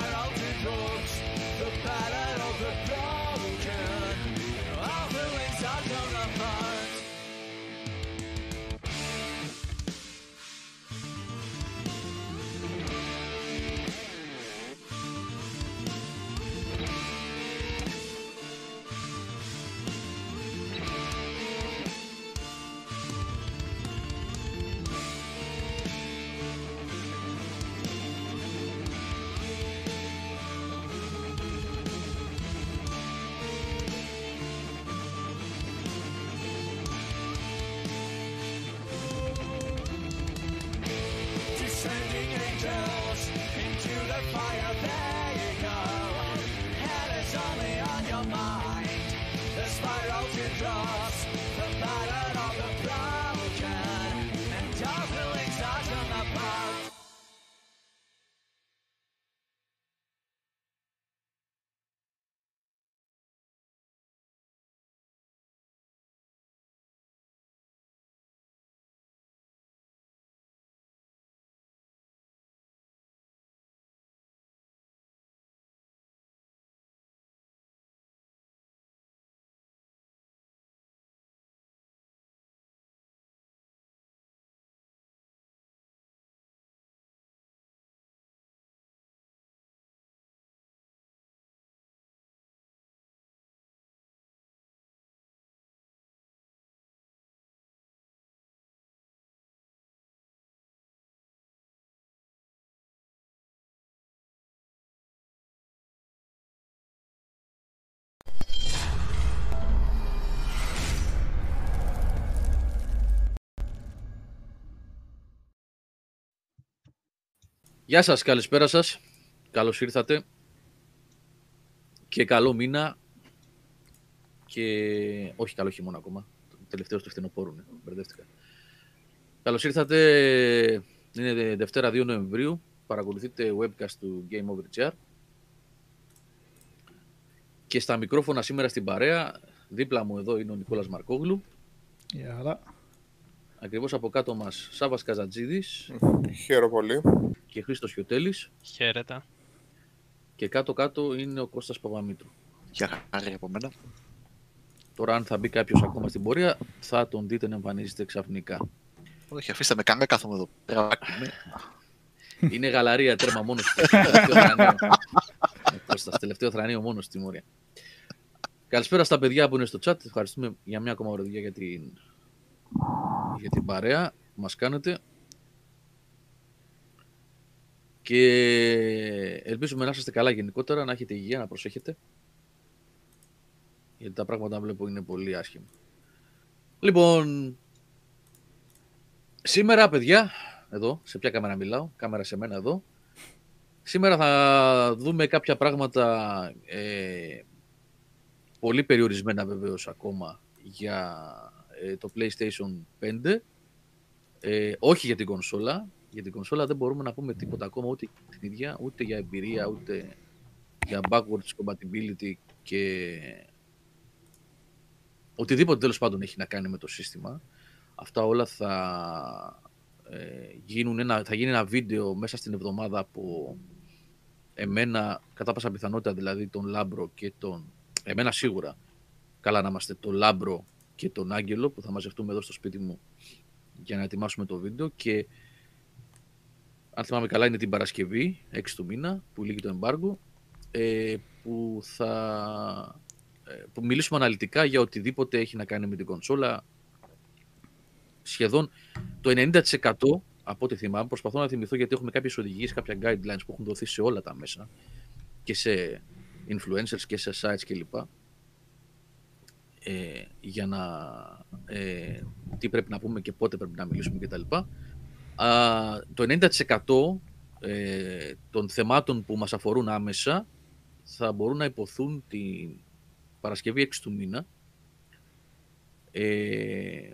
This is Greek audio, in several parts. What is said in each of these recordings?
high altitude. Γεια σας, καλησπέρα σας. Καλώς ήρθατε. Και καλό μήνα. Και όχι καλό χειμώνα ακόμα. Το τελευταίο του φθινοπόρου, ναι. Μπερδεύτηκα. Καλώς ήρθατε. Είναι Δευτέρα 2 Νοεμβρίου. Παρακολουθείτε webcast του Game Over Chair. Και στα μικρόφωνα σήμερα στην παρέα, δίπλα μου εδώ είναι ο Νικόλας Μαρκόγλου. Γεια χαρά. Ακριβώς από κάτω μας Σάβας Καζατζίδης Χαίρομαι πολύ. και Χρήστος Χιωτέλης. Χαίρετα. Και κάτω-κάτω είναι ο Κώστας Παπαμήτρου. Για χάρη από μένα. Τώρα, αν θα μπει κάποιος ακόμα στην πορεία, θα τον δείτε να εμφανίζεται ξαφνικά. Όχι, αφήστε με κάνε κάθομαι εδώ πέρα. Είμαι. Είναι γαλαρία τέρμα μόνος του. Τελευταίο θρανείο. Ο Κώστας, τελευταίο θρανείο μόνος στη Μόρια. Καλησπέρα στα παιδιά που είναι στο chat. Ευχαριστούμε για μια ακόμα βραδιά για την, για την παρέα που μας κάνετε. Και ελπίζουμε να είστε καλά γενικότερα, να έχετε υγεία, να προσέχετε. Γιατί τα πράγματα βλέπω είναι πολύ άσχημα. Λοιπόν, σήμερα παιδιά, εδώ, σε ποια κάμερα μιλάω, κάμερα σε μένα εδώ. Σήμερα θα δούμε κάποια πράγματα ε, πολύ περιορισμένα βεβαίως ακόμα για ε, το PlayStation 5. Ε, όχι για την κονσόλα. Για την κονσόλα δεν μπορούμε να πούμε τίποτα ακόμα ούτε την ίδια, ούτε για εμπειρία, ούτε για backwards compatibility και οτιδήποτε τέλος πάντων έχει να κάνει με το σύστημα. Αυτά όλα θα, ε, γίνουν ένα, θα γίνει ένα βίντεο μέσα στην εβδομάδα από εμένα, κατά πάσα πιθανότητα δηλαδή τον Λάμπρο και τον... Εμένα σίγουρα, καλά να είμαστε, τον Λάμπρο και τον Άγγελο που θα μαζευτούμε εδώ στο σπίτι μου για να ετοιμάσουμε το βίντεο και αν θυμάμαι καλά είναι την Παρασκευή, 6 του μήνα, που λύγει το εμπάργκο, ε, που θα ε, που μιλήσουμε αναλυτικά για οτιδήποτε έχει να κάνει με την κονσόλα. Σχεδόν το 90% από ό,τι θυμάμαι, προσπαθώ να θυμηθώ γιατί έχουμε κάποιες οδηγίες, κάποια guidelines που έχουν δοθεί σε όλα τα μέσα και σε influencers και σε sites κλπ. Ε, για να ε, τι πρέπει να πούμε και πότε πρέπει να μιλήσουμε κτλ. το 90% ε, των θεμάτων που μας αφορούν άμεσα θα μπορούν να υποθούν την Παρασκευή 6 του μήνα. Ε,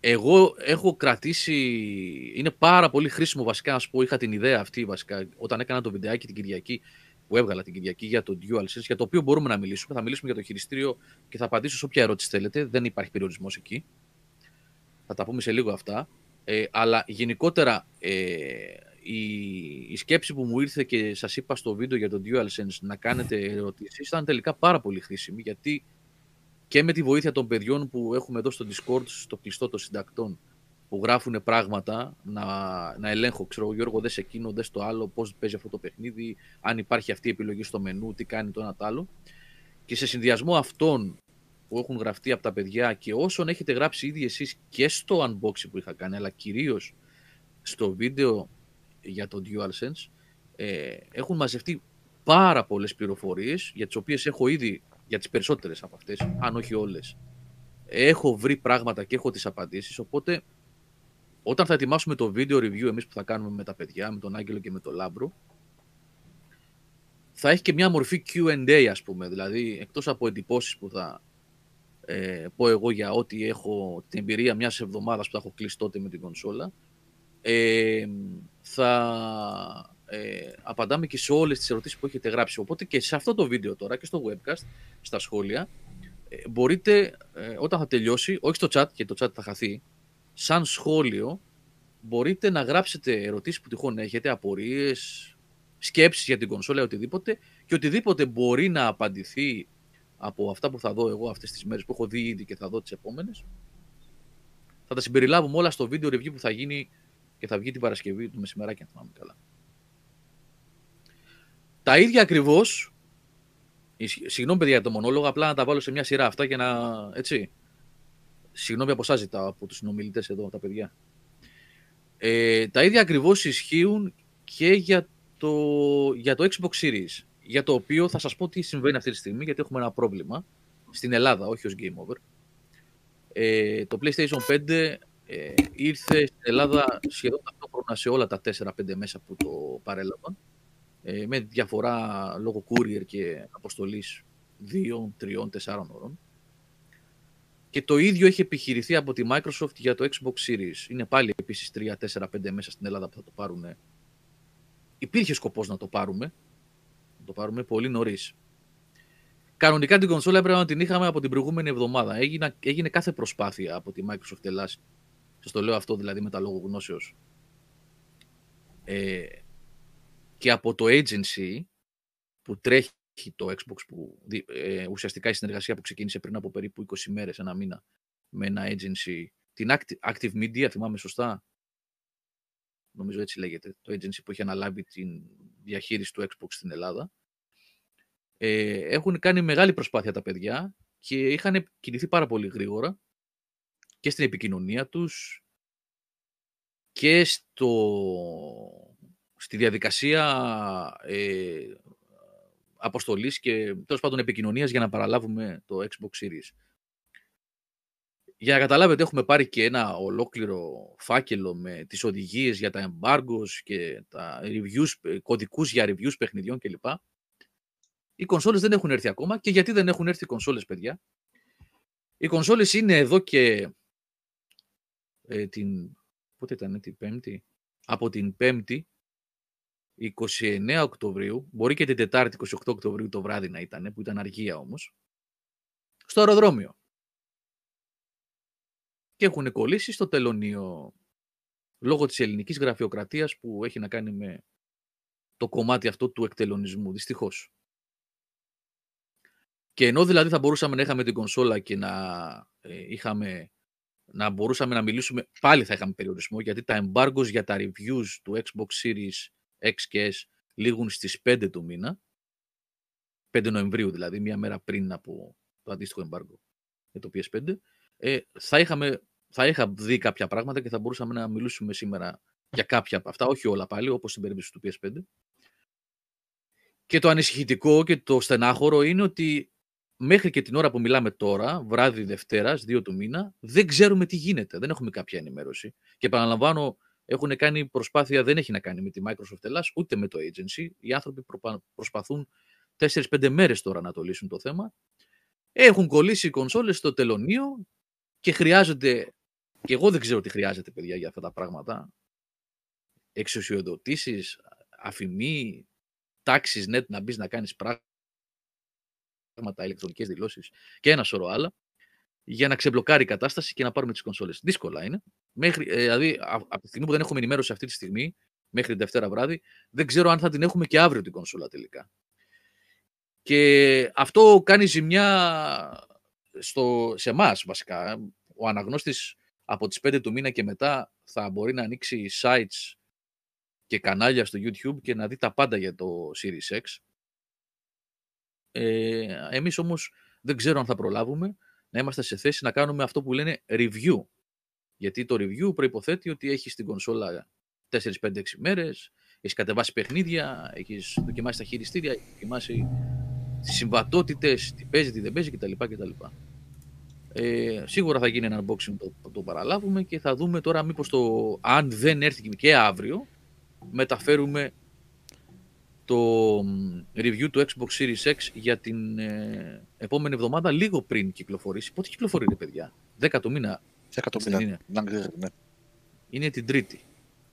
εγώ έχω κρατήσει, είναι πάρα πολύ χρήσιμο βασικά, να σου πω, είχα την ιδέα αυτή βασικά, όταν έκανα το βιντεάκι την Κυριακή, που έβγαλα την Κυριακή για το DualSense, για το οποίο μπορούμε να μιλήσουμε. Θα μιλήσουμε για το χειριστήριο και θα απαντήσω σε όποια ερώτηση θέλετε. Δεν υπάρχει περιορισμός εκεί. Θα τα πούμε σε λίγο αυτά. Ε, αλλά γενικότερα ε, η, η σκέψη που μου ήρθε και σας είπα στο βίντεο για το DualSense να κάνετε ερωτήσεις ήταν τελικά πάρα πολύ χρήσιμη γιατί και με τη βοήθεια των παιδιών που έχουμε εδώ στο Discord, στο κλειστό των συντακτών, που γράφουν πράγματα να, να ελέγχω. Ξέρω, Γιώργο, δες εκείνο, δες το άλλο, πώς παίζει αυτό το παιχνίδι, αν υπάρχει αυτή η επιλογή στο μενού, τι κάνει το ένα το άλλο. Και σε συνδυασμό αυτών που έχουν γραφτεί από τα παιδιά και όσων έχετε γράψει ήδη εσείς και στο unboxing που είχα κάνει, αλλά κυρίως στο βίντεο για το DualSense, ε, έχουν μαζευτεί πάρα πολλές πληροφορίες, για τις οποίες έχω ήδη, για τις περισσότερες από αυτές, αν όχι όλες, έχω βρει πράγματα και έχω τις απαντήσεις, οπότε όταν θα ετοιμάσουμε το βίντεο review εμείς που θα κάνουμε με τα παιδιά, με τον Άγγελο και με τον Λάμπρο, θα έχει και μια μορφή Q&A ας πούμε, δηλαδή εκτός από εντυπώσεις που θα ε, πω εγώ για ό,τι έχω την εμπειρία μιας εβδομάδας που θα έχω κλείσει τότε με την κονσόλα, ε, θα ε, απαντάμε και σε όλες τις ερωτήσεις που έχετε γράψει. Οπότε και σε αυτό το βίντεο τώρα και στο webcast, στα σχόλια, ε, μπορείτε ε, όταν θα τελειώσει, όχι στο chat, γιατί το chat θα χαθεί, σαν σχόλιο μπορείτε να γράψετε ερωτήσεις που τυχόν έχετε, απορίες, σκέψεις για την κονσόλα, οτιδήποτε και οτιδήποτε μπορεί να απαντηθεί από αυτά που θα δω εγώ αυτές τις μέρες που έχω δει ήδη και θα δω τις επόμενες. Θα τα συμπεριλάβουμε όλα στο βίντεο review που θα γίνει και θα βγει την Παρασκευή του μεσημεράκι, αν θυμάμαι καλά. Τα ίδια ακριβώς. Συγγνώμη, παιδιά, για το μονόλογο, απλά να τα βάλω σε μια σειρά αυτά για να. Έτσι. Συγγνώμη από εσάς ζητάω από τους συνομιλητές εδώ, τα παιδιά. Ε, τα ίδια ακριβώς ισχύουν και για το, για το Xbox Series. Για το οποίο θα σας πω τι συμβαίνει αυτή τη στιγμή, γιατί έχουμε ένα πρόβλημα στην Ελλάδα, όχι ως Game Over. Ε, το PlayStation 5 ε, ήρθε στην Ελλάδα σχεδόν ταυτόχρονα σε όλα τα 4-5 μέσα που το παρέλαβαν. Ε, με διαφορά λόγω courier και αποστολής 2, 3, 4 ώρων. Και το ίδιο έχει επιχειρηθεί από τη Microsoft για το Xbox Series. Είναι πάλι επίσης 3, 4, 5 μέσα στην Ελλάδα που θα το πάρουν. Υπήρχε σκοπός να το πάρουμε. Να το πάρουμε πολύ νωρίς. Κανονικά την κονσόλα έπρεπε να την είχαμε από την προηγούμενη εβδομάδα. Έγινε, έγινε κάθε προσπάθεια από τη Microsoft Ελλάς Σας το λέω αυτό δηλαδή με τα λόγω γνώσεως. Ε, και από το agency που τρέχει το Xbox που ε, ουσιαστικά η συνεργασία που ξεκίνησε πριν από περίπου 20 μέρες, ένα μήνα με ένα agency, την Active Media, θυμάμαι σωστά, νομίζω έτσι λέγεται, το agency που έχει αναλάβει την διαχείριση του Xbox στην Ελλάδα. Ε, έχουν κάνει μεγάλη προσπάθεια τα παιδιά και είχαν κινηθεί πάρα πολύ γρήγορα και στην επικοινωνία τους και στο στη διαδικασία ε, αποστολής και τέλος πάντων επικοινωνίας για να παραλάβουμε το Xbox Series. Για να καταλάβετε έχουμε πάρει και ένα ολόκληρο φάκελο με τις οδηγίες για τα embargoes και τα reviews, ε, κωδικούς για reviews παιχνιδιών κλπ. Οι κονσόλες δεν έχουν έρθει ακόμα και γιατί δεν έχουν έρθει οι κονσόλες παιδιά; Οι κονσόλες είναι εδώ και ε, την... Πότε ήταν, την Πέμπτη. Από την Πέμπτη 29 Οκτωβρίου, μπορεί και την Τετάρτη 28 Οκτωβρίου το βράδυ να ήταν, που ήταν αργία όμως, στο αεροδρόμιο. Και έχουν κολλήσει στο τελωνίο λόγω της ελληνικής γραφειοκρατίας που έχει να κάνει με το κομμάτι αυτό του εκτελονισμού, δυστυχώς. Και ενώ δηλαδή θα μπορούσαμε να είχαμε την κονσόλα και να ε, είχαμε να μπορούσαμε να μιλήσουμε, πάλι θα είχαμε περιορισμό, γιατί τα embargoes για τα reviews του Xbox Series X και S λήγουν στις 5 του μήνα, 5 Νοεμβρίου δηλαδή, μία μέρα πριν από το αντίστοιχο embargo για το PS5, ες, θα, είχαμε, θα είχα δει κάποια πράγματα και θα μπορούσαμε να μιλήσουμε σήμερα για κάποια από αυτά, όχι όλα πάλι, όπως στην περίπτωση του PS5. Και το ανησυχητικό και το στενάχωρο είναι ότι μέχρι και την ώρα που μιλάμε τώρα, βράδυ Δευτέρας, 2 του μήνα, δεν ξέρουμε τι γίνεται. Δεν έχουμε κάποια ενημέρωση. Και επαναλαμβάνω, έχουν κάνει προσπάθεια, δεν έχει να κάνει με τη Microsoft Ελλάς, ούτε με το agency. Οι άνθρωποι προσπαθούν 4-5 μέρες τώρα να το λύσουν το θέμα. Έχουν κολλήσει οι κονσόλες στο τελωνίο και χρειάζεται, και εγώ δεν ξέρω τι χρειάζεται παιδιά για αυτά τα πράγματα, εξουσιοδοτήσεις, αφημί, τάξεις net να μπεις να κάνεις πράγματα πράγματα, ηλεκτρονικές δηλώσεις και ένα σωρό άλλα, για να ξεμπλοκάρει η κατάσταση και να πάρουμε τις κονσόλες. Δύσκολα είναι. Μέχρι, ε, δηλαδή, από τη στιγμή που δεν έχουμε ενημέρωση αυτή τη στιγμή, μέχρι την Δευτέρα βράδυ, δεν ξέρω αν θα την έχουμε και αύριο την κονσόλα τελικά. Και αυτό κάνει ζημιά στο, σε εμάς βασικά. Ο αναγνώστης από τις 5 του μήνα και μετά θα μπορεί να ανοίξει sites και κανάλια στο YouTube και να δει τα πάντα για το Series X. Ε, εμείς όμως δεν ξέρω αν θα προλάβουμε να είμαστε σε θέση να κάνουμε αυτό που λένε review. Γιατί το review προϋποθέτει ότι έχεις την κονσόλα 4-5-6 μέρες, έχεις κατεβάσει παιχνίδια, έχεις δοκιμάσει τα χειριστήρια, έχεις δοκιμάσει τις συμβατότητες, τι παίζει, τι δεν παίζει κτλ. κτλ. Ε, σίγουρα θα γίνει ένα unboxing το, το παραλάβουμε και θα δούμε τώρα μήπως το αν δεν έρθει και αύριο μεταφέρουμε το review του Xbox Series X για την ε, επόμενη εβδομάδα, λίγο πριν κυκλοφορήσει. Πότε κυκλοφορεί, ρε παιδιά, 10 το μήνα. 10 το μήνα. Είναι. Ναι. είναι την Τρίτη.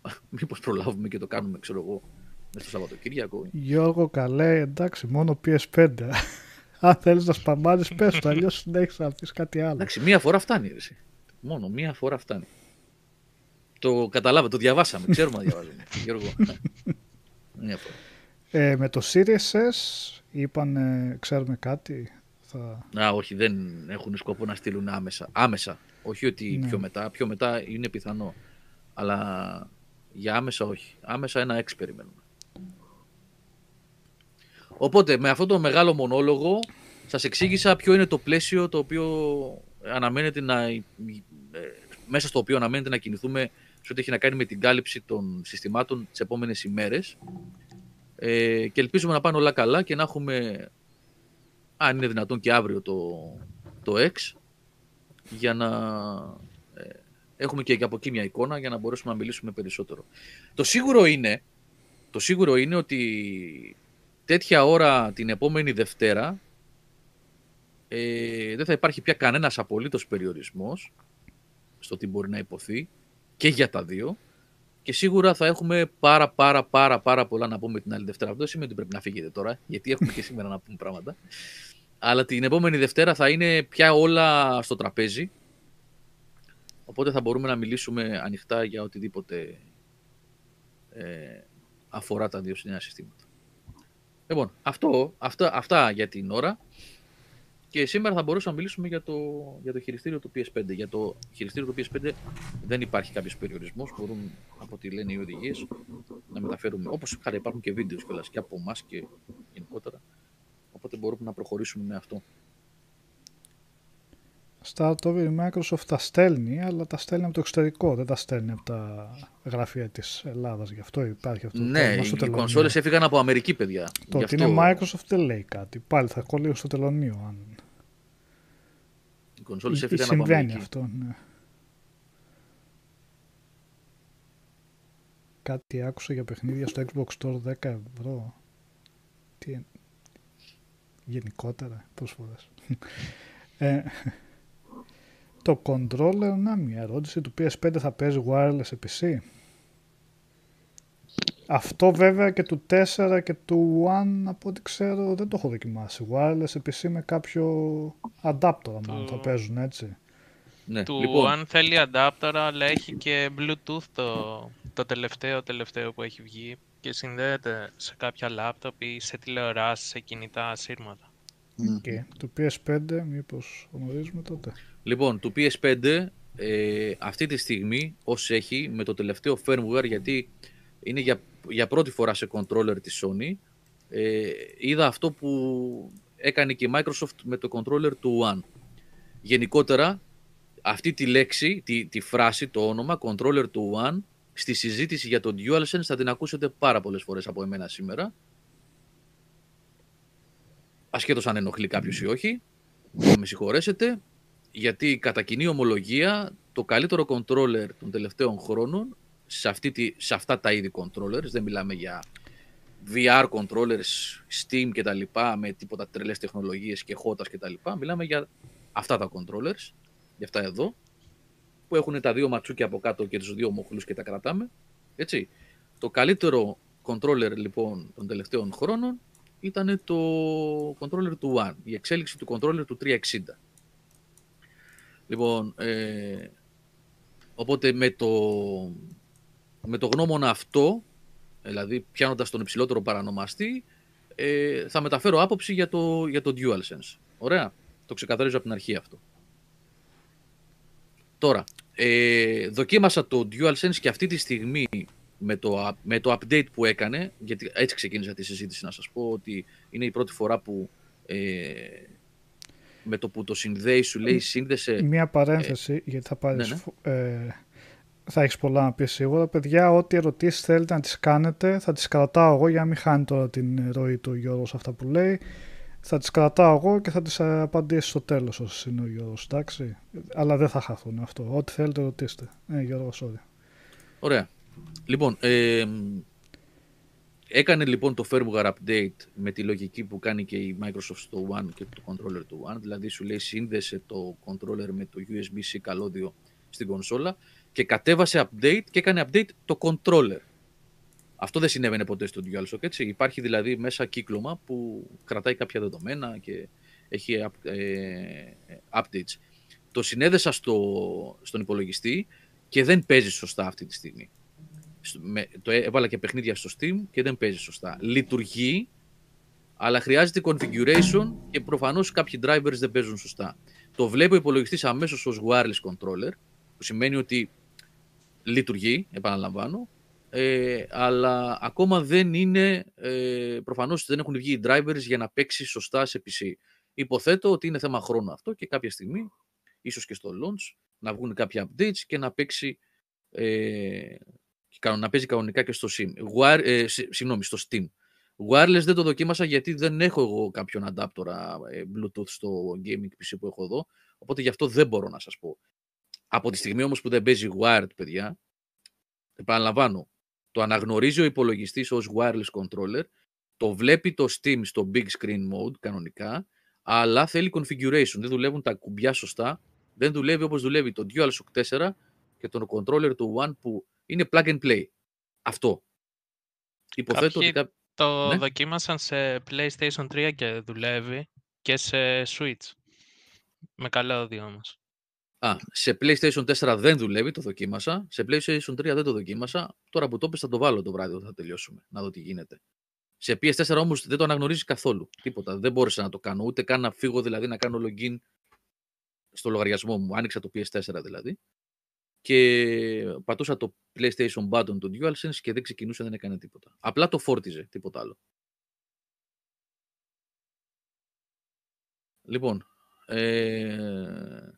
Μήπως προλάβουμε και το κάνουμε, ξέρω εγώ, μέσα στο Σαββατοκύριακο. Γιώργο, καλέ, εντάξει, μόνο PS5. Αν θέλεις να σπαμάρεις, πες το, αλλιώς συνέχισε να πεις κάτι άλλο. Εντάξει, μία φορά φτάνει, ρε. Μόνο μία φορά φτάνει. Το καταλάβαμε, το διαβάσαμε, ξέρουμε να διαβάζουμε. Γιώργο. μία φορά. Ε, με το Series S είπαν, ξέρουμε κάτι. Θα... Α, όχι, δεν έχουν σκοπό να στείλουν άμεσα. Άμεσα. Όχι ότι ναι. πιο μετά. Πιο μετά είναι πιθανό. Αλλά για άμεσα όχι. Άμεσα ένα έξι περιμένουμε. Οπότε με αυτό το μεγάλο μονόλογο σας εξήγησα ποιο είναι το πλαίσιο το οποίο αναμένεται να, ε, μέσα στο οποίο αναμένεται να κινηθούμε σε ό,τι έχει να κάνει με την κάλυψη των συστημάτων τις επόμενες ημέρες. Ε, και ελπίζουμε να πάνε όλα καλά και να έχουμε, αν είναι δυνατόν και αύριο το, το X, για να ε, έχουμε και από εκεί μια εικόνα για να μπορέσουμε να μιλήσουμε περισσότερο. Το σίγουρο είναι, το σίγουρο είναι ότι τέτοια ώρα την επόμενη Δευτέρα ε, δεν θα υπάρχει πια κανένας απολύτως περιορισμός στο τι μπορεί να υποθεί και για τα δύο και σίγουρα θα έχουμε πάρα πάρα πάρα πάρα πολλά να πούμε την άλλη Δευτέρα. Αυτό δεν σημαίνει ότι πρέπει να φύγετε τώρα, γιατί έχουμε και σήμερα να πούμε πράγματα. Αλλά την επόμενη Δευτέρα θα είναι πια όλα στο τραπέζι. Οπότε θα μπορούμε να μιλήσουμε ανοιχτά για οτιδήποτε ε, αφορά τα δύο νέα συστήματα. Λοιπόν, αυτό, αυτά, αυτά για την ώρα. Και σήμερα θα μπορούσαμε να μιλήσουμε για το, για το χειριστήριο του PS5. Για το χειριστήριο του PS5 δεν υπάρχει κάποιος περιορισμός. Μπορούν, από ό,τι λένε οι οδηγίες, να μεταφέρουμε. Όπως χάρη υπάρχουν και βίντεος κιόλας και από εμάς και γενικότερα. Οπότε μπορούμε να προχωρήσουμε με αυτό. Στα το η Microsoft τα στέλνει, αλλά τα στέλνει από το εξωτερικό, δεν τα στέλνει από τα γραφεία της Ελλάδας. Γι' αυτό υπάρχει αυτό ναι, το οι, οι κονσόλες έφυγαν από Αμερική, παιδιά. Το ότι είναι Microsoft δεν λέει κάτι. Πάλι θα κολλήσω στο τελωνίο. Αν... Οι κονσόλες έφυγαν από Αμερική. αυτό, ναι. Κάτι άκουσα για παιχνίδια στο Xbox Store 10 ευρώ. Τι Γενικότερα, προσφορές. ε, το controller, να μια ερώτηση, του PS5 θα παίζει wireless σε PC. Αυτό βέβαια και του 4 και του One από ό,τι ξέρω δεν το έχω δοκιμάσει. Wireless PC με κάποιο adapter μάλλον θα παίζουν έτσι. Ναι, Του λοιπόν, αν θέλει adapter, αλλά έχει και Bluetooth το, το τελευταίο τελευταίο που έχει βγει και συνδέεται σε κάποια laptop ή σε τηλεοράσεις, σε κινητά ασύρματα. Και του PS5 μήπως γνωρίζουμε τότε. λοιπόν, του PS5 ε, αυτή τη στιγμή ως έχει με το τελευταίο firmware γιατί είναι για, για πρώτη φορά σε controller της Sony ε, είδα αυτό που έκανε και η Microsoft με το controller του One. Γενικότερα αυτή τη λέξη, τη, τη φράση, το όνομα controller του One στη συζήτηση για το DualSense θα την ακούσετε πάρα πολλές φορές από εμένα σήμερα. Ασχέτως αν ενοχλεί κάποιος ή όχι, θα με συγχωρέσετε, γιατί κατά κοινή ομολογία το καλύτερο controller των τελευταίων χρόνων σε, αυτή τη, σε αυτά τα είδη controllers, δεν μιλάμε για VR controllers, Steam και τα λοιπά, με τίποτα τρελές τεχνολογίες και χώτας και τα λοιπά, μιλάμε για αυτά τα controllers, για αυτά εδώ, που έχουν τα δύο ματσούκια από κάτω και τους δύο μοχλούς και τα κρατάμε, έτσι. Το καλύτερο controller λοιπόν των τελευταίων χρόνων ήταν το controller του One, η εξέλιξη του controller του 360. Λοιπόν, ε, οπότε με το, με το γνώμονα αυτό, δηλαδή πιάνοντας τον υψηλότερο παρανομαστή, ε, θα μεταφέρω άποψη για το, για το DualSense. Ωραία, το ξεκαθαρίζω από την αρχή αυτό. Τώρα, ε, δοκίμασα το DualSense και αυτή τη στιγμή με το, up- με το update που έκανε, γιατί έτσι ξεκίνησα τη συζήτηση να σας πω ότι είναι η πρώτη φορά που ε, με το που το συνδέει σου λέει σύνδεσε Μία παρένθεση, γιατί θα πάρεις, ναι, ναι. Φο- ε, θα έχεις πολλά να πεις σίγουρα. Παιδιά, ό,τι ερωτήσεις θέλετε να τις κάνετε, θα τις κρατάω εγώ για να μην χάνει τώρα την ροή του Γιώργος αυτά που λέει. Θα τις κρατάω εγώ και θα τις ε, απαντήσει στο τέλος όσο είναι ο Γιώργος, εντάξει. Αλλά δεν θα χαθούν αυτό. Ό,τι θέλετε ρωτήστε. Ε, Γιώργος, sorry. Ωραία. Λοιπόν, ε, έκανε λοιπόν το firmware update με τη λογική που κάνει και η Microsoft στο One και το controller του One. Δηλαδή σου λέει σύνδεσε το controller με το USB-C καλώδιο στην κονσόλα και κατέβασε update και έκανε update το controller. Αυτό δεν συνέβαινε ποτέ στο DualShock, έτσι. Υπάρχει δηλαδή μέσα κύκλωμα που κρατάει κάποια δεδομένα και έχει up- ε, updates. Το συνέδεσα στο, στον υπολογιστή και δεν παίζει σωστά αυτή τη στιγμή. Στο- με- το έ- έβαλα και παιχνίδια στο Steam και δεν παίζει σωστά. Λειτουργεί, αλλά χρειάζεται configuration και προφανώς κάποιοι drivers δεν παίζουν σωστά. Το βλέπει ο υπολογιστής αμέσως ως wireless controller, που σημαίνει ότι λειτουργεί, επαναλαμβάνω, ε, αλλά ακόμα δεν είναι, ε, προφανώς δεν έχουν βγει οι drivers για να παίξει σωστά σε PC. Υποθέτω ότι είναι θέμα χρόνου αυτό και κάποια στιγμή, ίσως και στο launch, να βγουν κάποια updates και να παίξει ε, και κανο- να παίζει κανονικά και στο Sim. Wire, ε, συ- συγγνώμη, στο Steam. Wireless δεν το δοκίμασα γιατί δεν έχω εγώ κάποιον adapter ε, Bluetooth στο gaming PC που έχω εδώ, οπότε γι' αυτό δεν μπορώ να σας πω. Από τη στιγμή όμως που δεν παίζει wired, παιδιά, επαναλαμβάνω, το αναγνωρίζει ο υπολογιστής ως wireless controller, το βλέπει το Steam στο big screen mode κανονικά, αλλά θέλει configuration, δεν δουλεύουν τα κουμπιά σωστά, δεν δουλεύει όπως δουλεύει το DualShock 4 και τον controller του One που είναι plug and play. Αυτό. Υποθέτω Κάποιοι ότι κά- Το Ναι. δοκίμασαν σε PlayStation 3 και δουλεύει και σε Switch. Με καλώδιο όμως. Α, σε PlayStation 4 δεν δουλεύει, το δοκίμασα. Σε PlayStation 3 δεν το δοκίμασα. Τώρα που το πες θα το βάλω το βράδυ όταν θα τελειώσουμε, να δω τι γίνεται. Σε PS4 όμως δεν το αναγνωρίζεις καθόλου. Τίποτα. Δεν μπόρεσα να το κάνω. Ούτε καν να φύγω δηλαδή να κάνω login στο λογαριασμό μου. Άνοιξα το PS4 δηλαδή. Και πατούσα το PlayStation button του DualSense και δεν ξεκινούσε, δεν έκανε τίποτα. Απλά το φόρτιζε, τίποτα άλλο. Λοιπόν, ε...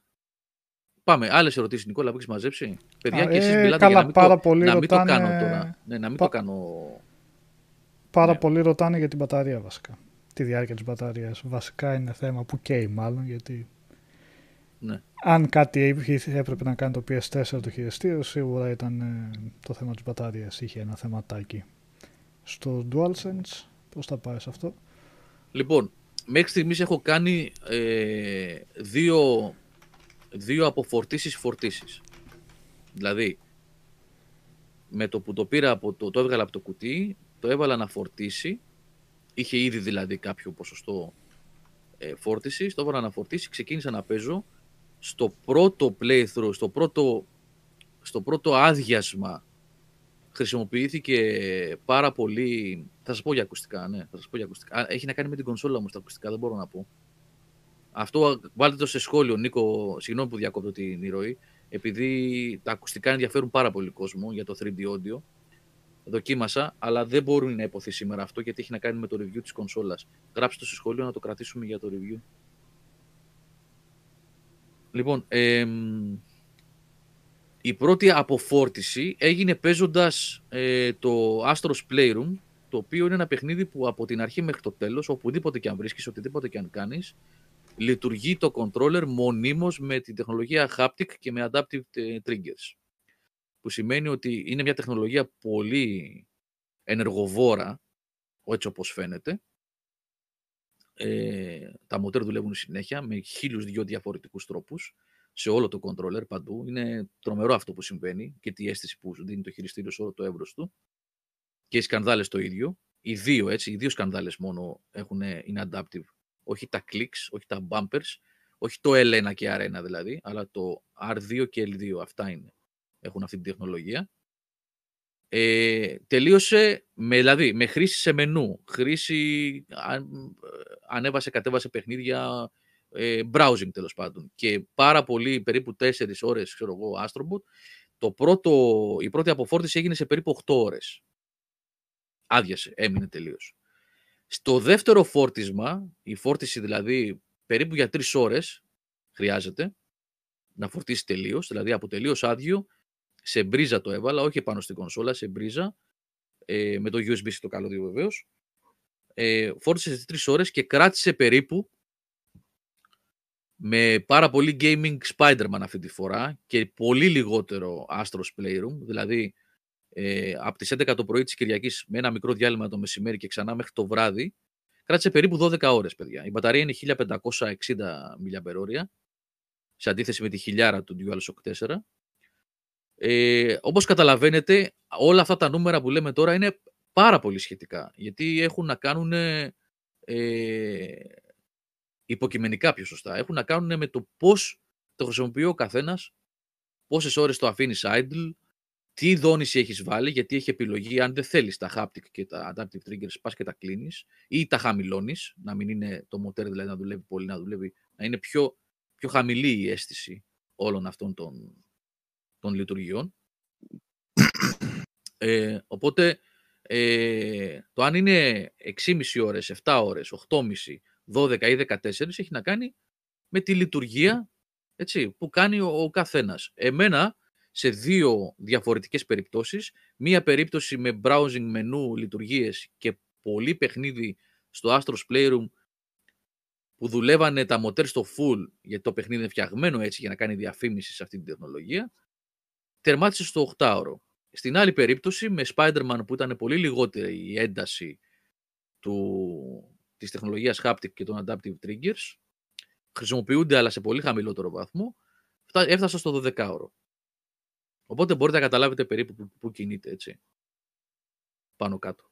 πάμε. Άλλες ερωτήσεις, Νικόλα, που έχεις μαζέψει; Παιδιά, Α, και εσείς ε, μιλάτε καλά, για να μην, πάρα το, πολλοί να μην το ρωτάνε- κάνω τώρα. Ναι, να μην πα- το κάνω... Πάρα Ναι. πολλοί ρωτάνε για την μπαταρία βασικά. Τη διάρκεια της μπαταρίας. Βασικά είναι θέμα που καίει μάλλον γιατί Ναι. αν κάτι είχε- έπρεπε να κάνει το PS4 το χειριστήριο σίγουρα ήταν ε, το θέμα της μπαταρίας. Είχε ένα θεματάκι. Στο DualSense πώς θα πάει σε αυτό; Λοιπόν, μέχρι στιγμής έχω κάνει ε, δύο, δύο αποφορτήσεις φορτίσεις. Δηλαδή, με το που το πήρα από το, το έβγαλα από το κουτί, το έβαλα να φορτίσει. Είχε ήδη δηλαδή κάποιο ποσοστό ε, φόρτισης. Το έβαλα να φορτίσει, ξεκίνησα να παίζω. Στο πρώτο playthrough, στο πρώτο, στο πρώτο άδειασμα χρησιμοποιήθηκε πάρα πολύ. Θα σας πω για ακουστικά, ναι. Θα σας πω για ακουστικά. Α, Έχει να κάνει με την κονσόλα μου στα ακουστικά, δεν μπορώ να πω. Αυτό βάλτε το σε σχόλιο, Νίκο. Συγγνώμη που διακόπτω την ηρωή. Επειδή τα ακουστικά ενδιαφέρουν πάρα πολύ κόσμο για το 3D audio. Δοκίμασα, αλλά δεν μπορεί να υποθεί σήμερα αυτό γιατί έχει να κάνει με το review της κονσόλας. Γράψτε το σε σχόλιο να το κρατήσουμε για το review. Λοιπόν, εμ, η πρώτη αποφόρτιση έγινε παίζοντας ε, το Astros Playroom, το οποίο είναι ένα παιχνίδι που από την αρχή μέχρι το τέλος, οπουδήποτε και αν βρίσκεις, οτιδήποτε και αν κάνεις, λειτουργεί το controller μονίμως με την τεχνολογία haptic και με adaptive ε, triggers. Που σημαίνει ότι είναι μια τεχνολογία πολύ ενεργοβόρα, έτσι όπως φαίνεται. Ε, τα μοτέρ δουλεύουν συνέχεια με χίλιους δυο διαφορετικούς τρόπους σε όλο το controller παντού. Είναι τρομερό αυτό που συμβαίνει και τη αίσθηση που σου δίνει το χειριστήριο σε όλο το εύρος του. Και οι σκανδάλες το ίδιο. Οι δύο, έτσι, οι δύο σκανδάλες μόνο έχουν, είναι adaptive. Όχι τα clicks, όχι τα bumpers, όχι το L1 και R1 δηλαδή, αλλά το R2 και L2. Αυτά είναι. Έχουν αυτή την τεχνολογία. Ε, τελείωσε με, δηλαδή, με χρήση σε μενού, χρήση, αν, ανέβασε, κατέβασε παιχνίδια, ε, browsing τέλος πάντων και πάρα πολύ, περίπου 4 ώρες, ξέρω εγώ, Astroboot, το πρώτο, η πρώτη αποφόρτιση έγινε σε περίπου 8 ώρες. Άδειασε, έμεινε τελείως. Στο δεύτερο φόρτισμα, η φόρτιση δηλαδή περίπου για 3 ώρες χρειάζεται να φορτίσει τελείως, δηλαδή από τελείως άδειο σε μπρίζα το έβαλα, όχι πάνω στην κονσόλα, σε μπρίζα, ε, με το USB στο καλώδιο βεβαίως. Ε, φόρτισε σε τρεις ώρες και κράτησε περίπου με πάρα πολύ gaming Spider-Man αυτή τη φορά και πολύ λιγότερο Astros Playroom, δηλαδή ε, από τις 11 το πρωί της Κυριακής με ένα μικρό διάλειμμα το μεσημέρι και ξανά μέχρι το βράδυ, κράτησε περίπου 12 ώρες, παιδιά. Η μπαταρία είναι 1560 mAh, σε αντίθεση με τη χιλιάρα του DualShock 4. Ε, όπως καταλαβαίνετε, όλα αυτά τα νούμερα που λέμε τώρα είναι πάρα πολύ σχετικά, γιατί έχουν να κάνουν ε, υποκειμενικά πιο σωστά. Έχουν να κάνουν με το πώς το χρησιμοποιεί ο καθένας, πόσες ώρες το αφήνεις idle, τι δόνηση έχεις βάλει, γιατί έχει επιλογή, αν δεν θέλεις τα haptic και τα adaptive triggers, πας και τα κλείνεις, ή τα χαμηλώνεις, να μην είναι το μοτέρ δηλαδή να δουλεύει πολύ, να δουλεύει, να είναι πιο, πιο χαμηλή η αίσθηση όλων αυτών των, των λειτουργιών. Ε, οπότε, ε, το αν είναι 6,5 ώρες, 7 ώρες, 8,5, 12 ή 14 έχει να κάνει με τη λειτουργία έτσι, που κάνει ο, ο καθένας. Εμένα, σε δύο διαφορετικές περιπτώσεις, μία περίπτωση με browsing μενού λειτουργίες και πολύ παιχνίδι στο Astros Playroom που δουλεύανε τα μοτέρ στο full, γιατί το παιχνίδι είναι φτιαγμένο έτσι για να κάνει διαφήμιση σε αυτή την τεχνολογία, τερμάτισε στο 8ωρο. Στην άλλη περίπτωση, με Spider-Man που ήταν πολύ λιγότερη η ένταση του, της τεχνολογίας haptic και των adaptive triggers, χρησιμοποιούνται αλλά σε πολύ χαμηλότερο βαθμό, φτά- έφτασα στο 12ωρο. Οπότε μπορείτε να καταλάβετε περίπου που, που κινείται, έτσι. Πάνω κάτω.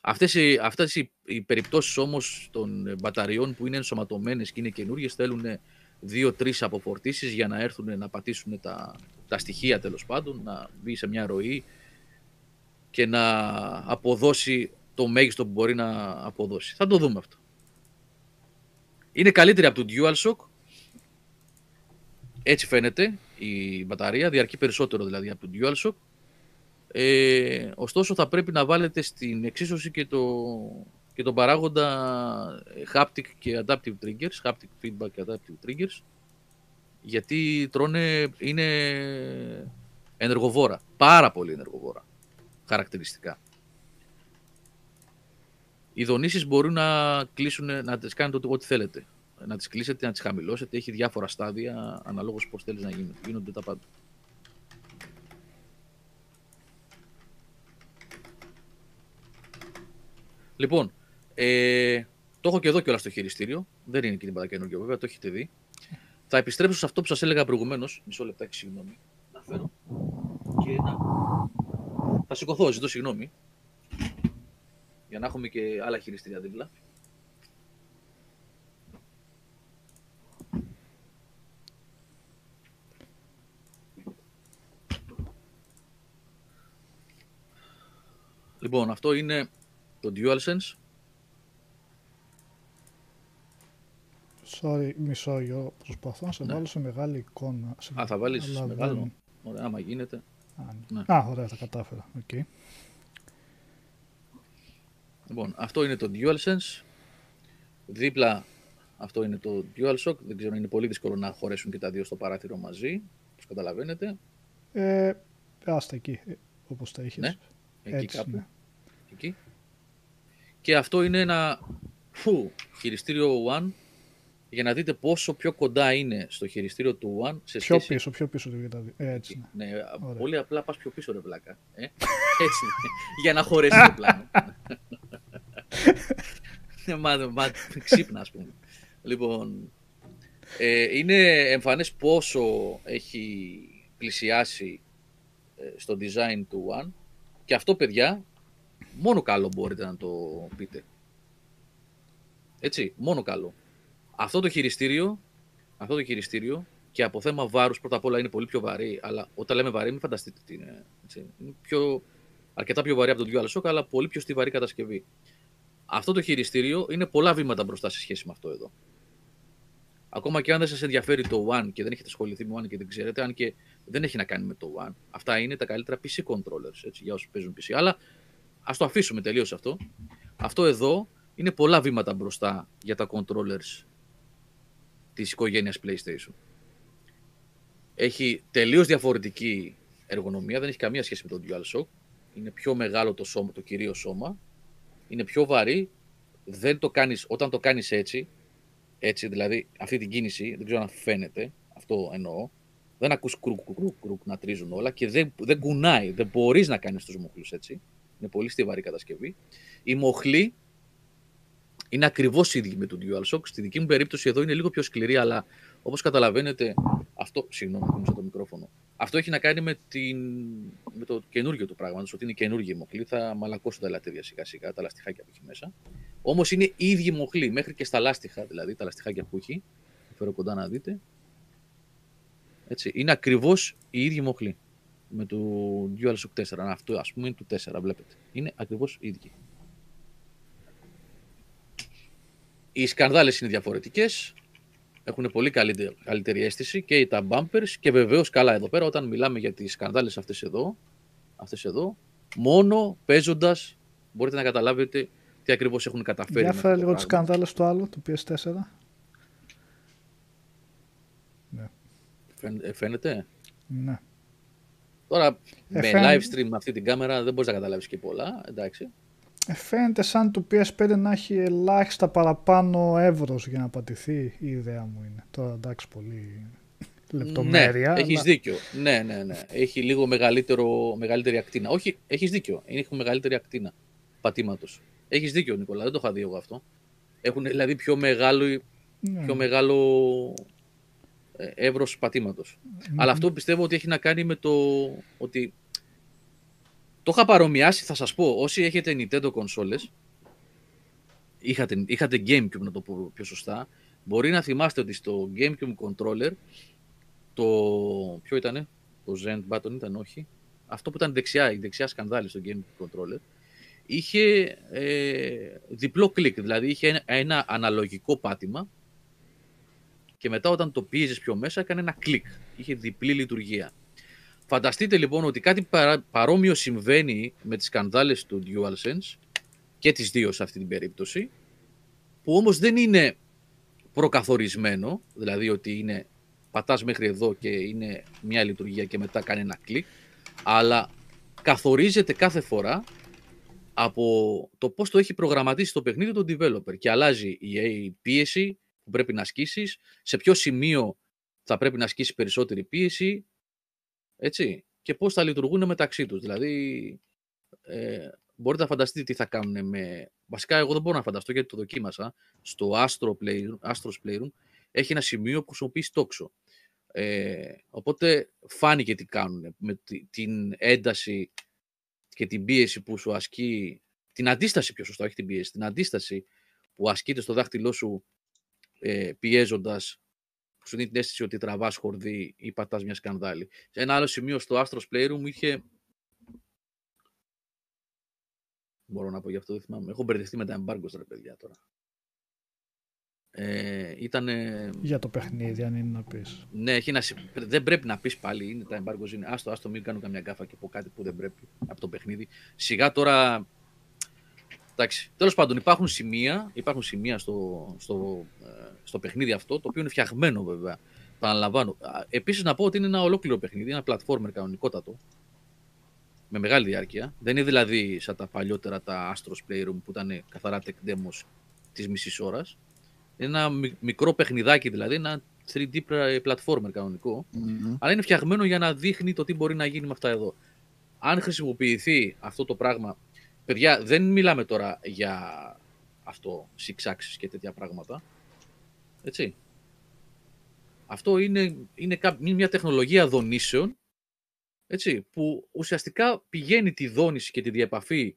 Αυτές οι, αυτές οι, οι περιπτώσεις όμως των ε, μπαταριών που είναι ενσωματωμένες και είναι καινούργιες θέλουν δύο-τρεις αποφορτήσεις για να έρθουν να πατήσουν τα, τα στοιχεία τέλος πάντων, να μπει σε μια ροή και να αποδώσει το μέγιστο που μπορεί να αποδώσει. Θα το δούμε αυτό. Είναι καλύτερη από το DualShock. Έτσι φαίνεται η μπαταρία, διαρκεί περισσότερο δηλαδή από το DualShock. Ε, ωστόσο θα πρέπει να βάλετε στην εξίσωση και, το, και τον παράγοντα haptic και adaptive triggers, haptic feedback και adaptive triggers, γιατί τρώνε, είναι ενεργοβόρα, πάρα πολύ ενεργοβόρα, χαρακτηριστικά. Οι δονήσεις μπορούν να κλείσουν, να τις κάνετε ό,τι- ό,τι θέλετε. Να τις κλείσετε, να τις χαμηλώσετε, έχει διάφορα στάδια αναλόγως πώς θέλεις να γίνονται. Γίνονται τα πάντα. Λοιπόν, ε, το έχω και εδώ κιόλας στο χειριστήριο. Δεν είναι και τίποτα καινούργιο βέβαια, το έχετε δει. Θα επιστρέψω σε αυτό που σας έλεγα προηγουμένως. Μισό λεπτάκι, συγγνώμη. Να φέρω και ένα Θα σηκωθώ, ζητώ συγγνώμη. Για να έχουμε και άλλα χειριστήρια δίπλα. Λοιπόν, αυτό είναι το DualSense. Sorry, μισό γιο. Προσπαθώ να σε Ναι. βάλω σε μεγάλη εικόνα. Σε- Α, θα βάλεις αλλά μεγάλο; δεν- Ωραία, άμα γίνεται. Α, Ναι. Α, ωραία, τα κατάφερα. Οκ. Λοιπόν, αυτό είναι το DualSense. Δίπλα αυτό είναι το DualShock. Δεν ξέρω, είναι πολύ δύσκολο να χωρέσουν και τα δύο στο παράθυρο μαζί. Όπως καταλαβαίνετε. Ε, άστα εκεί, ε, όπως τα έχεις. Ναι, Εκεί Έτσι, κάπου. ναι. Εκεί. Και αυτό είναι ένα φου, χειριστήριο One για να δείτε πόσο πιο κοντά είναι στο χειριστήριο του One σε Πιο σχέση... πίσω, πιο πίσω του τα δύο. Ε, έτσι, ναι. Ναι, Ωραία. πολύ απλά πας πιο πίσω ρε βλάκα. Ε; Έτσι είναι. για να χωρέσει το πλάνο. Ναι, μα, μα ξύπνα ας πούμε. Λοιπόν, ε, είναι εμφανές πόσο έχει πλησιάσει ε, στο design του One και αυτό παιδιά μόνο καλό μπορείτε να το πείτε. Έτσι, μόνο καλό. Αυτό το χειριστήριο, αυτό το χειριστήριο και από θέμα βάρους πρώτα απ' όλα είναι πολύ πιο βαρύ, αλλά όταν λέμε βαρύ μην φανταστείτε τι είναι. Έτσι. Είναι πιο, αρκετά πιο βαρύ από το DualShock, αλλά πολύ πιο στιβαρή κατασκευή. Αυτό το χειριστήριο είναι πολλά βήματα μπροστά σε σχέση με αυτό εδώ. Ακόμα και αν δεν σας ενδιαφέρει το One και δεν έχετε ασχοληθεί με One και δεν ξέρετε, αν και δεν έχει να κάνει με το One, αυτά είναι τα καλύτερα PC controllers έτσι, για όσους παίζουν PC. Αλλά ας το αφήσουμε τελείως αυτό. Αυτό εδώ είναι πολλά βήματα μπροστά για τα controllers της οικογένειας PlayStation. Έχει τελείως διαφορετική εργονομία, δεν έχει καμία σχέση με το DualShock. Είναι πιο μεγάλο το σώμα, το κυρίως σώμα. Είναι πιο βαρύ. Δεν το κάνεις, όταν το κάνεις έτσι, έτσι δηλαδή αυτή την κίνηση, δεν ξέρω αν φαίνεται, αυτό εννοώ, δεν ακούς κρουκ, κρουκ, κρουκ να τρίζουν όλα και δεν, δεν κουνάει, δεν μπορείς να κάνεις τους μοχλούς έτσι. Είναι πολύ στιβαρή κατασκευή. Η μοχλή είναι ακριβώς ίδια με το DualShock. Στη δική μου περίπτωση εδώ είναι λίγο πιο σκληρή, αλλά όπως καταλαβαίνετε, αυτό, συγγνώμη, κούνησα το μικρόφωνο. Αυτό έχει να κάνει με, την, με το καινούργιο του πράγματος, ότι είναι καινούργια η μοχλή. Θα μαλακώσουν τα ελαττήρια σιγά σιγά, τα λαστιχάκια που έχει μέσα. Όμως είναι η ίδια η μοχλή, μέχρι και στα λάστιχα, δηλαδή τα λαστιχάκια που έχει. Θα φέρω κοντά να δείτε. Έτσι, είναι ακριβώς η ίδια η μοχλή με το DualShock 4. Αυτό ας πούμε είναι του 4, βλέπετε. Είναι ακριβώς η ίδια. Οι σκανδάλες είναι διαφορετικές, έχουν πολύ καλύτερη, καλύτερη αίσθηση και τα bumpers και βεβαίως καλά εδώ πέρα όταν μιλάμε για τις σκανδάλες αυτές εδώ, αυτές εδώ μόνο παίζοντας μπορείτε να καταλάβετε τι ακριβώς έχουν καταφέρει. Για με φέρε αυτό το λίγο τις πράγμα. σκανδάλες του άλλου, του PS4. Φαίν- ε, Φαίνεται. Ναι. Τώρα με φαίν- live stream με αυτή την κάμερα δεν μπορείς να καταλάβεις και πολλά, εντάξει. Ε, Φαίνεται σαν του PS5 να έχει ελάχιστα παραπάνω εύρος για να πατηθεί η ιδέα μου είναι. Τώρα εντάξει πολύ λεπτομέρεια. Ναι, έχεις αλλά- δίκιο. Ναι, ναι, ναι. Έχει λίγο μεγαλύτερο, μεγαλύτερη ακτίνα. Όχι, έχεις δίκιο. Έχει μεγαλύτερη ακτίνα πατήματος. Έχεις δίκιο, Νικόλα. Δεν το είχα δει εγώ αυτό. Έχουν δηλαδή πιο μεγάλο, Ναι. πιο μεγάλο ε, εύρος πατήματος. Αλλά αυτό πιστεύω ότι έχει να κάνει με το ότι το είχα παρομοιάσει, θα σας πω, όσοι έχετε Nintendo κονσόλες, είχατε, είχατε Gamecube να το πω πιο σωστά, μπορεί να θυμάστε ότι στο Gamecube controller το, ποιο ήτανε, το Zen button ήταν όχι, αυτό που ήταν δεξιά, η δεξιά σκανδάλη στο Gamecube controller, είχε ε, διπλό κλικ, δηλαδή είχε ένα, ένα αναλογικό πάτημα και μετά όταν το πίεζες πιο μέσα έκανε ένα κλικ, είχε διπλή λειτουργία. Φανταστείτε λοιπόν ότι κάτι παρά- παρόμοιο συμβαίνει με τις σκανδάλες του DualSense και τις δύο σε αυτή την περίπτωση, που όμως δεν είναι προκαθορισμένο, δηλαδή ότι είναι πατάς μέχρι εδώ και είναι μια λειτουργία και μετά κάνει ένα κλικ, αλλά καθορίζεται κάθε φορά από το πώς το έχει προγραμματίσει το παιχνίδι το developer και αλλάζει η η πίεση που πρέπει να ασκήσεις, σε ποιο σημείο θα πρέπει να ασκήσεις περισσότερη πίεση, έτσι, και πώς θα λειτουργούν μεταξύ τους. Δηλαδή, ε, μπορείτε να φανταστείτε τι θα κάνουν με... Βασικά, εγώ δεν μπορώ να φανταστώ γιατί το δοκίμασα. Στο Astro Playroom, Astro's Playroom έχει ένα σημείο που χρησιμοποιείς τόξο. Ε, οπότε φάνηκε τι κάνουν με τη- την ένταση και την πίεση που σου ασκεί, την αντίσταση πιο σωστά, όχι την πίεση, την αντίσταση που ασκείται στο δάχτυλό σου ε, πιέζοντας, που σου δίνει την αίσθηση ότι τραβάς χορδί ή πατάς μια σκανδάλη. Σε ένα άλλο σημείο στο Astros Playroom είχε... Μπορώ να πω γι' αυτό, δεν θυμάμαι. Έχω μπερδευτεί με τα embargoes, ρε παιδιά, τώρα. Ε, ήτανε... Για το παιχνίδι, αν είναι να πεις. Ναι, έχει ένα... συ- δεν πρέπει να πεις πάλι. Είναι, τα embargoes είναι. Άστο, άστο, μην κάνω καμιά γκάφα και πω κάτι που δεν πρέπει από το παιχνίδι. Σιγά τώρα. Εντάξει. Τέλος πάντων, υπάρχουν σημεία, υπάρχουν σημεία στο, στο, ε, στο παιχνίδι αυτό, το οποίο είναι φτιαγμένο βέβαια. Παραλαμβάνω. Επίσης, να πω ότι είναι ένα ολόκληρο παιχνίδι, ένα platformer κανονικότατο. Με μεγάλη διάρκεια. Δεν είναι δηλαδή σαν τα παλιότερα τα Astros Playroom που ήταν καθαρά tech demos της μισής ώρας. Είναι ένα μι- μικρό παιχνιδάκι δηλαδή, ένα 3D πρα- platformer κανονικό, Μμμ. αλλά είναι φτιαγμένο για να δείχνει το τι μπορεί να γίνει με αυτά εδώ. Αν χρησιμοποιηθεί αυτό το πράγμα, παιδιά, δεν μιλάμε τώρα για αυτό, six axis και τέτοια πράγματα, έτσι. Αυτό είναι, είναι κά- είναι μια τεχνολογία δονήσεων, έτσι, που ουσιαστικά πηγαίνει τη δόνηση και τη διαπαφή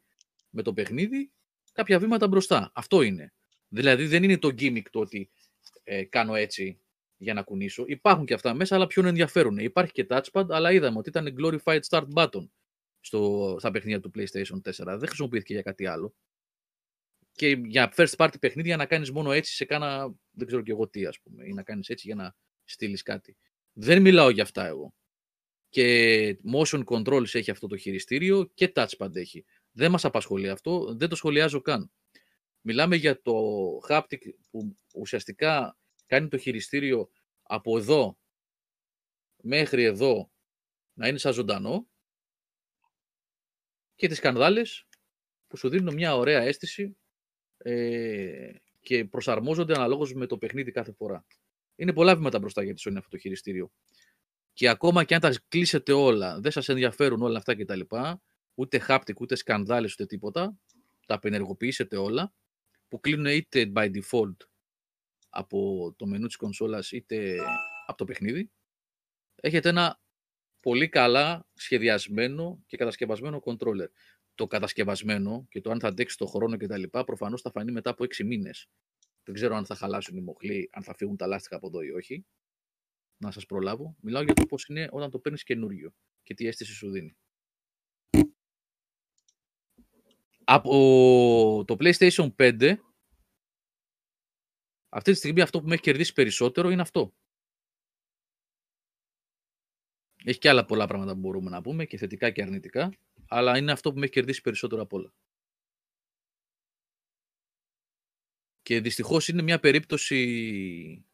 με το παιχνίδι κάποια βήματα μπροστά. Αυτό είναι. Δηλαδή δεν είναι το gimmick το ότι ε, κάνω έτσι για να κουνήσω. Υπάρχουν και αυτά μέσα, αλλά ποιον ενδιαφέρουν. Υπάρχει και touchpad, αλλά είδαμε ότι ήταν glorified start button στο, στα παιχνίδια του PlayStation 4. Δεν χρησιμοποιήθηκε για κάτι άλλο. Και για first party παιχνίδια να κάνεις μόνο έτσι σε κάνα, δεν ξέρω και εγώ τι ας πούμε, ή να κάνεις έτσι για να στείλεις κάτι. Δεν μιλάω για αυτά εγώ. Και motion controls έχει αυτό το χειριστήριο και touchpad έχει. Δεν μας απασχολεί αυτό, δεν το σχολιάζω καν. Μιλάμε για το haptic που ουσιαστικά κάνει το χειριστήριο από εδώ μέχρι εδώ να είναι σαν ζωντανό και τις σκανδάλες που σου δίνουν μια ωραία αίσθηση ε, και προσαρμόζονται αναλόγως με το παιχνίδι κάθε φορά. Είναι πολλά βήματα μπροστά για τη Sony αυτό το χειριστήριο. Και ακόμα και αν τα κλείσετε όλα, δεν σας ενδιαφέρουν όλα αυτά κτλ. Ούτε haptic, ούτε σκανδάλες, ούτε τίποτα. Τα απενεργοποιήσετε όλα, που κλείνουν είτε by default από το μενού της κονσόλας είτε από το παιχνίδι. Έχετε ένα πολύ καλά σχεδιασμένο και κατασκευασμένο controller. Το κατασκευασμένο και το αν θα αντέξει το χρόνο και τα λοιπά προφανώς θα φανεί μετά από 6 μήνες. Δεν ξέρω αν θα χαλάσουν οι μοχλοί, αν θα φύγουν τα λάστιχα από εδώ ή όχι. Να σας προλάβω. Μιλάω για το πώς είναι όταν το παίρνεις καινούριο και τι αίσθηση σου δίνει. Από το PlayStation 5 αυτή τη στιγμή αυτό που με έχει κερδίσει περισσότερο είναι αυτό. Έχει και άλλα πολλά πράγματα που μπορούμε να πούμε και θετικά και αρνητικά, αλλά είναι αυτό που με έχει κερδίσει περισσότερο από όλα. Και δυστυχώς είναι μια περίπτωση,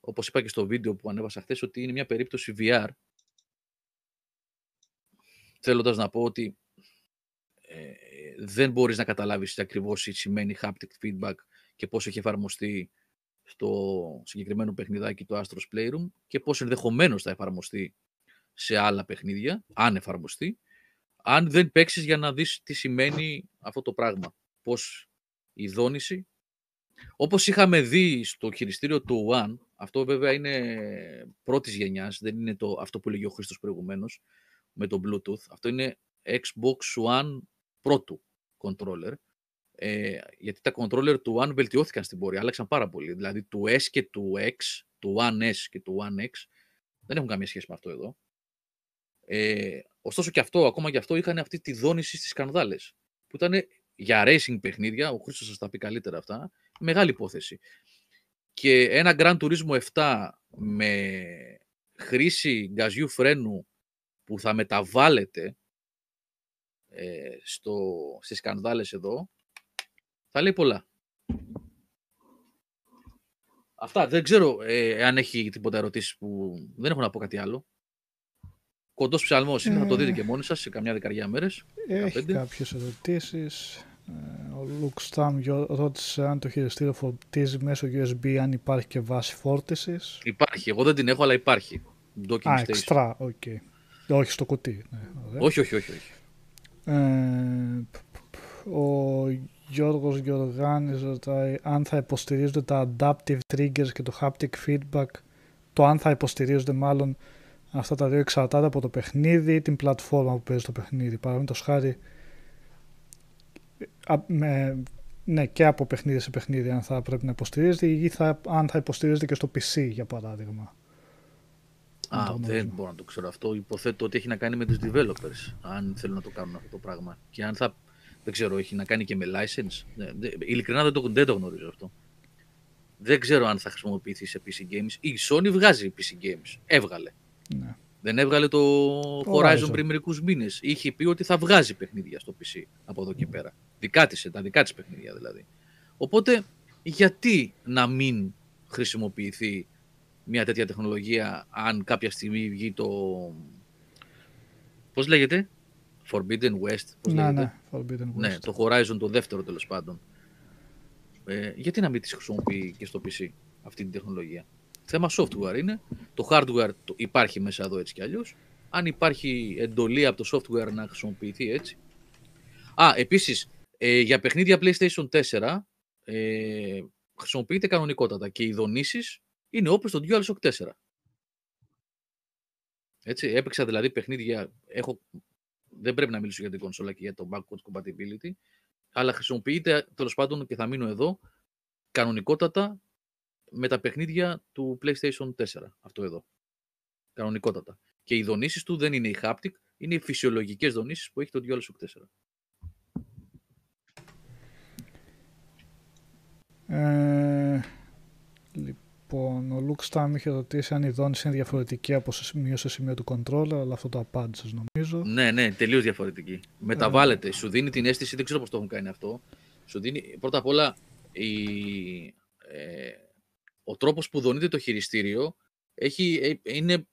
όπως είπα και στο βίντεο που ανέβασα χθες, ότι είναι μια περίπτωση VR. Θέλοντας να πω ότι ε, δεν μπορείς να καταλάβεις τι ακριβώς σημαίνει haptic feedback και πώς έχει εφαρμοστεί στο συγκεκριμένο παιχνιδάκι το Astros Playroom και πώς ενδεχομένως θα εφαρμοστεί σε άλλα παιχνίδια, αν εφαρμοστεί, αν δεν παίξεις για να δεις τι σημαίνει αυτό το πράγμα. Πώς η δόνηση, όπως είχαμε δει στο χειριστήριο του One, αυτό βέβαια είναι πρώτης γενιάς, δεν είναι το, αυτό που λέγει ο Χρήστος προηγουμένως, με το Bluetooth. Αυτό είναι Xbox One πρώτου controller, ε, γιατί τα controller του One βελτιώθηκαν στην πορεία, άλλαξαν πάρα πολύ. Δηλαδή του S και του X, του One S και του One X, δεν έχουν καμία σχέση με αυτό εδώ. Ε, ωστόσο και αυτό, ακόμα και αυτό, είχαν αυτή τη δόνηση στις σκανδάλες, που ήταν για racing παιχνίδια, ο Χρήστος σας τα πει καλύτερα αυτά, μεγάλη υπόθεση. Και ένα Grand Turismo 7 με χρήση γκαζιού φρένου που θα μεταβάλλεται ε, στο, στις σκανδάλες εδώ, θα λέει πολλά. Αυτά. Δεν ξέρω ε, αν έχει τίποτα ερωτήσεις που δεν έχω να πω κάτι άλλο. Κοντός ψαλμός είναι, θα το δείτε και μόνοι σας σε καμιά δεκαριά μέρες. Έχει 15. κάποιες ερωτήσεις. Ε, Ο Λουκ Σταμ ρώτησε αν το χειριστήριο φορτίζει μέσω USB αν υπάρχει και βάση φόρτισης. Υπάρχει. Εγώ δεν την έχω, αλλά υπάρχει. Docking Α, station. εξτρά, οκ. Όχι στο κουτί. Ναι, ωραία. Όχι, όχι, όχι. όχι. Ε, ο Γιώργος Γιωργάνης ρωτάει αν θα υποστηρίζονται τα adaptive triggers και το haptic feedback. Το αν θα υποστηρίζονται μάλλον αυτά τα δύο εξαρτάται από το παιχνίδι ή την πλατφόρμα που παίζει το παιχνίδι. Παραδείγματος χάρη Α, με, ναι, και από παιχνίδι σε παιχνίδι αν θα πρέπει να υποστηρίζεται ή θα, αν θα υποστηρίζεται και στο PC για παράδειγμα. Α, το δεν γνωρίζω. μπορώ να το ξέρω αυτό. Υποθέτω ότι έχει να κάνει με τους developers, αν θέλουν να το κάνουν αυτό το πράγμα. Και αν θα, δεν ξέρω, έχει να κάνει και με license. Ναι, δε- ειλικρινά δεν το, δεν το γνωρίζω αυτό. Δεν ξέρω αν θα χρησιμοποιηθεί σε PC games. Η Sony βγάζει PC games. Έβγαλε. Ναι. Δεν έβγαλε το Horizon, Horizon. πριν μερικούς μήνες. Είχε πει ότι θα βγάζει παιχνίδια στο PC από εδώ και πέρα. Δικά της, τα δικά της παιχνίδια δηλαδή. Οπότε, γιατί να μην χρησιμοποιηθεί μια τέτοια τεχνολογία αν κάποια στιγμή βγει το. Πώς λέγεται, Forbidden West. Πώς ναι, λέγεται; ναι, Forbidden West. Ναι, το Horizon το δεύτερο τέλος πάντων. Ε, γιατί να μην τη χρησιμοποιεί και στο PC αυτή την τεχνολογία; Θέμα software είναι. Το hardware το υπάρχει μέσα εδώ έτσι κι αλλιώς. Αν υπάρχει εντολή από το software να χρησιμοποιηθεί έτσι. Α, επίσης, ε, για παιχνίδια PlayStation 4 ε, χρησιμοποιείται κανονικότατα και οι δονήσεις είναι όπως το DualShock 4. Έτσι, έπαιξα δηλαδή παιχνίδια, έχω, δεν πρέπει να μιλήσω για την κονσόλα και για το backwards compatibility, αλλά χρησιμοποιείται τέλος πάντων και θα μείνω εδώ κανονικότατα με τα παιχνίδια του PlayStation 4. Αυτό εδώ. Κανονικότατα. Και οι δονήσεις του δεν είναι οι haptic, είναι οι φυσιολογικές δονήσεις που έχει το DualShock 4. Ε, λοιπόν, ο Λουκ Στάμ είχε ρωτήσει αν η δόνηση είναι διαφορετική από σε σημείο σε σημείο του controller, αλλά αυτό το απάντησες νομίζω. Ναι, ναι, τελείως διαφορετική. Μεταβάλλεται. Σου δίνει την αίσθηση, δεν ξέρω πώς το έχουν κάνει αυτό. Σου δίνει πρώτα απ' όλα η, ε, ο τρόπος που δονείται το χειριστήριο έχει, ε, είναι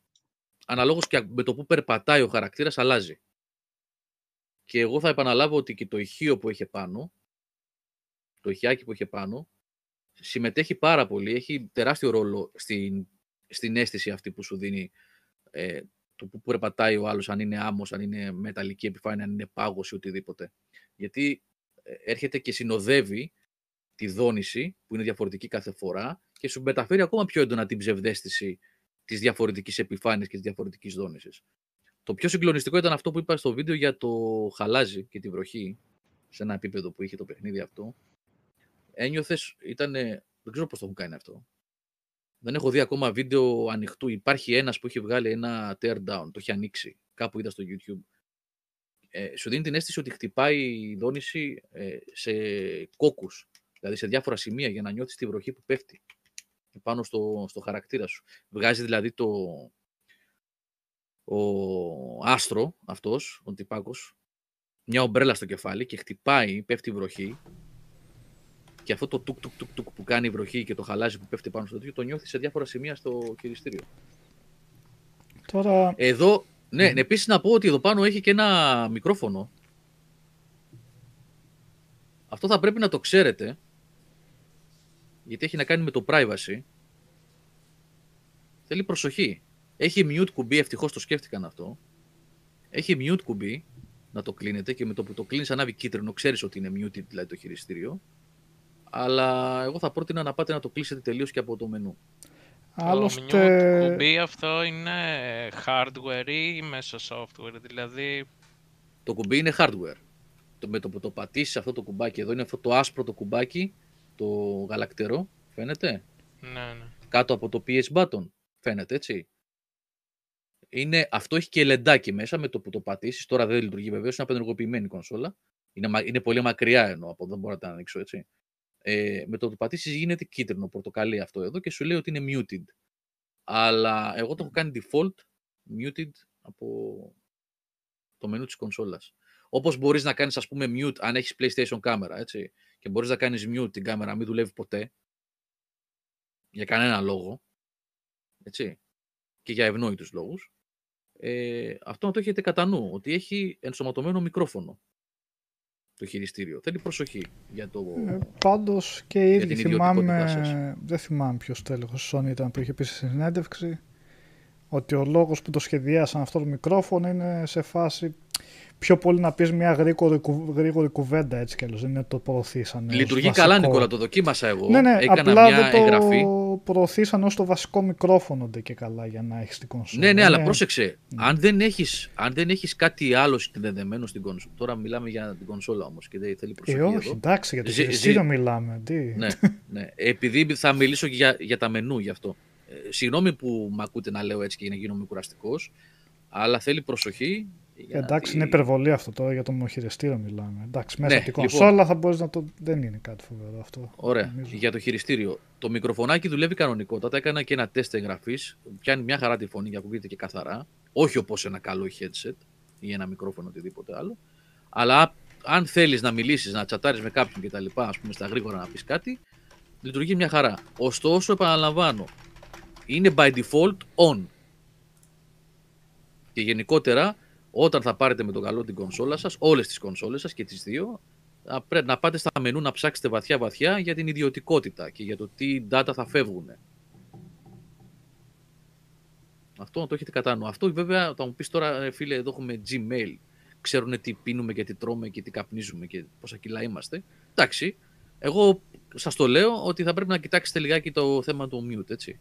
αναλόγως και με το που περπατάει ο χαρακτήρας αλλάζει. Και εγώ θα επαναλάβω ότι και το ηχείο που έχει πάνω, το ηχιάκι που έχει πάνω, συμμετέχει πάρα πολύ, έχει τεράστιο ρόλο στην, στην αίσθηση αυτή που σου δίνει ε, το που περπατάει ο άλλος, αν είναι άμμος, αν είναι μεταλλική επιφάνεια, αν είναι πάγος ή οτιδήποτε. Γιατί ε, έρχεται και συνοδεύει τη δόνηση, που είναι διαφορετική κάθε φορά, και σου μεταφέρει ακόμα πιο έντονα την ψευδέστηση της διαφορετικής επιφάνειας και της διαφορετικής δόνησης. Το πιο συγκλονιστικό ήταν αυτό που είπα στο βίντεο για το χαλάζι και τη βροχή, σε ένα επίπεδο που είχε το παιχνίδι αυτό. Ένιωθες, ήταν, δεν ξέρω πώς το έχουν κάνει αυτό. Δεν έχω δει ακόμα βίντεο ανοιχτού. Υπάρχει ένας που έχει βγάλει ένα teardown, το έχει ανοίξει. Κάπου είδα στο YouTube. Ε, σου δίνει την αίσθηση ότι χτυπάει η δόνηση ε, σε κόκκους. Δηλαδή σε διάφορα σημεία για να νιώθεις τη βροχή που πέφτει πάνω στο, στο χαρακτήρα σου. Βγάζει δηλαδή το ο άστρο αυτός, ο τυπάκος, μια ομπρέλα στο κεφάλι και χτυπάει, πέφτει η βροχή και αυτό το τουκ τουκ τουκ τουκ που κάνει η βροχή και το χαλάζει που πέφτει πάνω στο τέτοιο, το νιώθεις σε διάφορα σημεία στο χειριστήριο. Τώρα, Εδώ, ναι, επίσης να πω ότι εδώ πάνω έχει και ένα μικρόφωνο. Αυτό θα πρέπει να το ξέρετε, γιατί έχει να κάνει με το privacy. Θέλει προσοχή. Έχει mute κουμπί, ευτυχώς το σκέφτηκαν αυτό. Έχει mute κουμπί, να το κλείνετε και με το που το κλείνεις ανάβει κίτρινο, ξέρεις ότι είναι muted δηλαδή το χειριστήριο. Αλλά εγώ θα πρότεινα να πάτε να το κλείσετε τελείως και από το μενού. Το άλλωστε, mute κουμπί αυτό είναι hardware ή μέσω software, δηλαδή Το κουμπί είναι hardware. Το, με το που το πατήσεις αυτό το κουμπάκι εδώ είναι αυτό το άσπρο το κουμπάκι, το γαλακτερό, φαίνεται, ναι, ναι. κάτω από το PS button, φαίνεται έτσι; Είναι, αυτό έχει και λεντάκι μέσα με το που το πατήσεις, τώρα δεν λειτουργεί βεβαίως, είναι απενεργοποιημένη η κονσόλα. Είναι, μα- είναι πολύ μακριά ενώ από εδώ δεν μπορώ να τα ανοίξω έτσι. Ε, με το που πατήσεις γίνεται κίτρινο, πορτοκαλί αυτό εδώ και σου λέει ότι είναι muted. Αλλά εγώ το έχω κάνει default muted από το μενού της κονσόλας. Όπως μπορείς να κάνεις ας πούμε mute αν έχεις PlayStation κάμερα, έτσι, και μπορείς να κάνεις mute την κάμερα, μην δουλεύει ποτέ, για κανένα λόγο, έτσι, και για ευνόητους λόγους, ε, αυτό να το έχετε κατά νου, ότι έχει ενσωματωμένο μικρόφωνο το χειριστήριο. Θέλει προσοχή για το... ε, πάντως και οι Για ίδιοι την ιδιωτικότητά σας. θυμάμαι, δεν θυμάμαι ποιος τέλεχος Sony ήταν που είχε πει στη συνέντευξη, ότι ο λόγος που το σχεδιάσαν αυτό το μικρόφωνο είναι σε φάση πιο πολύ να πεις μια γρήγορη, κου- γρήγορη κουβέντα έτσι κι αλλιώς, δεν είναι το προωθήσανε. ως Λειτουργεί βασικό. καλά, Νικόλα, το δοκίμασα εγώ. Ναι, ναι, Έκανα απλά μια δεν το εγγραφή. προωθήσαν ως το βασικό μικρόφωνο ντε και καλά για να έχεις την κονσόλα. Ναι, ναι, αλλά Είναι- πρόσεξε. Αν δεν έχεις, αν δεν έχεις κάτι άλλο συνδεδεμένο στην κονσόλα. Τώρα μιλάμε για την κονσόλα όμως και δεν θέλει Ε, προσοχή όχι, εδώ. εντάξει, για το Ζη- χειριστήριο ζη- μιλάμε. Τι. ναι, ναι. Επειδή θα μιλήσω και για, για τα μενού γι' αυτό. Ε, συγγνώμη που με ακούτε να λέω έτσι και να γίνομαι κουραστικός, αλλά θέλει προσοχή. Γιατί- Εντάξει, είναι υπερβολή αυτό τώρα για το μοχειριστήριο μιλάμε. Εντάξει, μέσα Ναι, από την λοιπόν. κονσόλα θα μπορείς να το. Δεν είναι κάτι φοβερό αυτό. Ωραία. νομίζω. Για το χειριστήριο. Το μικροφωνάκι δουλεύει κανονικότατα. Έκανα και ένα τεστ εγγραφής. Πιάνει μια χαρά τη φωνή και ακούγεται και καθαρά. Όχι όπως ένα καλό headset ή ένα μικρόφωνο οτιδήποτε άλλο. Αλλά αν θέλεις να μιλήσεις, να τσατάρεις με κάποιον κτλ., ας πούμε στα γρήγορα να πεις κάτι, λειτουργεί μια χαρά. Ωστόσο, επαναλαμβάνω, είναι by default on. Και γενικότερα, όταν θα πάρετε με το καλό την κονσόλα σας, όλες τις κονσόλες σας και τις δύο, θα πρέπει να πάτε στα μενού να ψάξετε βαθιά-βαθιά για την ιδιωτικότητα και για το τι data θα φεύγουν. Αυτό να το έχετε κατά νου. Αυτό βέβαια θα μου πεις τώρα, ε, φίλε, εδώ έχουμε Gmail. Ξέρουν τι πίνουμε και τι τρώμε και τι καπνίζουμε και πόσα κιλά είμαστε. Εντάξει, εγώ σας το λέω ότι θα πρέπει να κοιτάξετε λιγάκι το θέμα του mute, έτσι.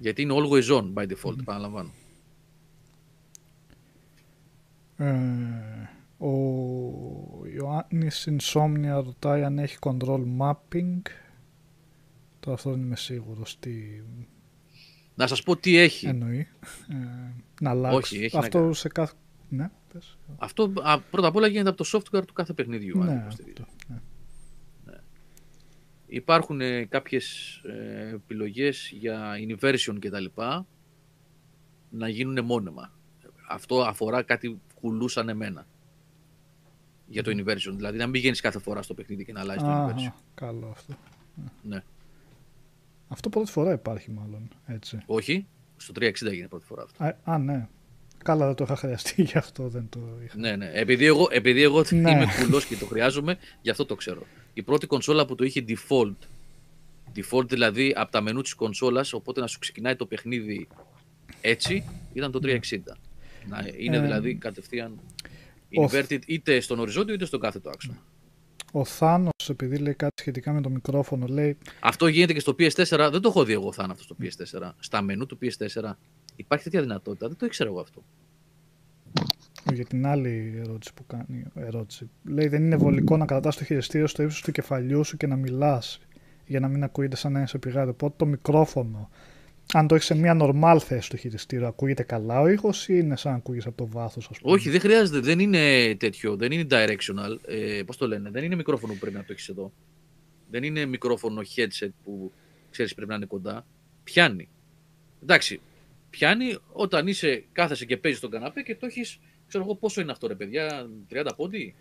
Γιατί είναι always on by default, επαναλαμβάνω. Ε, ο Ιωάννης Insomnia ρωτάει αν έχει control mapping. Τώρα αυτό δεν είμαι σίγουρος τι Να σας πω τι έχει. εννοεί. Ε, να αλλάξει. Όχι, έχει να αυτό κάνει. σε κάθε... Ναι, πες. Αυτό α, πρώτα απ' όλα γίνεται από το software του κάθε παιχνιδιού. αν ναι, υποστηρίζει. αυτό, ναι. Υπάρχουν ε, κάποιες ε, επιλογές για inversion και τα λοιπά να γίνουν μόνιμα. Αυτό αφορά κάτι που κουλούσαν εμένα. Για το inversion. Δηλαδή να μην πηγαίνεις κάθε φορά στο παιχνίδι και να αλλάζεις το Αχα, inversion. καλό αυτό. Ναι. Αυτό πρώτη φορά υπάρχει μάλλον, έτσι. Όχι, στο 360 έγινε πρώτη φορά αυτό. Α, α, ναι. Καλά, δεν το είχα χρειαστεί, γι' αυτό δεν το είχα. Ναι, ναι. Επειδή εγώ, επειδή εγώ Ναι. είμαι κουλός και το χρειάζομαι, γι' αυτό το ξέρω. Η πρώτη κονσόλα που το είχε default, default δηλαδή από τα μενού της κονσόλας, οπότε να σου ξεκινάει το παιχνίδι έτσι, ήταν το 360. Να είναι Ε, δηλαδή κατευθείαν ο- inverted είτε στον οριζόντιο είτε στον κάθετο άξονα. Ο Θάνος, επειδή λέει κάτι σχετικά με το μικρόφωνο, λέει Αυτό γίνεται και στο PS4, δεν το έχω δει εγώ θάνατο στο PS4. Στα μενού του PS4 υπάρχει τέτοια δυνατότητα, δεν το ήξερα εγώ αυτό. για την άλλη ερώτηση που κάνει. Ερώτηση. Λέει δεν είναι βολικό να κρατάς το χειριστήριο στο ύψος του κεφαλιού σου και να μιλάς για να μην ακούγεται σαν να είσαι πηγάδι. Οπότε το μικρόφωνο, αν το έχεις σε μια normal θέση το χειριστήριο, ακούγεται καλά ο ήχος ή είναι σαν να ακούγεσαι από το βάθος, ας πούμε; Όχι, δεν χρειάζεται, δεν είναι τέτοιο, δεν είναι directional. Ε, Πώς το λένε, δεν είναι μικρόφωνο που πρέπει να το έχεις εδώ. Δεν είναι μικρόφωνο headset που ξέρεις πρέπει να είναι κοντά. Πιάνει. Εντάξει, πιάνει όταν είσαι, κάθεσαι και παίζεις στον καναπέ και το έχεις. Ξέρω εγώ πόσο είναι αυτό ρε παιδιά, 30 πόντι.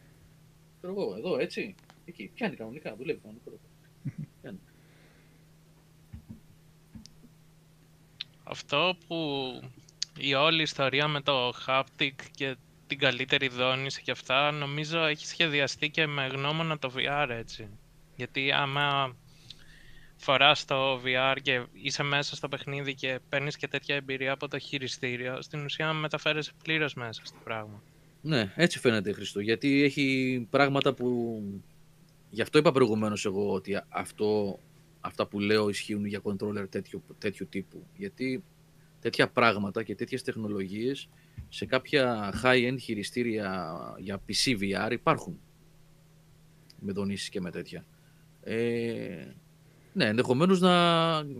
Ξέρω εγώ, εδώ έτσι. Εκεί. Πιάνει κανονικά, δουλεύει κανονικά. Αυτό που η όλη ιστορία με το haptic και την καλύτερη δόνηση και αυτά νομίζω έχει σχεδιαστεί και με γνώμονα το VR έτσι. Γιατί άμα φοράς το VR και είσαι μέσα στο παιχνίδι και παίρνεις και τέτοια εμπειρία από το χειριστήριο, στην ουσία μεταφέρεσαι πλήρως μέσα στο πράγμα. Ναι, έτσι φαίνεται Χριστό. Γιατί έχει πράγματα που. Γι' αυτό είπα προηγουμένως εγώ ότι αυτό, αυτά που λέω ισχύουν για controller τέτοιου, τέτοιου τύπου. Γιατί τέτοια πράγματα και τέτοιες τεχνολογίες σε κάποια high-end χειριστήρια για PC VR υπάρχουν. Με δονήσεις και με τέτοια. Ε, ναι, ενδεχομένως να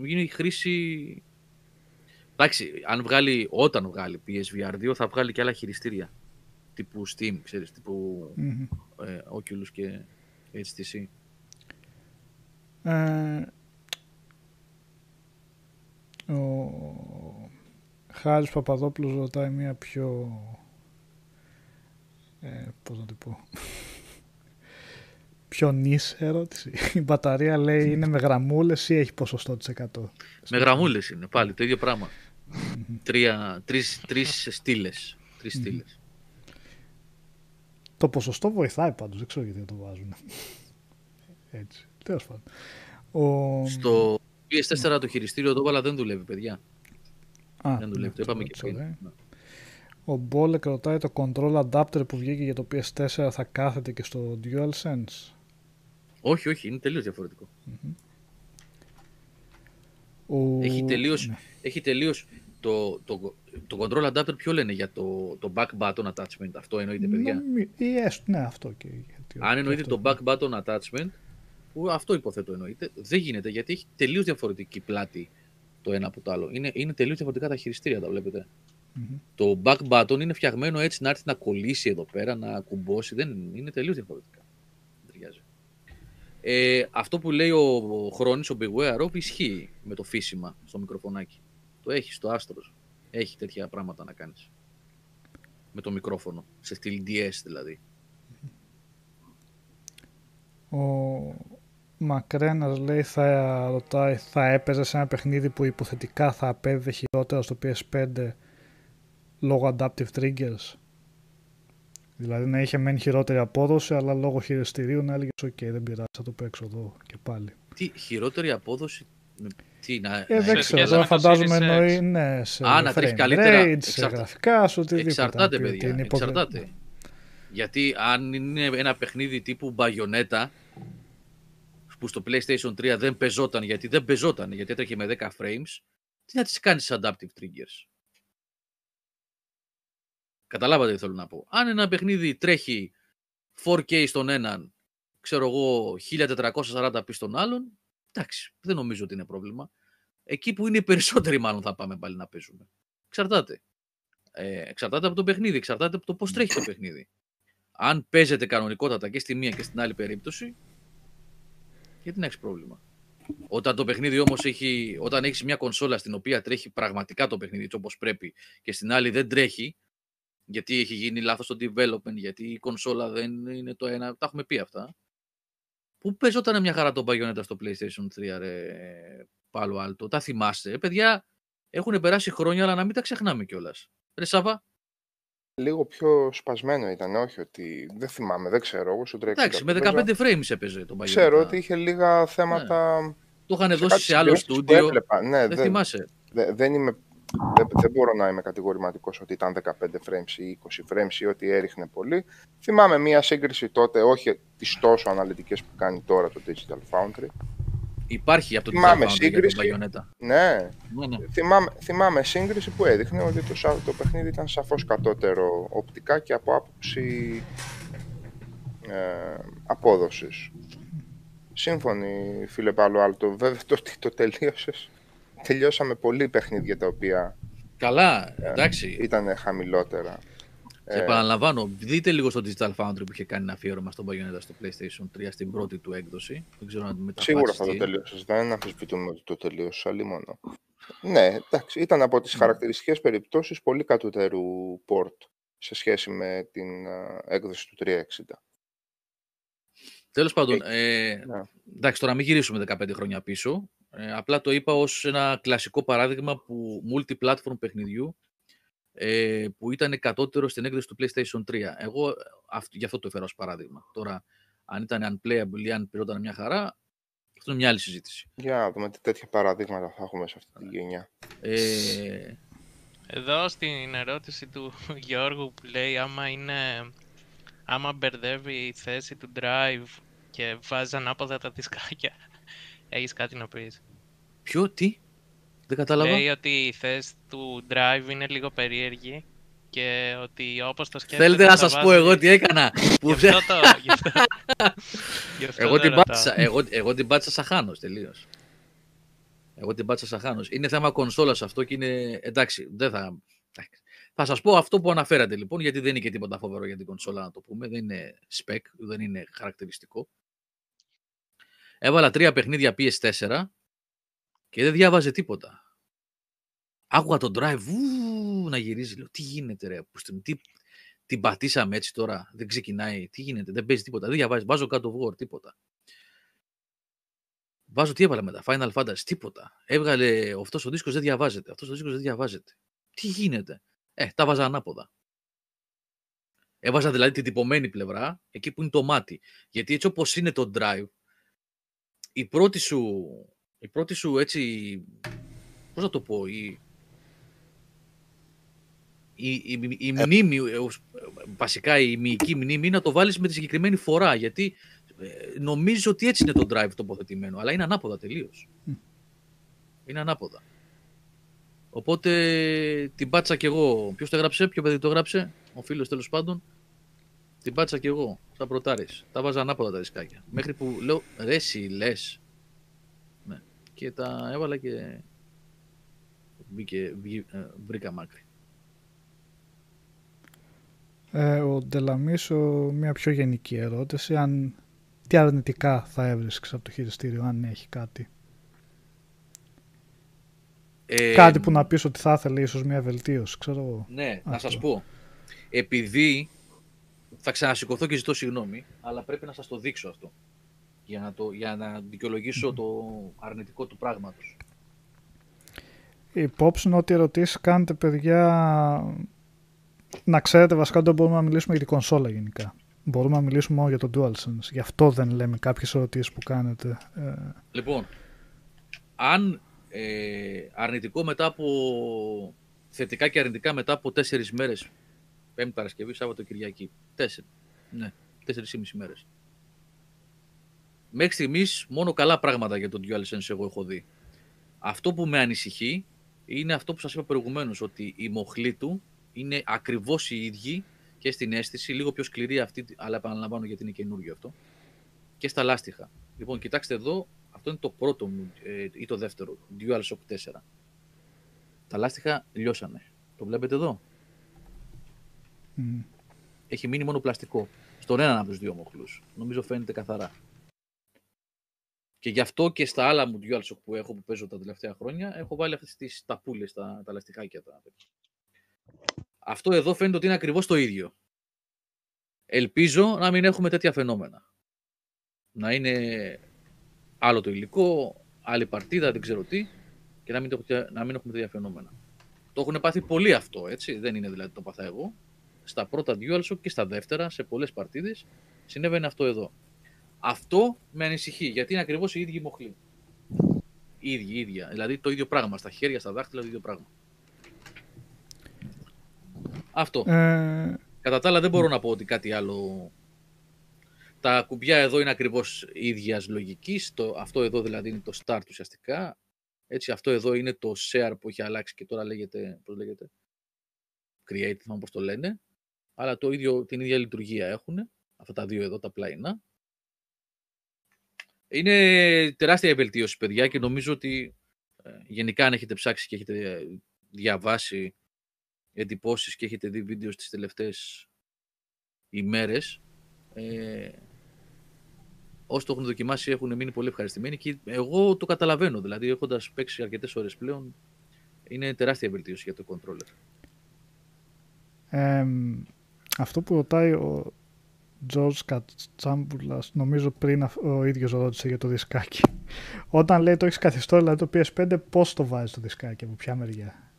γίνει χρήση... Εντάξει, αν βγάλει, όταν βγάλει PSVR 2 θα βγάλει και άλλα χειριστήρια τύπου Steam, ξέρεις, τύπου Μμμ. ε, Oculus και HTC. Ε, ο Χάρης Παπαδόπουλος ρωτάει μια πιο ε, πώς να το πω πιο νης ερώτηση. Η μπαταρία λέει είναι με γραμμούλες ή έχει ποσοστό της 100. Με γραμμούλες είναι πάλι, το ίδιο πράγμα. Τρία, τρεις, τρεις στήλες. Τρεις στήλες. Το ποσοστό βοηθάει πάντως, δεν ξέρω γιατί δεν το βάζουν. Έτσι, τέλος πάντων. Ο... Στο PS4 το χειριστήριο το έβαλα δεν δουλεύει, παιδιά. Α, δεν δουλεύει, το ναι, είπαμε και ρώτησα, πριν. ε. Ναι. Ο Μπόλεκ ρωτάει το control adapter που βγήκε για το PS4 θα κάθεται και στο DualSense; Όχι, όχι, είναι τελείως διαφορετικό. Ο... Έχει τελείως, ναι. έχει τελείως το, το, το control adapter ποιο λένε για το, το back button attachment. Αυτό εννοείται, παιδιά; Νομι- Ή έστω, ναι, αυτό και. γιατί- Αν εννοείται αυτό. το back button attachment, που αυτό υποθέτω εννοείται, δεν γίνεται γιατί έχει τελείως διαφορετική πλάτη το ένα από το άλλο. Είναι, είναι τελείως διαφορετικά τα χειριστήρια, τα βλέπετε. Μμμ. Το back button είναι φτιαγμένο έτσι να έρθει να κολλήσει εδώ πέρα, να κουμπώσει. Δεν είναι τελείως διαφορετικά. Δεν ταιριάζει. Ε, αυτό που λέει ο, ο Χρόνης, ο Beware of, ισχύει με το φύσιμα στο μικροφωνάκι. Το έχεις στο Astros. Έχει τέτοια πράγματα να κάνεις. Με το μικρόφωνο. Σε στυλ DS δηλαδή. Ο Μακρένας λέει θα ρωτάει θα έπαιζε σε ένα παιχνίδι που υποθετικά θα απέδιδε χειρότερα στο PS5 λόγω adaptive triggers. Δηλαδή να είχε μεν χειρότερη απόδοση αλλά λόγω χειριστηρίου να έλεγε οκ δεν πειράζει θα το παίξω εδώ και πάλι. Τι, χειρότερη απόδοση; με- Τι, να, Ε, να δεν έχει- ξέρω, σχέση τώρα με το φαντάζομαι Series X. εννοεί ναι, σε Α, να τρέχει frame καλύτερα. rate, σε Εξαρτα- γραφικά, σε οτιδήποτε. Εξαρτάται, να πει παιδιά. ότι είναι υποβε- Εξαρτάται. Γιατί αν είναι ένα παιχνίδι τύπου μπαγιονέτα που στο PlayStation 3 δεν πεζόταν γιατί δεν πεζόταν γιατί έτρεχε με 10 frames, τι να τις κάνεις adaptive triggers; Καταλάβατε τι θέλω να πω. Αν ένα παιχνίδι τρέχει 4K στον έναν, ξέρω εγώ 1440p στον άλλον, εντάξει, δεν νομίζω ότι είναι πρόβλημα. Εκεί που είναι οι περισσότεροι μάλλον θα πάμε πάλι να παίζουμε. Εξαρτάται. Ε, εξαρτάται από το παιχνίδι, εξαρτάται από το πώς τρέχει το παιχνίδι. Αν παίζεται κανονικότατα και στη μία και στην άλλη περίπτωση, γιατί να έχει πρόβλημα. Όταν το παιχνίδι όμως έχει, όταν έχεις μια κονσόλα στην οποία τρέχει πραγματικά το παιχνίδι έτσι όπως πρέπει και στην άλλη δεν τρέχει, γιατί έχει γίνει λάθος στο development, γιατί η κονσόλα δεν είναι το ένα, τα έχουμε πει αυτά. Πού παίζονταν μια χαρά το Bayonetta στο PlayStation 3, ρε Πάλο Άλτο. Τα θυμάστε. Ε, παιδιά, έχουν περάσει χρόνια, αλλά να μην τα ξεχνάμε κιόλας. Ρε Σάβα, Λίγο πιο σπασμένο ήταν, όχι ότι δεν θυμάμαι, δεν ξέρω. Εγώ στο 360 εντάξει, με το 15 παίζα. frames έπαιζε το Bayonetta. Ξέρω ότι είχε λίγα θέματα. Το είχαν σε δώσει κάτι σε άλλο συγκρούσεις που στούντιο. έβλεπα. Ναι, Δεν δεν, θυμάσαι. δε- δεν, είμαι, δεν, δεν μπορώ να είμαι κατηγορηματικός ότι ήταν 15 frames ή 20 frames ή ότι έριχνε πολύ. Θυμάμαι μία σύγκριση τότε, όχι τις τόσο αναλυτικές που κάνει τώρα το Digital Foundry. Υπάρχει από το Θυμάμαι Digital Foundry για το σύγκριση. Bayonetta. Ναι, Ναι, ναι. θυμάμαι, θυμάμαι σύγκριση που έδειχνε ότι το, σα- το παιχνίδι ήταν σαφώς κατώτερο οπτικά και από άποψη ε, απόδοσης. Σύμφωνοι, φίλε Πάλο Άλτο. Βέβαια το ότι το τελείωσες. Τελειώσαμε πολλοί παιχνίδια τα οποία Καλά, εντάξει. ήταν χαμηλότερα. Ε, επαναλαμβάνω, δείτε λίγο στο Digital Foundry που είχε κάνει ένα αφιέρωμα στο Bayonetta στο PlayStation 3 στην πρώτη του έκδοση. Δεν ξέρω αν μεταφράσεις Σίγουρα θα το τι. τελείωσες. Δεν αμφισβητούμε ότι το τελείωσες, αλλή μόνο. Ναι, εντάξει, ήταν από τις χαρακτηριστικές περιπτώσεις πολύ κατώτερου port σε σχέση με την ε, έκδοση του 360. Τέλος πάντων, ε, Ναι. εντάξει, τώρα μην γυρίσουμε 15 χρόνια πίσω. Ε, απλά το είπα ως ένα κλασικό παράδειγμα που multi-platform παιχνιδιού ε, που ήταν κατώτερο στην έκδοση του PlayStation 3. Εγώ ε, αυτό, γι' αυτό το έφερα ως παράδειγμα. Τώρα, αν ήταν unplayable ή αν πυρόταν μια χαρά, αυτό είναι μια άλλη συζήτηση. Για να δούμε τι τέτοια παραδείγματα θα έχουμε σε αυτή τη γενιά. Ε, Εδώ στην ερώτηση του Γιώργου που λέει άμα είναι άμα μπερδεύει η θέση του drive και βάζει ανάποδα τα δισκάκια. Έχεις κάτι να πεις. ποιο, τι, δεν κατάλαβα. Λέει ότι η θέση του drive είναι λίγο περίεργη και ότι όπως το σκέφτεται Θέλετε να θα σας πω βάζει- εγώ τι έκανα; που Γι' αυτό το... γι' αυτό- γι' αυτό Εγώ το την, ρωτάω. πάτησα, εγώ, εγώ την πάτησα σαν χάνος τελείως. Εγώ την πάτησα σαν χάνος. Είναι θέμα κονσόλας αυτό και είναι εντάξει, δεν θα... εντάξει. Θα σας πω αυτό που αναφέρατε λοιπόν, γιατί δεν είναι και τίποτα φοβερό για την κονσόλα να το πούμε. Δεν είναι spec, δεν είναι χαρακτηριστικό. Έβαλα τρία παιχνίδια PS4 και δεν διάβαζε τίποτα. Άκουγα τον drive βου, να γυρίζει. Λέω, τι γίνεται ρε, που στην- τι, την πατήσαμε έτσι τώρα, δεν ξεκινάει, τι γίνεται, δεν παίζει τίποτα, δεν διαβάζει, βάζω κάτω of War, τίποτα. Βάζω τι έβαλα μετά, Final Fantasy, τίποτα. Έβγαλε αυτός ο δίσκος δεν διαβάζεται, αυτός ο δίσκος δεν διαβάζεται. Τι γίνεται. Ε, τα βάζα ανάποδα. Έβαζα δηλαδή την τυπωμένη πλευρά, εκεί που είναι το μάτι. Γιατί έτσι όπως είναι το drive, η πρώτη σου, η πρώτη σου έτσι, πώς να το πω, η, η, η, η μνήμη, ε, ως- βασικά η μυϊκή μνήμη, να το βάλεις με τη συγκεκριμένη φορά. Γιατί ε, νομίζεις ότι έτσι είναι το drive τοποθετημένο, αλλά είναι ανάποδα τελείως. Μμ. Είναι ανάποδα. Οπότε την πάτσα κι εγώ. Ποιος το έγραψε, ποιο παιδί το έγραψε, ο φίλος τέλος πάντων. Την πάτσα κι εγώ, σαν πρωτάρη. Τα βάζα ανάποδα τα δισκάκια. Μέχρι που λέω ρε, εσύ λες. Ναι. Και τα έβαλα και. Μπήκε, βγή- ε, βρήκα μάκρη. Ε, ο Ντελαμίσο, μια πιο γενική ερώτηση. Αν, τι αρνητικά θα έβρισκες από το χειριστήριο, αν έχει κάτι; Ε, κάτι που να πεις ότι θα ήθελε ίσως μια βελτίωση, ξέρω εγώ. Ναι, να Αυτό. σας πω. Επειδή θα ξανασηκωθώ και ζητώ συγγνώμη, αλλά πρέπει να σας το δείξω αυτό. Για να, το, για να δικαιολογήσω το αρνητικό του πράγματος. Υπόψη είναι ότι ερωτήσει κάνετε παιδιά να ξέρετε βασικά ότι δεν μπορούμε να μιλήσουμε για την κονσόλα γενικά. Μπορούμε να μιλήσουμε μόνο για το DualSense. Γι' αυτό δεν λέμε κάποιες ερωτήσεις που κάνετε. Ε, Λοιπόν, αν ε, αρνητικό μετά από θετικά και αρνητικά μετά από τέσσερις μέρες, Πέμπτη Παρασκευή, Σάββατο Κυριακή. Τέσσερι. Ναι, τέσσερις ή μισή μέρες. Μέχρι στιγμής μόνο καλά πράγματα για τον DualSense εγώ έχω δει. Αυτό που με ανησυχεί είναι αυτό που σας είπα προηγουμένως, ότι η μοχλή του είναι ακριβώς οι ίδιοι και στην αίσθηση, λίγο πιο σκληρή αυτή, αλλά επαναλαμβάνω γιατί είναι καινούργιο αυτό, και στα λάστιχα. Λοιπόν, κοιτάξτε εδώ, αυτό είναι το πρώτο μου ε, ή το δεύτερο, DualShock 4. Τα λάστιχα λιώσανε. Το βλέπετε εδώ; μ. Έχει μείνει μόνο πλαστικό. Στον έναν από τους δύο μοχλούς. Νομίζω φαίνεται καθαρά. Και γι' αυτό και στα άλλα μου DualShock που έχω που παίζω τα τελευταία χρόνια έχω βάλει αυτές τις ταπούλες, τα, τα λαστιχάκια. Τα... Αυτό εδώ φαίνεται ότι είναι ακριβώς το ίδιο. Ελπίζω να μην έχουμε τέτοια φαινόμενα. Να είναι άλλο το υλικό, άλλη παρτίδα, δεν ξέρω τι, και να μην, το, να μην έχουμε τέτοια φαινόμενα. Το έχουν πάθει πολύ αυτό, έτσι. Δεν είναι δηλαδή το παθά εγώ. Στα πρώτα DualShock και στα δεύτερα, σε πολλές παρτίδες, συνέβαινε αυτό εδώ. Αυτό με ανησυχεί, γιατί είναι ακριβώς η ίδια μοχλή. Η ίδια, η ίδια. Δηλαδή το ίδιο πράγμα. Στα χέρια, στα δάχτυλα, το ίδιο πράγμα. Αυτό. Ε, Κατά τα άλλα δεν μπορώ να πω ότι κάτι άλλο... Τα κουμπιά εδώ είναι ακριβώς ίδιας λογικής. Το, αυτό εδώ δηλαδή είναι το start ουσιαστικά. Έτσι, αυτό εδώ είναι το share που έχει αλλάξει και τώρα λέγεται, πώς λέγεται, create, θυμάμαι πώς το λένε. Αλλά το ίδιο, την ίδια λειτουργία έχουν. Αυτά τα δύο εδώ, τα πλαϊνά. Είναι τεράστια η βελτίωση, παιδιά, και νομίζω ότι ε, γενικά αν έχετε ψάξει και έχετε ε, διαβάσει εντυπώσεις και έχετε δει βίντεο στις τελευταίες ημέρες, ε, όσοι το έχουν δοκιμάσει έχουν μείνει πολύ ευχαριστημένοι και εγώ το καταλαβαίνω, δηλαδή έχοντας παίξει αρκετές ώρες πλέον, είναι τεράστια βελτίωση για το controller. ε, αυτό που ρωτάει ο George Κατσάμπουλας, νομίζω πριν αυ- ο ίδιος ρώτησε για το δισκάκι. Όταν λέει το έχεις καθιστό, δηλαδή το PS5, πώς το βάζεις το δισκάκι, από ποια μεριά;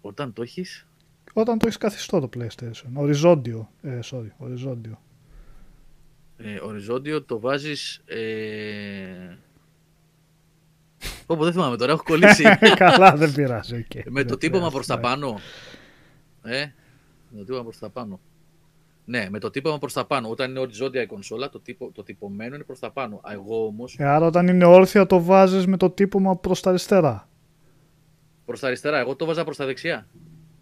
Όταν το έχεις, Όταν το έχεις καθιστό το PlayStation. Οριζόντιο. Ε, sorry, οριζόντιο. ε, οριζόντιο, το βάζεις... Ε... Πω, πω, δεν θυμάμαι τώρα, έχω κολλήσει. Καλά, δεν πειράζει. οκ. με το Δεν τύπωμα πειράζει, προς τα εντάξει. πάνω. Ε, με το τύπωμα προς τα πάνω. Ναι, με το τύπωμα προς τα πάνω. Όταν είναι οριζόντια η κονσόλα, το, τύπο, το τυπωμένο είναι προς τα πάνω. Α, Εγώ όμως, Ε, άρα όταν είναι όρθια το βάζεις με το τύπωμα προς τα αριστερά. προς τα αριστερά, εγώ το βάζα προς τα δεξιά.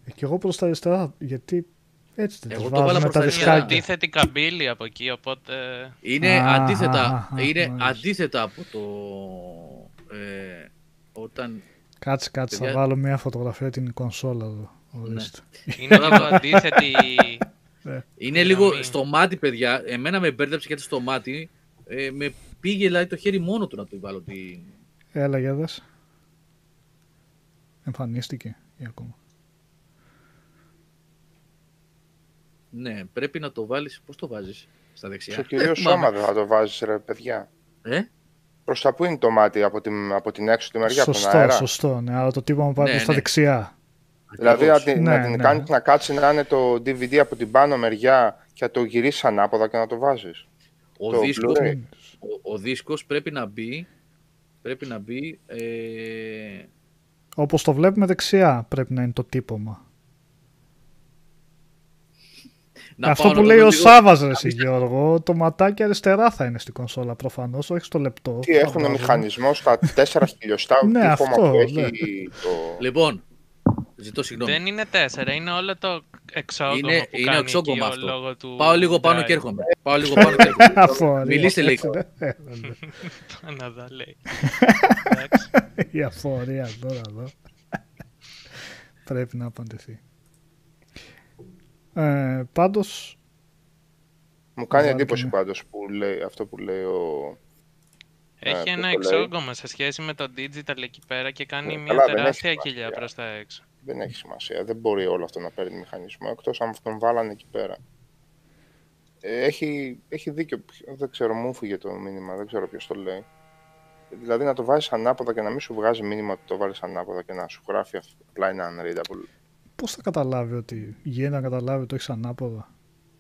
Ε, και εγώ προς τα αριστερά, γιατί έτσι δεν Εγώ τις το βάλα βάζουμε προς τα τα Είναι αριστερά. δισκάκια. αντίθετη καμπύλη από εκεί, οπότε... Είναι Α, αντίθετα, α, α, είναι μάλιστα. αντίθετα από το... Ε, όταν... Κάτσε, κάτσε, θα Παιδιά- βάλω μια φωτογραφία την κονσόλα εδώ. Ναι. Ορίστε. Είναι λίγο αντίθετη Είναι λίγο Γραμμή. στο μάτι, παιδιά. Εμένα με μπέρδεψε γιατί στο μάτι ε, με πήγε δηλαδή, το χέρι μόνο του να του βάλω τη... Έλα για δες. Εμφανίστηκε ή ακόμα. Ναι, πρέπει να το βάλεις... Πώς το βάζεις στα δεξιά; Στο Δεν κυρίω θυμάμαι. σώμα δεν θα το βάζεις, ρε παιδιά. Ε; Προς τα πού είναι το μάτι, από την, από την έξω τη μεριά, από τον Σωστό, αέρα; σωστό. Ναι, αλλά το τύπωμα πάει Ναι, προς τα ναι. δεξιά. Δηλαδή Ακριβώς. να την, Ναι, να την ναι. κάνεις να κάτσει να είναι το DVD από την πάνω μεριά και να το γυρίσεις ανάποδα και να το βάζεις. Ο, το δίσκος, Blu-ray. ο, ο δίσκος πρέπει να μπει, πρέπει να μπει ε, Όπως το βλέπουμε δεξιά πρέπει να είναι το τύπομα. Να Αυτό πάω που να λέει δω ο λίγο- Σάβας ρε εσύ Γιώργο, το ματάκι αριστερά θα είναι στην κονσόλα προφανώς, όχι στο λεπτό. Τι έχουν Φαντάζομαι. μηχανισμό στα 4 χιλιοστά Ναι, τύχωμα αυτό, που έχει ναι. το... Λοιπόν, ζητώ συγγνώμη. Δεν είναι τέσσερα, είναι όλο το εξώκομμα Είναι- που είναι κάνει εξώκομμα εκεί ο αυτό. λόγω του Πάω λίγο πάνω drive. και έρχομαι. Πάω λίγο πάνω και έρχομαι. Αφορία. Μιλήστε λίγο. Ε, ναι. Να δω, λέει. Εντάξει. Η αφορία τώρα εδώ. Πρέπει να απαντηθεί. Ε, πάντως, Μου κάνει Βάλτε εντύπωση με. πάντως που λέει, αυτό που λέει ο... Έχει πώς ένα το λέει. εξώκομμα σε σχέση με το digital εκεί πέρα και κάνει Ε, μια καλά, δεν έχει τεράστια σημασία. κοιλιά προς τα έξω. Δεν έχει σημασία. Δεν μπορεί όλο αυτό να παίρνει μηχανισμό εκτός αν τον βάλανε εκεί πέρα. Ε, Έχει, έχει δίκιο. Ποιο- Δεν ξέρω, μου φύγε το μήνυμα. Δεν ξέρω ποιος το λέει. Δηλαδή να το βάζεις ανάποδα και να μην σου βγάζει μήνυμα ότι το βάλεις ανάποδα και να σου γράφει αυ- απλά είναι unreadable. πώς θα καταλάβει ότι γίνεται να καταλάβει ότι το έχεις ανάποδα;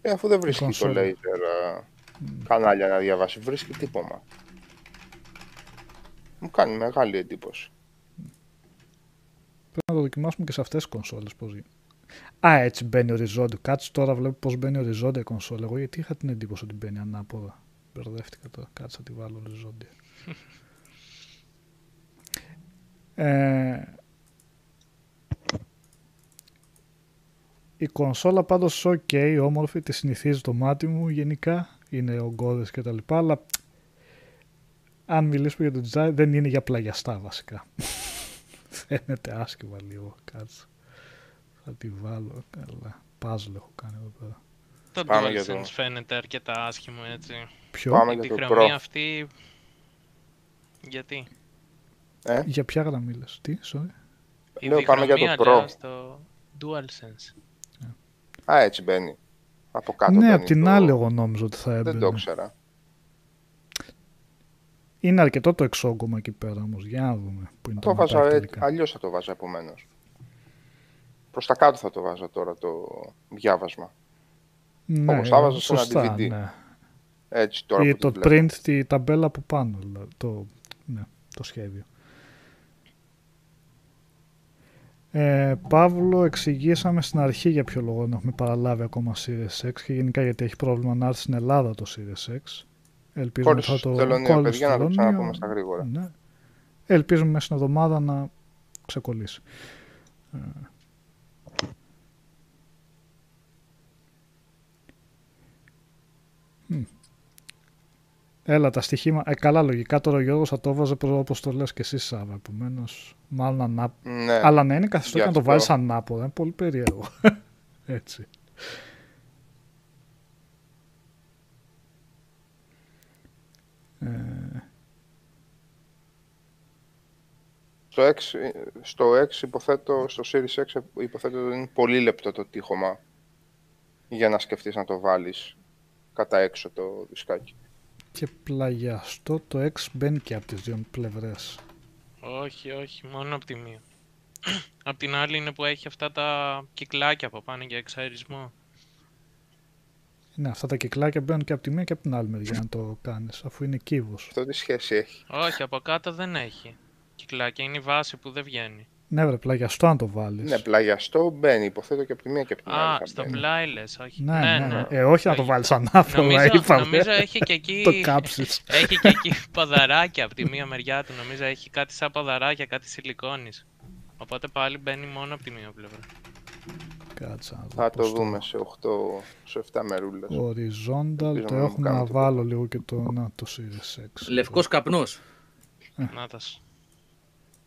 Ε, αφού δεν βρίσκει το κονσόλα. laser α, κανάλια να διαβάσει, βρίσκει τύπομα. Μου κάνει μεγάλη εντύπωση. Πρέπει να το δοκιμάσουμε και σε αυτές τις κονσόλες πώς γίνεται. Α, έτσι μπαίνει οριζόντιο. Κάτσε τώρα βλέπω πώς μπαίνει οριζόντια η κονσόλα. Εγώ γιατί είχα την εντύπωση ότι μπαίνει ανάποδα. Μπερδεύτηκα τώρα. Κάτσε να τη βάλω οριζόντια. ε, η κονσόλα πάντως ok, όμορφη, τη συνηθίζει το μάτι μου γενικά. Είναι ογκώδες και τα λοιπά, αλλά αν μιλήσουμε για το design δεν είναι για πλαγιαστά βασικά. Φαίνεται άσχημα λίγο, κάτσε. Θα τη βάλω καλά. Puzzle έχω κάνει εδώ πέρα. Το Πάμε για το- DualSense φαίνεται αρκετά άσχημο έτσι. Ποιο; Πάμε Η για το διχρωμία Pro. αυτή... Γιατί; Ε, Για ποια γραμμή λες, τι, sorry. Η Λέω, πάμε για το διχρωμία, Pro. λέω, στο DualSense. α, έτσι μπαίνει. Από κάτω ναι, μπαίνει απ' την το- άλλη εγώ νόμιζα ότι θα έμπαινε. Δεν το ήξερα. Είναι αρκετό το εξόγκωμα εκεί πέρα όμως. Για να δούμε που είναι το, Το βάζα ματάκι έτσι. τελικά. Αλλιώς θα το βάζα επομένως. Προς τα κάτω θα το βάζα τώρα το διάβασμα. Ναι, όπως θα βάζα σε ένα σωστά, DVD. ναι. Έτσι τώρα Ή που το το βλέπω. print, τη ταμπέλα από πάνω, δηλαδή, το, ναι, το σχέδιο. Ε, Παύλο, εξηγήσαμε στην αρχή για ποιο λόγο δεν έχουμε παραλάβει ακόμα Series X και γενικά γιατί έχει πρόβλημα να έρθει στην Ελλάδα το Series X. Ελπίζουμε Κόλλησε θα στο το τελωνίο, κόλλησε παιδιά, στο να το τελωνίο. ξαναπούμε στα γρήγορα. Ναι. Ελπίζουμε μέσα στην εβδομάδα να ξεκολλήσει. Ε, μ. Έλα τα στοιχήματα. Ε, καλά, λογικά τώρα ο Γιώργος θα το βάζε όπως το λες και εσύ, Σάβα. Επομένως, μάλλον ανά... Ναι, Αλλά να είναι καθιστό και Γι' να το αυτό. βάλεις ανάποδα. Είναι πολύ περίεργο. Έτσι. Στο, X, στο X υποθέτω, στο Series X υποθέτω ότι είναι πολύ λεπτό το τείχομα για να σκεφτείς να το βάλεις κατά έξω το δισκάκι. και πλαγιαστό το X μπαίνει και από τις δύο πλευρές. Όχι, όχι, μόνο από τη μία. Απ' την άλλη είναι που έχει αυτά τα κυκλάκια από πάνω για εξαερισμό. Ναι, αυτά τα κυκλάκια μπαίνουν και από τη μία και από την άλλη μεριά να το κάνεις, αφού είναι κύβος. Αυτό τι σχέση έχει. Όχι, από κάτω δεν έχει. Κυκλάκια είναι η βάση που δεν βγαίνει. Ναι, βρε, πλαγιαστό να το βάλεις. Ναι, πλαγιαστό μπαίνει, υποθέτω και από τη μία και από την άλλη. Α, θα στο μπαίνει. πλάι λες, όχι. Ναι, ναι, ναι. ναι. Ε, όχι να το Όχι. βάλεις ανάποδα, Νομίζω, είπαμε. νομίζω έχει και εκεί... το κάψεις. Έχει και εκεί ποδαράκια από τη μία μεριά του. Νομίζω έχει κάτι σαν ποδαράκια, κάτι σιλικόνης. Οπότε πάλι μπαίνει μόνο από τη μία πλευρά. Κάτσα να δω Θα το πώς δούμε σε 8, σε 7 μερούλες. Horizontal, Ελπίζω το να μην έχουμε κάνω να τίποτα. βάλω λίγο και το, να, το Series X. Λευκός καπνός. Να τα σ-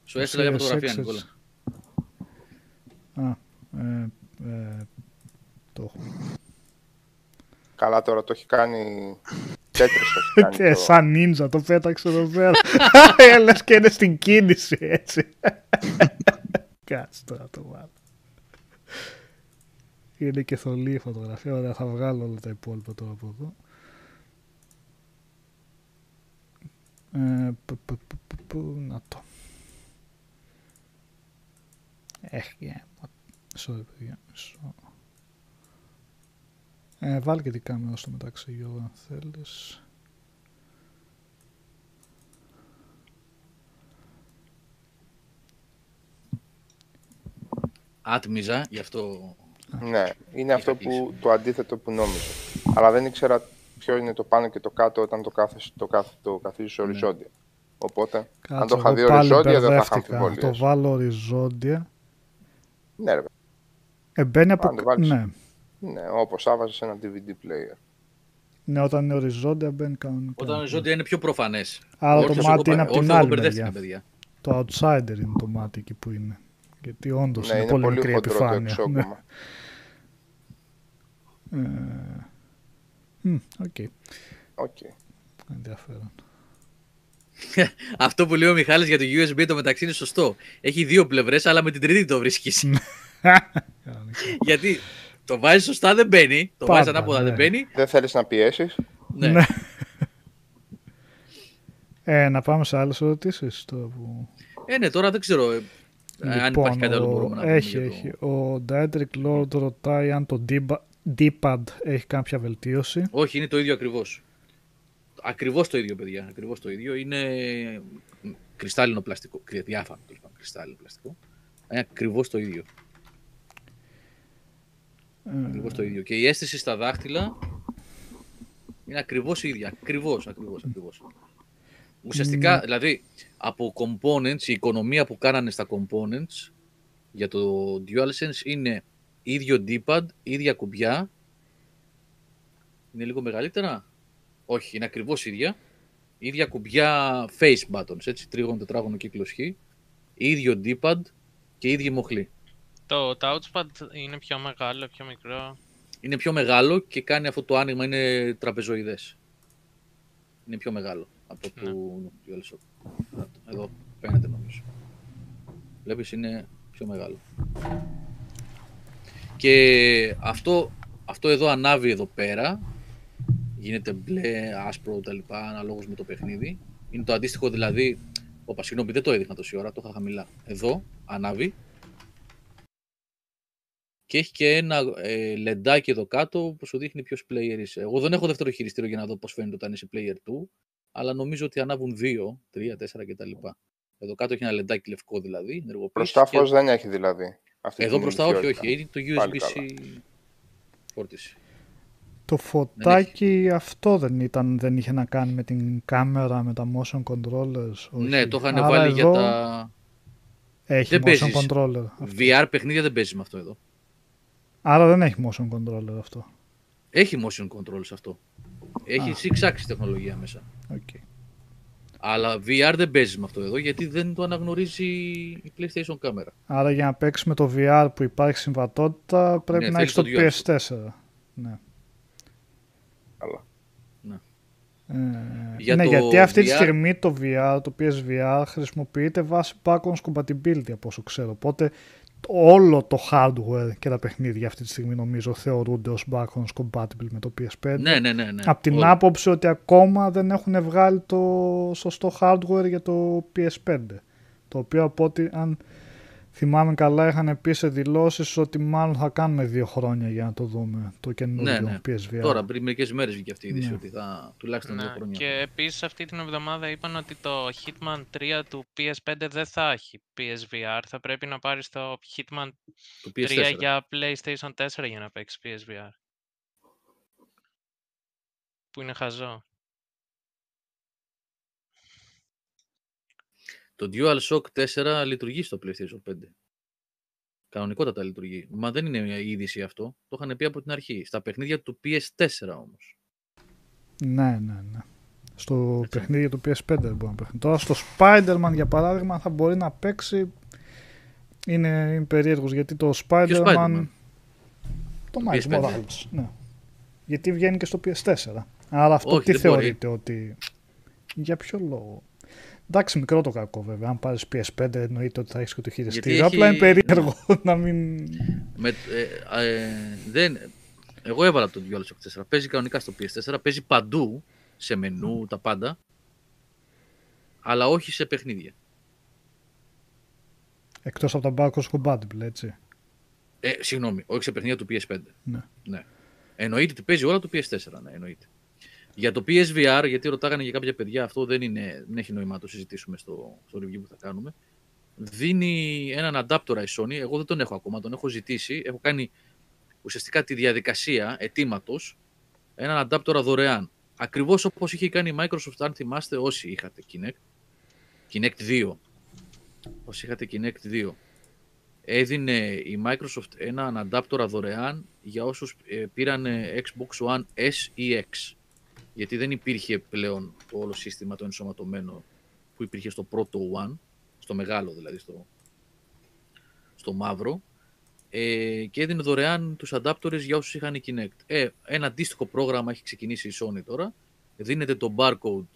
Σου έστειλα για Series φωτογραφία, X, Νικόλα. Α, ε, ε, το έχω. Καλά τώρα το έχει κάνει... Τέτρις το έχει κάνει. Ε, το... σαν νίντζα το πέταξε εδώ πέρα. Ε, Λες και είναι στην κίνηση, έτσι. Κάτσε τώρα να το βάλω. Είναι και θολή η φωτογραφία. Ωραία, θα βγάλω όλα τα υπόλοιπα τώρα από εδώ. Ε, που, που, που, που, που, να το. Έχει, ε, sorry παιδιά, μισό. Ε, βάλει και την κάμερα στο μεταξύ, Γιώργο, αν θέλεις. άτμιζα, γι' αυτό Ναι, είναι αυτό κλείσει. που, το αντίθετο που νόμιζα. Αλλά δεν ήξερα ποιο είναι το πάνω και το κάτω όταν το, κάθεσαι, το, κάθ, το καθίζεις Ναι. οριζόντια. Οπότε, αν Κάτσε, το είχα δει εγώ πάλι οριζόντια δεν θα είχα μπερδεύτηκα. Το αμφιβολίες. βάλω οριζόντια. Ναι, ρε, Ε, μπαίνει από... Αν το βάλεις. Ναι. ναι, όπως άβαζες ένα DVD player. ναι, όταν είναι οριζόντια μπαίνει κανονικά. Όταν ο ζώντια είναι πιο προφανές. Άρα το μάτι είναι από την άλλη μεριά. παιδιά. Το outsider είναι το μάτι εκεί που είναι. Γιατί όντως Ναι, είναι, είναι πολύ πολύ μικρή χοντρό το επιφάνεια. Ναι. Εξώκομμα. Ε, μ, OK, OK. ενδιαφέρον. Αυτό που λέει ο Μιχάλης για το USB το μεταξύ είναι σωστό. Έχει δύο πλευρές, αλλά με την τρίτη το βρίσκεις. Κανονικά. Γιατί το βάζεις σωστά δεν μπαίνει. Το Πάντα, βάζει ανάποδα ναι. δεν μπαίνει. Δεν θέλεις να πιέσεις. Ναι. Ναι. Ε, να πάμε σε άλλες ερωτήσεις τώρα που... Ε, ναι, τώρα δεν ξέρω ε, αν υπάρχει κάτι άλλο που μπορούμε να πούμε. Λοιπόν, έχει, για το- έχει. Ο Diedrich Lord ρωτάει αν το D- D-pad έχει κάποια βελτίωση. Όχι, είναι το ίδιο ακριβώς. Ακριβώς το ίδιο, παιδιά. Ακριβώς το ίδιο. Είναι κρυστάλλινο πλαστικό. κρυ- Διάφανο τέλος πάντων. Κρυστάλλινο πλαστικό. Είναι ακριβώς το ίδιο. Ε, Ακριβώς το ίδιο. Και η αίσθηση στα δάχτυλα είναι ακριβώς η ίδια. Ακριβώς, ακριβώς, ακριβώς. Ουσιαστικά, δηλαδή, από components, η οικονομία που κάνανε στα components για το DualSense είναι ίδιο D-pad, ίδια κουμπιά. Είναι λίγο μεγαλύτερα; Όχι, είναι ακριβώς ίδια. Ίδια κουμπιά face buttons, έτσι, τρίγωνο, τετράγωνο, κύκλος χ. Ίδιο D-pad και ίδια μοχλή. Το touchpad είναι πιο μεγάλο, πιο μικρό. Είναι πιο μεγάλο και κάνει αυτό το άνοιγμα, είναι τραπεζοειδές. Είναι πιο μεγάλο από το DualShock. Εδώ φαίνεται νομίζω. Βλέπεις είναι πιο μεγάλο. Και αυτό, αυτό εδώ ανάβει εδώ πέρα. Γίνεται μπλε, άσπρο τα λοιπά, αναλόγως με το παιχνίδι. Είναι το αντίστοιχο δηλαδή, όπα συγγνώμη δεν το έδειχνα τόση ώρα, το είχα χαμηλά. Εδώ ανάβει και έχει και ένα ε, λεντάκι εδώ κάτω που σου δείχνει ποιος player είσαι. Εγώ δεν έχω δεύτερο χειριστήριο για να δω πώς φαίνεται όταν είσαι player 2, αλλά νομίζω ότι ανάβουν 2, 3, 4 κτλ. Εδώ κάτω έχει ένα λεντάκι λευκό δηλαδή. ενεργοποίηση Μπροστά και φως δεν έχει δηλαδή. Αυτή Εδώ την μπροστά όχι, ηλικιότητα. όχι. Είναι το Πάλι USB-C φόρτιση. Το φωτάκι αυτό δεν ήταν, δεν είχε να κάνει με την κάμερα, με τα motion controllers. Όχι. Ναι, το είχαν Άρα βάλει για εδώ τα Έχει Δεν motion παίζεις. controller. VR παιχνίδια δεν παίζεις με αυτό εδώ. Άρα δεν έχει motion controller αυτό. Έχει motion control σε αυτό. Έχει Α. six axis τεχνολογία μέσα. Okay. Αλλά VR δεν παίζει με αυτό εδώ γιατί δεν το αναγνωρίζει η PlayStation κάμερα. Άρα για να παίξεις με το VR που υπάρχει συμβατότητα πρέπει Ναι, να θέλεις έχεις το το PS4. Ναι. Καλά. Ε, Για ναι, το γιατί αυτή τη VR στιγμή το VR, το PSVR χρησιμοποιείται βάσει backwards compatibility από όσο ξέρω. Οπότε όλο το hardware και τα παιχνίδια αυτή τη στιγμή νομίζω θεωρούνται ως backwards compatible με το PS5. Ναι, ναι, ναι. ναι. Από την Όλοι. άποψη ότι ακόμα δεν έχουν βγάλει το σωστό hardware για το PS5. Το οποίο από ό,τι αν θυμάμαι καλά είχαν πει σε δηλώσεις ότι μάλλον θα κάνουμε δύο χρόνια για να το δούμε το καινούργιο Ναι, ναι. PSVR. Τώρα, πριν μερικές μέρες βγήκε αυτή η είδηση Ναι. ότι θα τουλάχιστον δύο Ναι, χρόνια. και επίσης αυτή την εβδομάδα είπαν ότι το Hitman 3 του PS5 δεν θα έχει PSVR. Θα πρέπει να πάρεις το Hitman Το 3 PS4. για PlayStation 4 για να παίξεις PSVR. Που είναι χαζό. Το DualShock 4 λειτουργεί στο PlayStation 5. Κανονικότατα λειτουργεί. Μα δεν είναι μια είδηση αυτό. Το είχαν πει από την αρχή. Στα παιχνίδια του PS4 όμως. Ναι, ναι, ναι. Στο παιχνίδι του PS5 δεν μπορεί να παίξει. Τώρα στο Spider-Man για παράδειγμα θα μπορεί να παίξει. Είναι, είναι περίεργος γιατί το Spider-Man. Spider-Man? Το Miles PS5. Morales. Ναι. Γιατί βγαίνει και στο PS4. Άρα αυτό Όχι, τι δεν μπορεί. θεωρείτε ότι. Για ποιο λόγο; Εντάξει, μικρό το κακό βέβαια. Αν πάρεις PS5 εννοείται ότι θα έχεις και το χειριστήριο. έχει- Απλά είναι περίεργο να μην. Με, ε, ε, δεν, εγώ έβαλα το DualShock 4. Παίζει κανονικά στο PS4. Παίζει παντού σε μενού, τα πάντα. Αλλά όχι σε παιχνίδια. Εκτός από τα backwards compatible, έτσι. Ε, συγγνώμη, όχι σε παιχνίδια του PS5. Ναι. ναι. Εννοείται ότι παίζει όλα το PS4, ναι, εννοείται. Για το PSVR, γιατί ρωτάγανε για κάποια παιδιά, αυτό δεν, είναι, δεν έχει νόημα να το συζητήσουμε στο, στο review που θα κάνουμε. δίνει έναν αντάπτορα η Sony. Εγώ δεν τον έχω ακόμα, τον έχω ζητήσει. Έχω κάνει ουσιαστικά τη διαδικασία αιτήματο έναν αντάπτορα δωρεάν. Ακριβώς όπως είχε κάνει η Microsoft, αν θυμάστε, όσοι είχατε Kinect. Kinect 2. Όσοι είχατε Kinect 2. Έδινε η Microsoft έναν αντάπτορα δωρεάν για όσους ε, πήραν Xbox One S ή X. Γιατί δεν υπήρχε πλέον το όλο σύστημα το ενσωματωμένο που υπήρχε στο πρώτο One, στο μεγάλο δηλαδή, στο, στο μαύρο ε, και έδινε δωρεάν τους adapters για όσους είχαν Kinect. Ε, ένα αντίστοιχο πρόγραμμα έχει ξεκινήσει η Sony τώρα. Δίνετε το barcode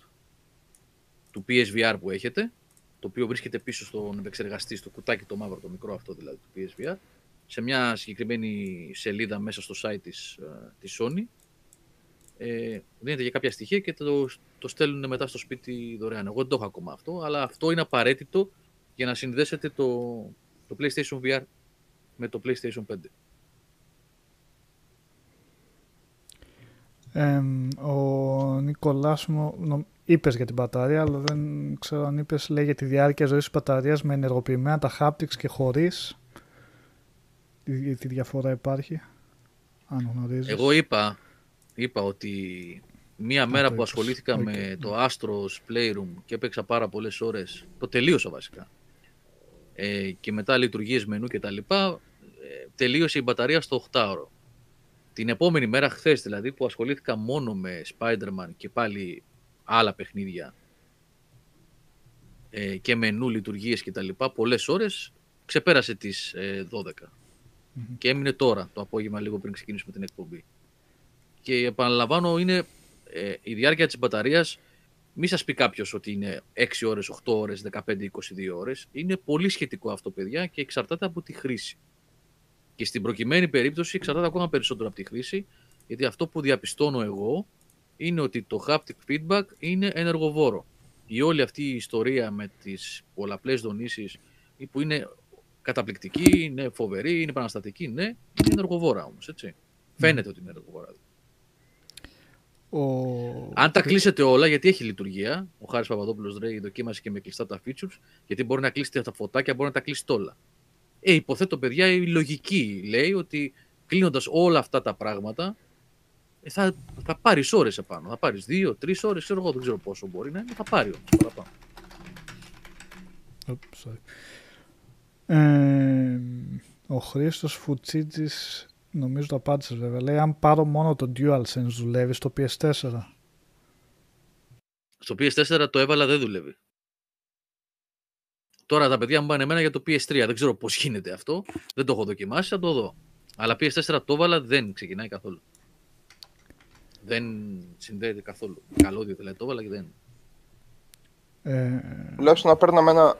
του PSVR που έχετε, το οποίο βρίσκεται πίσω στον επεξεργαστή, στο κουτάκι το μαύρο, το μικρό αυτό δηλαδή του PSVR, σε μια συγκεκριμένη σελίδα μέσα στο site της, ε, της Sony. Ε, δίνετε για κάποια στοιχεία και το, το στέλνουν μετά στο σπίτι δωρεάν. Εγώ δεν το έχω ακόμα αυτό, αλλά αυτό είναι απαραίτητο για να συνδέσετε το, το PlayStation VR με το PlayStation 5. Ε, ο Νικολάς μου νο- είπες για την μπαταρία, αλλά δεν ξέρω αν είπες, λέει για τη διάρκεια ζωής της μπαταρίας με ενεργοποιημένα τα haptics και χωρίς. Τι, τι διαφορά υπάρχει, αν γνωρίζεις. Εγώ είπα, είπα ότι μία μέρα το που είπες. ασχολήθηκα Οκ, με ναι. το Astros Playroom και έπαιξα πάρα πολλές ώρες, το τελείωσα βασικά, ε, και μετά λειτουργίες μενού και τα λοιπά, ε, τελείωσε η μπαταρία στο 8ωρο. Την επόμενη μέρα, χθες δηλαδή, που ασχολήθηκα μόνο με Spider-Man και πάλι άλλα παιχνίδια ε, και μενού, λειτουργίες και τα λοιπά, πολλές ώρες, ξεπέρασε τις ε, 12. Μμμ. Και έμεινε τώρα, το απόγευμα, λίγο πριν ξεκινήσουμε την εκπομπή. Και επαναλαμβάνω, είναι ε, η διάρκεια της μπαταρίας, μη σας πει κάποιος ότι είναι 6 ώρες, 8 ώρες, 15, 22 ώρες. Είναι πολύ σχετικό αυτό, παιδιά, και εξαρτάται από τη χρήση. Και στην προκειμένη περίπτωση εξαρτάται ακόμα περισσότερο από τη χρήση, γιατί αυτό που διαπιστώνω εγώ είναι ότι το haptic feedback είναι ενεργοβόρο. Η όλη αυτή η ιστορία με τις πολλαπλές δονήσεις ή που είναι καταπληκτική, είναι φοβερή, είναι επαναστατική, ναι, είναι ενεργοβόρα όμως, έτσι. Φαίνεται ότι είναι ενεργοβόρα. Ο... Αν τα κλείσετε όλα, γιατί έχει λειτουργία, ο Χάρης Παπαδόπουλος λέει δοκίμασε και με κλειστά τα features, γιατί μπορεί να κλείσει τα φωτάκια, μπορεί να τα κλείσει όλα. Ε, υποθέτω, παιδιά, η λογική λέει ότι κλείνοντας όλα αυτά τα πράγματα, ε, θα, θα πάρεις ώρες επάνω. Θα πάρεις δύο, τρεις ώρες, ξέρω εγώ, δεν ξέρω πόσο μπορεί να είναι, θα πάρει όμως παραπάνω. Oops, sorry. Ε, ο Χρήστος Φουτσίτζης, νομίζω το απάντησες βέβαια, λέει αν πάρω μόνο το DualSense δουλεύει στο PS4. Στο PS4 το έβαλα, δεν δουλεύει. Τώρα τα παιδιά μου πάνε εμένα για το PS3. Δεν ξέρω πώς γίνεται αυτό. Δεν το έχω δοκιμάσει, θα το δω. Αλλά PS4 το έβαλα, δεν ξεκινάει καθόλου. Δεν συνδέεται καθόλου. Καλώδιο δηλαδή το έβαλα και δεν. Ε, Τουλάχιστον να παίρναμε ένα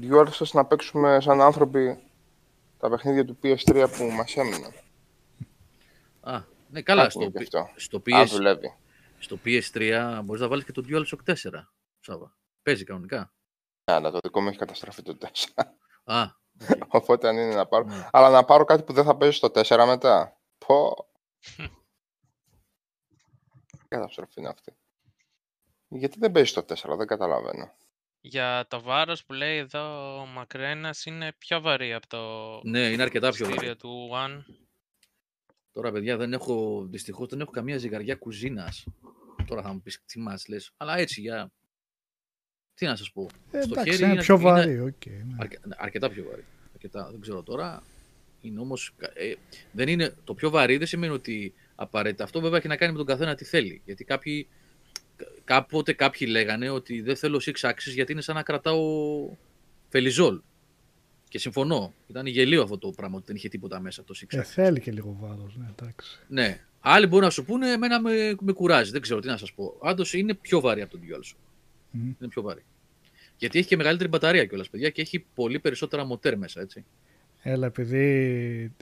DualSense να παίξουμε σαν άνθρωποι τα παιχνίδια του PS3 που μας έμειναν. Α, ναι, καλά. Κάτι Στο, είναι και P- αυτό. στο, Αν PS, δουλεύει. στο PS3 μπορείς να βάλεις και το DualShock 4. Σάβα. Παίζει κανονικά. Ναι, αλλά το δικό μου έχει καταστραφεί το 4. Α, Οπότε αν είναι να πάρω. ναι. Αλλά να πάρω κάτι που δεν θα παίζει στο 4 μετά. Πω. Τι καταστροφή είναι αυτή. Γιατί δεν παίζει στο 4, δεν καταλαβαίνω. Για το βάρος που λέει εδώ ο Μακρένας είναι πιο βαρύ από το ναι, είναι αρκετά πιο βαρύ. στήριο του One. Τώρα, παιδιά, δεν έχω, δυστυχώς δεν έχω καμία ζυγαριά κουζίνας. Τώρα θα μου πεις τι μας λες. Αλλά έτσι για... Τι να σας πω. ε, Στο εντάξει, χέρι είναι είναι- πιο είναι- βαρύ. οκ, ναι. Αρκε, αρκετά πιο βαρύ. Αρκετά, δεν ξέρω τώρα. Είναι όμως, ε, δεν είναι, το πιο βαρύ δεν σημαίνει ότι απαραίτητα. Αυτό βέβαια έχει να κάνει με τον καθένα τι θέλει. Γιατί κάποιοι, κα- κάποτε κάποιοι λέγανε ότι δεν θέλω six axis γιατί είναι σαν να κρατάω φελιζόλ. Και συμφωνώ. Ήταν γελίο αυτό το πράγμα ότι δεν είχε τίποτα μέσα το six Ε, axis. θέλει και λίγο βάρος, ναι, εντάξει. Ναι. Άλλοι μπορεί να σου πούνε, εμένα με, με κουράζει. Δεν ξέρω τι να σας πω. Πάντως είναι πιο βαρύ από τον DualShock. Μμ. Είναι πιο βαρύ. Γιατί έχει και μεγαλύτερη μπαταρία κιόλας, παιδιά, και έχει πολύ περισσότερα μοτέρ μέσα, έτσι. Έλα, επειδή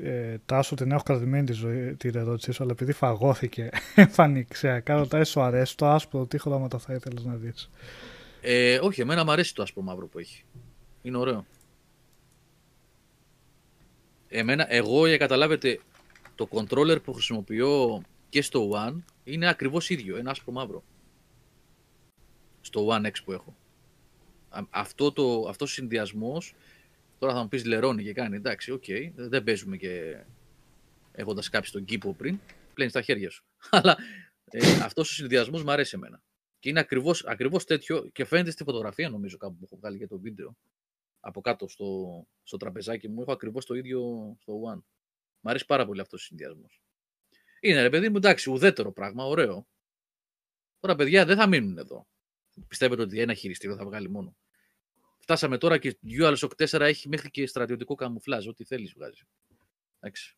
ε, τάσο την έχω κρατημένη τη ζωή, την ερώτησή σου, αλλά επειδή φαγώθηκε εμφανιξιακά, ρωτάει σου αρέσει το άσπρο, τι χρώματα θα ήθελες να δεις; Ε, όχι, εμένα μου αρέσει το άσπρο μαύρο που έχει. Είναι ωραίο. Εμένα, εγώ για καταλάβετε, το controller που χρησιμοποιώ και στο One είναι ακριβώς ίδιο, ένα άσπρο μαύρο. Στο One X που έχω. α- αυτό το, αυτός ο συνδυασμός, τώρα θα μου πεις λερώνει και κάνει, εντάξει, οκ, δεν παίζουμε και έχοντας σκάψει τον κήπο πριν, πλένεις τα χέρια σου. Αλλά ε, αυτός ο συνδυασμός μου αρέσει εμένα. Και είναι ακριβώς, ακριβώς τέτοιο και φαίνεται στη φωτογραφία νομίζω κάπου που έχω βγάλει για το βίντεο. Από κάτω στο, στο τραπεζάκι μου έχω ακριβώς το ίδιο στο One. Μ' αρέσει πάρα πολύ αυτός ο συνδυασμός. Είναι ρε παιδί μου, εντάξει, ουδέτερο πράγμα, ωραίο. Τώρα, παιδιά, δεν θα μείνουν εδώ. Πιστεύετε ότι ένα χειριστήριο θα βγάλει μόνο. Φτάσαμε τώρα και το DualShock 4 έχει μέχρι και στρατιωτικό καμουφλάζ, ό,τι θέλεις βγάζει. Εντάξει.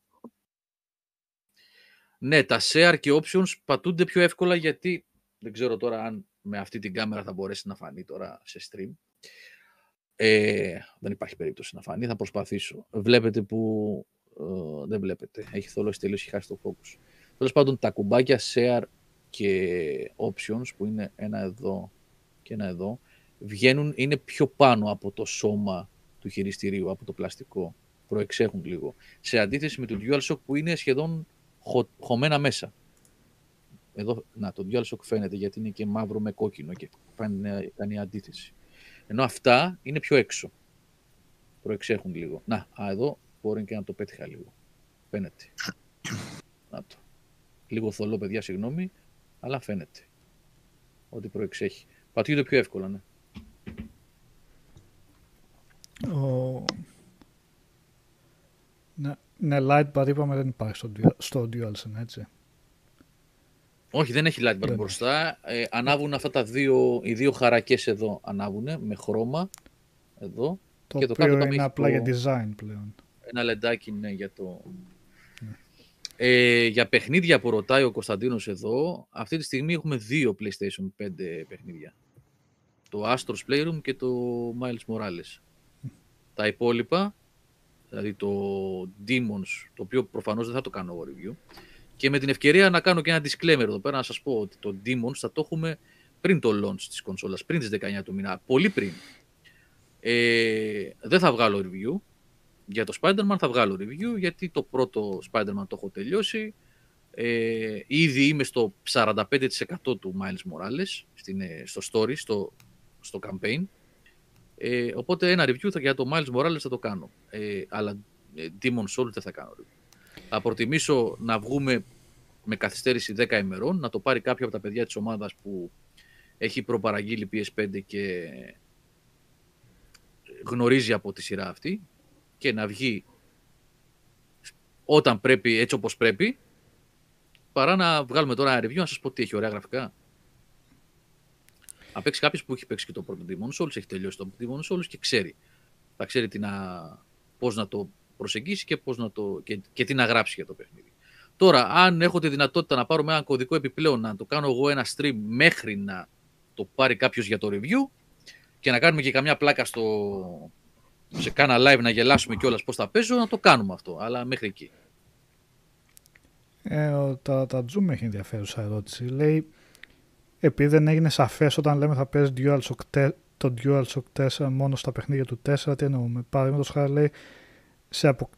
Ναι, τα share και options πατούνται πιο εύκολα γιατί δεν ξέρω τώρα αν με αυτή την κάμερα θα μπορέσει να φανεί τώρα σε stream. Ε, δεν υπάρχει περίπτωση να φανεί, θα προσπαθήσω. Βλέπετε που ε, δεν βλέπετε. Έχει θολώσει τελείως, έχει χάσει το focus. Τέλος πάντων, τα κουμπάκια share και options που είναι ένα εδώ και ένα εδώ βγαίνουν, είναι πιο πάνω από το σώμα του χειριστηρίου, από το πλαστικό. Προεξέχουν λίγο. Σε αντίθεση με το DualShock που είναι σχεδόν χω, χωμένα μέσα. Εδώ, να, το DualShock φαίνεται γιατί είναι και μαύρο με κόκκινο και κάνει, κάνει αντίθεση. Ενώ αυτά είναι πιο έξω. Προεξέχουν λίγο. Να, α, εδώ μπορεί και να το πέτυχα λίγο. Φαίνεται. Να το. Λίγο θολό, παιδιά, συγγνώμη, αλλά φαίνεται ότι προεξέχει. Πατήστε πιο εύκολα, ναι. Ο... Ναι, ναι, Lightbar είπαμε δεν υπάρχει στο, Dual- στο DualSense, έτσι. Όχι, δεν έχει light bar Δεν μπροστά. Ε, ανάβουν αυτά τα δύο, οι δύο χαρακές εδώ ανάβουν με χρώμα. Εδώ. Το Και το οποίο κάτω τα είναι έχει απλά το- για design πλέον. Ένα λεντάκι ναι, για το... Ε, για παιχνίδια που ρωτάει ο Κωνσταντίνος εδώ, αυτή τη στιγμή έχουμε δύο PlayStation 5 παιχνίδια. Το Astro's Playroom και το Miles Morales. Τα υπόλοιπα, δηλαδή το Demons, το οποίο προφανώς δεν θα το κάνω εγώ review, και με την ευκαιρία να κάνω και ένα disclaimer εδώ πέρα, να σας πω ότι το Demons θα το έχουμε πριν το launch της κονσόλας, πριν τις 19 του μήνα, πολύ πριν. Ε, δεν θα βγάλω review, για το Spider-Man θα βγάλω review γιατί το πρώτο Spider-Man το έχω τελειώσει. Ε, ήδη είμαι στο 45% του Miles Morales στην, ε, στο story, στο, στο campaign. Ε, οπότε ένα review θα, για το Miles Morales θα το κάνω. Ε, αλλά ε, Demon Souls δεν θα κάνω review. Θα προτιμήσω να βγούμε με καθυστέρηση 10 ημερών, να το πάρει κάποιο από τα παιδιά της ομάδας που έχει προπαραγγείλει PS5 και γνωρίζει από τη σειρά αυτή και να βγει όταν πρέπει, έτσι όπως πρέπει, παρά να βγάλουμε τώρα ένα review να σας πω τι έχει ωραία γραφικά. Αν παίξει κάποιος που έχει παίξει και το πρώτο Demon Souls, έχει τελειώσει το Demon Souls και ξέρει. Θα ξέρει τι να, πώς να το προσεγγίσει και, πώς να το, και, και τι να γράψει για το παιχνίδι. Τώρα, αν έχω τη δυνατότητα να πάρω με ένα κωδικό επιπλέον, να το κάνω εγώ ένα stream μέχρι να το πάρει κάποιος για το review και να κάνουμε και καμιά πλάκα στο, σε κάνα live να γελάσουμε κιόλας πώς θα παίζω, να το κάνουμε αυτό. Αλλά μέχρι εκεί. Ε, ο, τα, τα Zoom έχει ενδιαφέρουσα ερώτηση. Λέει, επειδή δεν έγινε σαφές όταν λέμε θα παίζει DualShock, τε- το DualShock 4 μόνο στα παιχνίδια του 4, τι εννοούμε. Παραδείγματος χάρη λέει, σε, απο...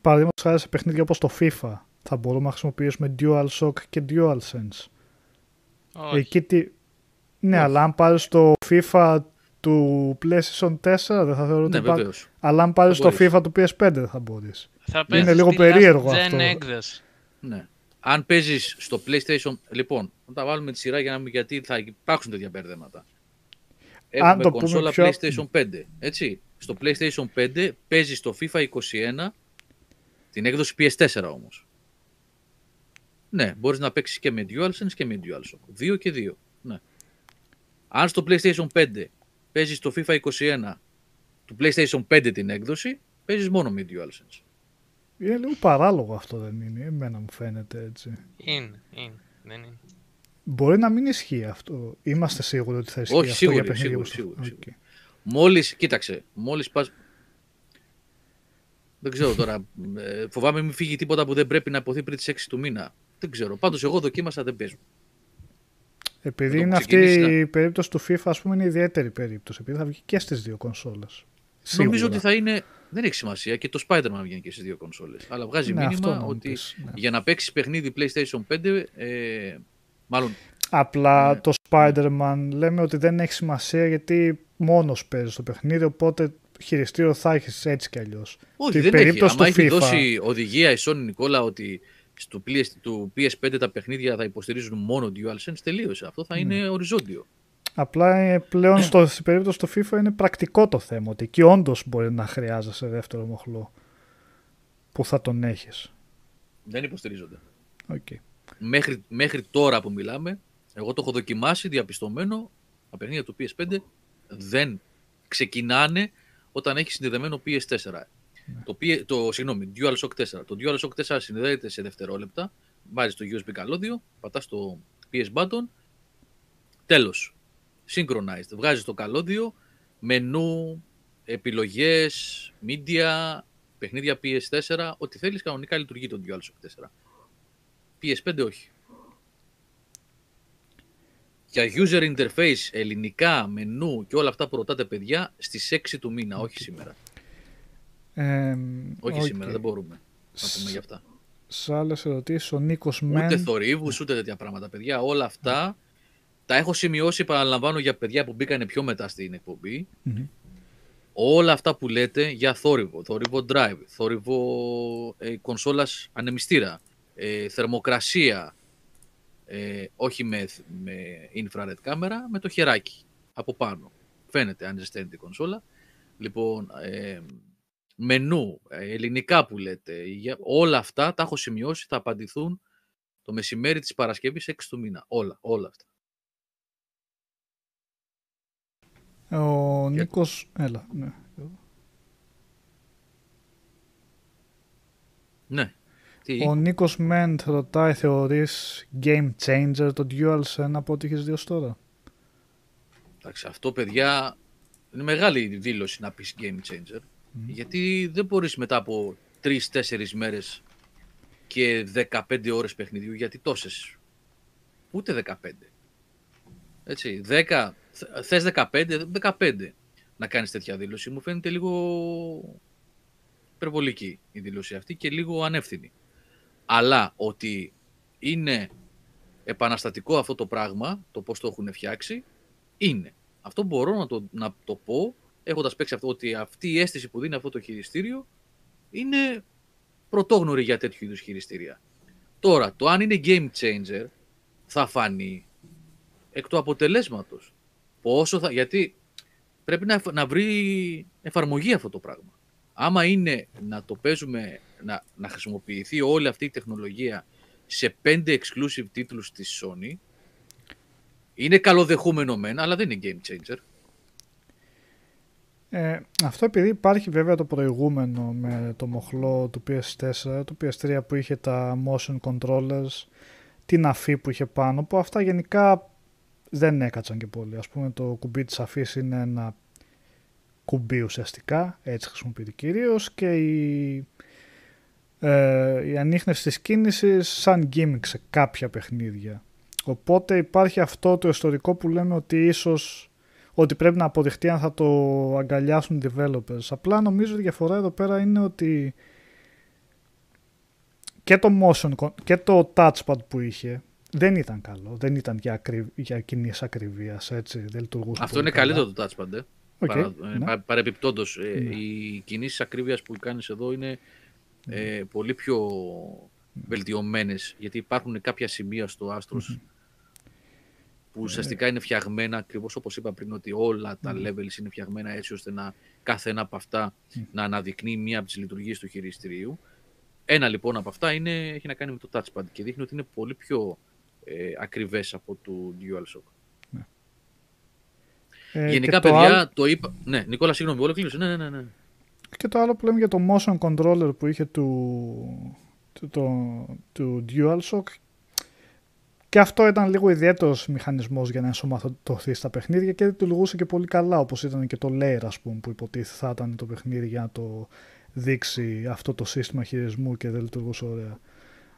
παραδείγματος χάρη σε παιχνίδια όπως το FIFA, θα μπορούμε να χρησιμοποιήσουμε DualShock και DualSense. Όχι. Εκεί τι... Ναι, Όχι. αλλά αν πάρεις το FIFA του PlayStation 4 δεν θα θεωρώ ότι Ναι, υπά- βεβαίως. Αλλά αν πάρεις Θα το μπορείς. FIFA του PS5 δεν θα μπορείς. Θα Είναι παίζεις λίγο τη περίεργο last gen αυτό. έκδοση. Ναι. Αν παίζεις στο PlayStation. Λοιπόν, θα τα βάλουμε τη σειρά για να μην. γιατί θα υπάρξουν τέτοια μπέρδεματα. Έχουμε το πούμε κονσόλα πιο- PlayStation 5. Έτσι. Στο PlayStation 5 παίζει το FIFA 21, την έκδοση PS4 όμως. Ναι, μπορείς να παίξεις και με DualSense και με DualShock. Δύο και δύο. Ναι. Αν στο PlayStation 5 παίζεις το FIFA 21 του PlayStation 5 την έκδοση, παίζεις μόνο με DualSense. Είναι λίγο παράλογο αυτό δεν είναι. Εμένα μου φαίνεται έτσι. Είναι, είναι. Δεν είναι. Μπορεί να μην ισχύει αυτό. Είμαστε σίγουροι ότι θα ισχύει Όχι, αυτό σίγουροι, για παιχνίδια σίγουροι, όπως το- σίγουροι, Οκ. Μόλις, κοίταξε, μόλις πας... Δεν ξέρω τώρα, ε, φοβάμαι μην φύγει τίποτα που δεν πρέπει να υποθεί πριν τις 6 του μήνα. Δεν ξέρω, πάντως εγώ δοκίμασα, δεν παίζω. Επειδή το είναι που αυτή ξεκινήσει η περίπτωση του FIFA, ας πούμε, είναι ιδιαίτερη περίπτωση. Επειδή θα βγει και στις δύο κονσόλες. Νομίζω ότι θα είναι, δεν έχει σημασία, και το Spider-Man βγαίνει και στις δύο κονσόλες. Αλλά βγάζει Ναι, αυτό μήνυμα να μου ότι πεις, ναι. για να παίξεις παιχνίδι PlayStation 5, ε, μάλλον Απλα Ναι. το Spider-Man λέμε ότι δεν έχει σημασία γιατί μόνος παίζει στο παιχνίδι, οπότε χειριστήριο θα έχεις έτσι κι αλλιώς. Όχι, Στην δεν έχει. περίπτωση Άμα του έχει FIFA. δώσει οδηγία η Sony Νικόλα ότι στο PS, του PS5 τα παιχνίδια θα υποστηρίζουν μόνο DualSense, τελείωσε. Αυτό θα είναι οριζόντιο. Απλά ε, πλέον στο, στην περίπτωση του FIFA είναι πρακτικό το θέμα, ότι εκεί όντως μπορεί να χρειάζεσαι δεύτερο μοχλό που θα τον έχεις. Δεν υποστηρίζονται. Οκ. Μέχρι, μέχρι τώρα που μιλάμε, εγώ το έχω δοκιμάσει, διαπιστωμένο, τα παιχνίδια του PS5 δεν ξεκινάνε όταν έχει συνδεδεμένο PS4. Το, P- το, συγγνώμη, DualShock 4. Το DualShock 4 συνδέεται σε δευτερόλεπτα, βάζεις το USB καλώδιο, πατάς το PS button, τέλος. Synchronized. Βγάζεις το καλώδιο, μενού, επιλογές, media, παιχνίδια PS4, ό,τι θέλεις κανονικά λειτουργεί το DualShock 4. PS5 όχι. Για user interface, ελληνικά, μενού και όλα αυτά που ρωτάτε παιδιά, στις 6 του μήνα, όχι σήμερα. Ε, Όχι οκ. σήμερα, δεν μπορούμε να πούμε γι' αυτά. Σε άλλες ερωτήσεις, ο Νίκος Ούτε Μεν... θορύβους, ούτε τέτοια πράγματα, παιδιά. Όλα αυτά τα έχω σημειώσει, παραλαμβάνω, για παιδιά που μπήκανε πιο μετά στην εκπομπή. Μμμ. Όλα αυτά που λέτε για θόρυβο, θόρυβο drive, θόρυβο ε, κονσόλας ανεμιστήρα, ε, θερμοκρασία, ε, όχι με, με infrared κάμερα, με το χεράκι από πάνω. Φαίνεται αν ζεσταίνει την κονσόλα. Λοιπόν, ε, μενού, ε, ελληνικά που λέτε, για, όλα αυτά τα έχω σημειώσει, θα απαντηθούν το μεσημέρι της Παρασκευής 6 του μήνα. Όλα, όλα αυτά. Ο Νίκος... Έλα, ναι. Ναι. Τι, Ο Νίκος Μεντ ρωτάει, θεωρείς game changer το DualSense από ό,τι έχεις δει ως τώρα; εντάξει, αυτό παιδιά είναι μεγάλη δήλωση να πεις game changer. Γιατί δεν μπορείς μετά από 3-4 μέρες και 15 ώρες παιχνιδιού, γιατί τόσες. Ούτε 15. Έτσι, 10, θε- θες 15, 15 να κάνεις τέτοια δήλωση. Μου φαίνεται λίγο υπερβολική η δήλωση αυτή και λίγο ανεύθυνη. Αλλά ότι είναι επαναστατικό αυτό το πράγμα, το πώς το έχουν φτιάξει, είναι. Αυτό μπορώ να το, να το πω, έχοντας παίξει αυτό, ότι αυτή η αίσθηση που δίνει αυτό το χειριστήριο είναι πρωτόγνωρη για τέτοιου είδους χειριστήρια. Τώρα, το αν είναι game changer θα φανεί εκ του αποτελέσματος. Πόσο θα, γιατί πρέπει να, εφ- να βρει εφαρμογή αυτό το πράγμα. Άμα είναι να το παίζουμε, να, να χρησιμοποιηθεί όλη αυτή η τεχνολογία σε πέντε exclusive τίτλους της Sony, είναι καλοδεχούμενο μεν, αλλά δεν είναι game changer. Ε, αυτό επειδή υπάρχει βέβαια το προηγούμενο με το μοχλό του PS4, του PS3 που είχε τα motion controllers, την αφή που είχε πάνω, που αυτά γενικά δεν έκατσαν και πολύ. Ας πούμε το κουμπί της αφής είναι ένα κουμπί ουσιαστικά, έτσι χρησιμοποιείται κυρίως και η, ε, η ανείχνευση της κίνησης σαν gimmick σε κάποια παιχνίδια. Οπότε υπάρχει αυτό το ιστορικό που λέμε ότι ίσως ότι πρέπει να αποδειχτεί αν θα το αγκαλιάσουν οι developers. Απλά νομίζω η διαφορά εδώ πέρα είναι ότι και το motion con- και το touchpad που είχε δεν ήταν καλό. Δεν ήταν για, ακρι... για κοινής ακριβίας, έτσι. Δεν λειτουργούσε Αυτό πολύ είναι καλά. καλύτερο το touchpad. Ε. Οκ, Παρα, ε, ναι. πα- παρεπιπτόντως, ε, Ναι. οι κινήσεις ακρίβειας που κάνεις εδώ είναι ε, πολύ πιο βελτιωμένες, γιατί υπάρχουν κάποια σημεία στο Astro's που ουσιαστικά είναι φτιαγμένα ακριβώς όπως είπα πριν, ότι όλα τα levels είναι φτιαγμένα έτσι ώστε να κάθε ένα από αυτά να αναδεικνύει μία από τις λειτουργίες του χειριστηρίου. Ένα λοιπόν από αυτά είναι, έχει να κάνει με το touchpad και δείχνει ότι είναι πολύ πιο ε, ακριβές από το DualShock. Ε, Γενικά, και το παιδιά, άλλο- το είπα. Ναι, Νικόλα, συγγνώμη, ολοκλήρωσε. Ναι, ναι, ναι. Και το άλλο που λέμε για το motion controller που είχε του, του, το- του DualShock και αυτό ήταν λίγο ιδιαίτερος μηχανισμός για να ενσωματωθεί στα παιχνίδια και δεν του λειτουργούσε και πολύ καλά όπως ήταν και το Layer ας πούμε που υποτίθεται θα ήταν το παιχνίδι για να το δείξει αυτό το σύστημα χειρισμού και δεν λειτουργούσε ωραία.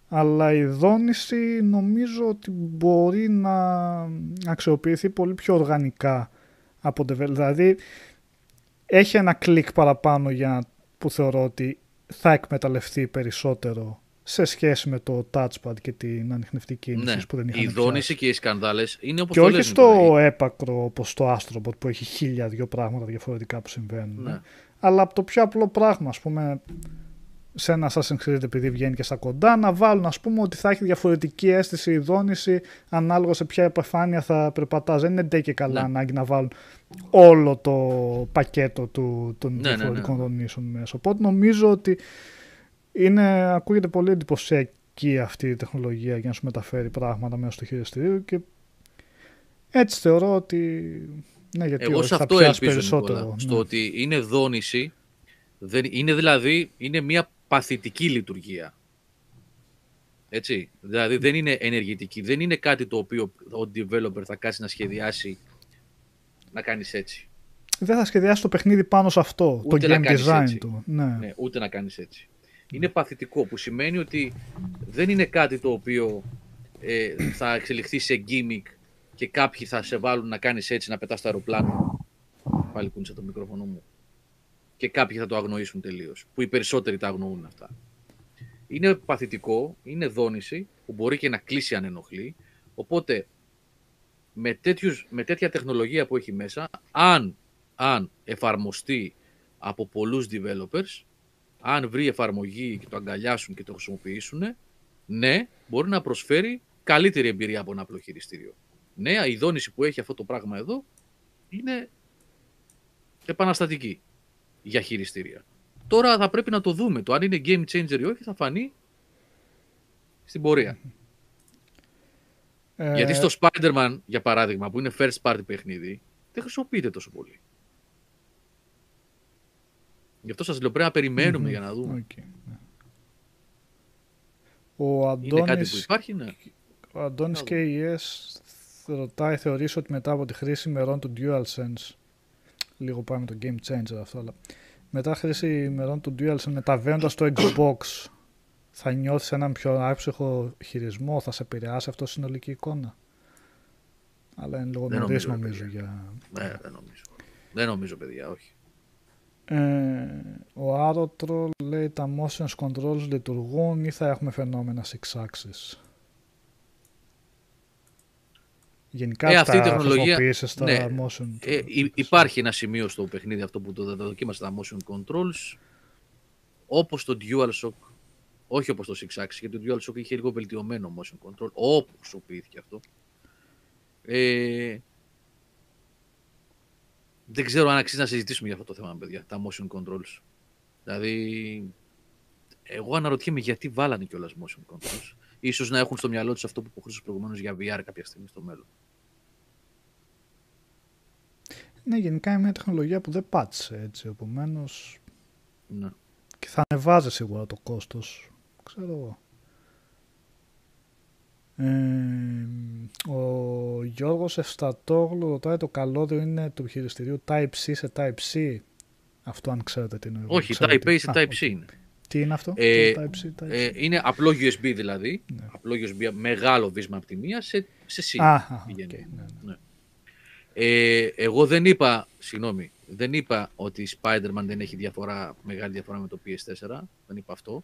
Αλλά η δόνηση νομίζω ότι μπορεί να αξιοποιηθεί πολύ πιο οργανικά από develop. Δηλαδή έχει ένα κλικ παραπάνω για να- που θεωρώ ότι θα εκμεταλλευτεί περισσότερο σε σχέση με το touchpad και την ανιχνευτική κίνηση Ναι, που δεν είχαν η πιάσει. δόνηση και οι σκανδάλες είναι όπως Και το όχι λες, στο Νικόλα. έπακρο όπως το Astrobot που έχει χίλια δυο πράγματα διαφορετικά που συμβαίνουν. Ναι. Αλλά από το πιο απλό πράγμα, ας πούμε, σε ένα Assassin's Creed επειδή βγαίνει και στα κοντά, να βάλουν ας πούμε ότι θα έχει διαφορετική αίσθηση η δόνηση ανάλογα σε ποια επιφάνεια θα περπατάς. Δεν είναι ντε και καλά Ναι. ανάγκη να βάλουν όλο το πακέτο του, των Ναι, ναι, ναι. διαφορετικών δονήσεων μέσα. Οπότε νομίζω ότι είναι, ακούγεται πολύ εντυπωσιακή αυτή η τεχνολογία για να σου μεταφέρει πράγματα μέσα στο χειριστήριο και έτσι θεωρώ ότι ναι, γιατί Εγώ όχι, σε θα αυτό πιάσεις ελπίζω περισσότερο. Νικόλα, ναι. στο ότι είναι δόνηση, δεν, είναι δηλαδή είναι μια παθητική λειτουργία. Έτσι, δηλαδή δεν είναι ενεργητική, δεν είναι κάτι το οποίο ο developer θα κάτσει να σχεδιάσει να κάνεις έτσι. Δεν θα σχεδιάσεις το παιχνίδι πάνω σε αυτό, Ούτε το να game κάνεις design έτσι. του. Ναι. Ναι, ούτε να κάνεις έτσι. Είναι παθητικό που σημαίνει ότι δεν είναι κάτι το οποίο ε, θα εξελιχθεί σε gimmick και κάποιοι θα σε βάλουν να κάνεις έτσι να πετάς το αεροπλάνο. Πάλι κούνησα το μικρόφωνο μου. Και κάποιοι θα το αγνοήσουν τελείως. Που οι περισσότεροι τα αγνοούν αυτά. Είναι παθητικό, είναι δόνηση που μπορεί και να κλείσει αν ενοχλεί. Οπότε με, τέτοιους, με τέτοια τεχνολογία που έχει μέσα, αν, αν εφαρμοστεί από πολλούς developers, αν βρει εφαρμογή και το αγκαλιάσουν και το χρησιμοποιήσουν, ναι, μπορεί να προσφέρει καλύτερη εμπειρία από ένα απλό χειριστήριο. Ναι, η δόνηση που έχει αυτό το πράγμα εδώ είναι επαναστατική για χειριστήρια. Τώρα θα πρέπει να το δούμε. Το αν είναι game changer ή όχι θα φανεί στην πορεία. Ε, Γιατί στο Spider-Man, για παράδειγμα, που είναι first party παιχνίδι, δεν χρησιμοποιείται τόσο πολύ. Γι' αυτό σας λέω πρέπει να περιμένουμε μμμ, για να δούμε. οκ, ναι. Ο Είναι κάτι που Αντώνης, υπάρχει, ναι. ο Αντώνης Να και η ES ρωτάει, θεωρείς ότι μετά από τη χρήση ημερών του DualSense, λίγο πάει με το game changer αυτό, αλλά μετά χρήση ημερών του DualSense μεταβαίνοντας στο Xbox, θα νιώθεις έναν πιο άψυχο χειρισμό, θα σε επηρεάσει αυτό στη συνολική εικόνα. Αλλά είναι λίγο Δεν νωρίς νομίζω, νομίζω παιδιά. για... Ναι, δεν νομίζω. Δεν νομίζω, παιδιά, όχι. Ε, ο Άρωτρο λέει τα motion controls λειτουργούν ή θα έχουμε φαινόμενα six axis; Γενικά Ε, ε, αυτή η τα τεχνολογία- χρησιμοποιήσεις τα ναι. motion Ε, υ- υπάρχει ένα σημείο στο παιχνίδι αυτό που το, το δοκίμασα τα motion controls όπως το DualShock όχι όπως το Six Axis γιατί το DualShock είχε λίγο βελτιωμένο motion control όπως χρησιμοποιήθηκε αυτό ε, δεν ξέρω αν αξίζει να συζητήσουμε για αυτό το θέμα παιδιά τα motion controls δηλαδή εγώ αναρωτιέμαι γιατί βάλανε κιόλας motion controls ίσως να έχουν στο μυαλό τους αυτό που υποχρέωσε προηγουμένως για VR κάποια στιγμή στο μέλλον Ναι, γενικά είναι μια τεχνολογία που δεν πάτησε έτσι, επομένως ναι. και θα ανεβάζει σίγουρα το κόστος. Ξέρω εγώ. Ε, ο Γιώργος Ευστατόγλου ρωτάει το καλώδιο είναι του χειριστηρίου Type-C σε Type-C. Αυτό αν ξέρετε τι είναι. όχι Ξέρετε. Type A σε Α, Type οκ. C είναι Τι είναι αυτό, Ε, το Type-C, Type-C. Ε, είναι απλό USB δηλαδή. Ναι. Απλό USB, μεγάλο βίσμα από τη μία σε, σε C. Α, α, πηγαίνει. οκ, ναι, ναι. Ε, εγώ δεν είπα, συγγνώμη, δεν είπα ότι η Spider-Man δεν έχει διαφορά, μεγάλη διαφορά με το PS4. Δεν είπα αυτό.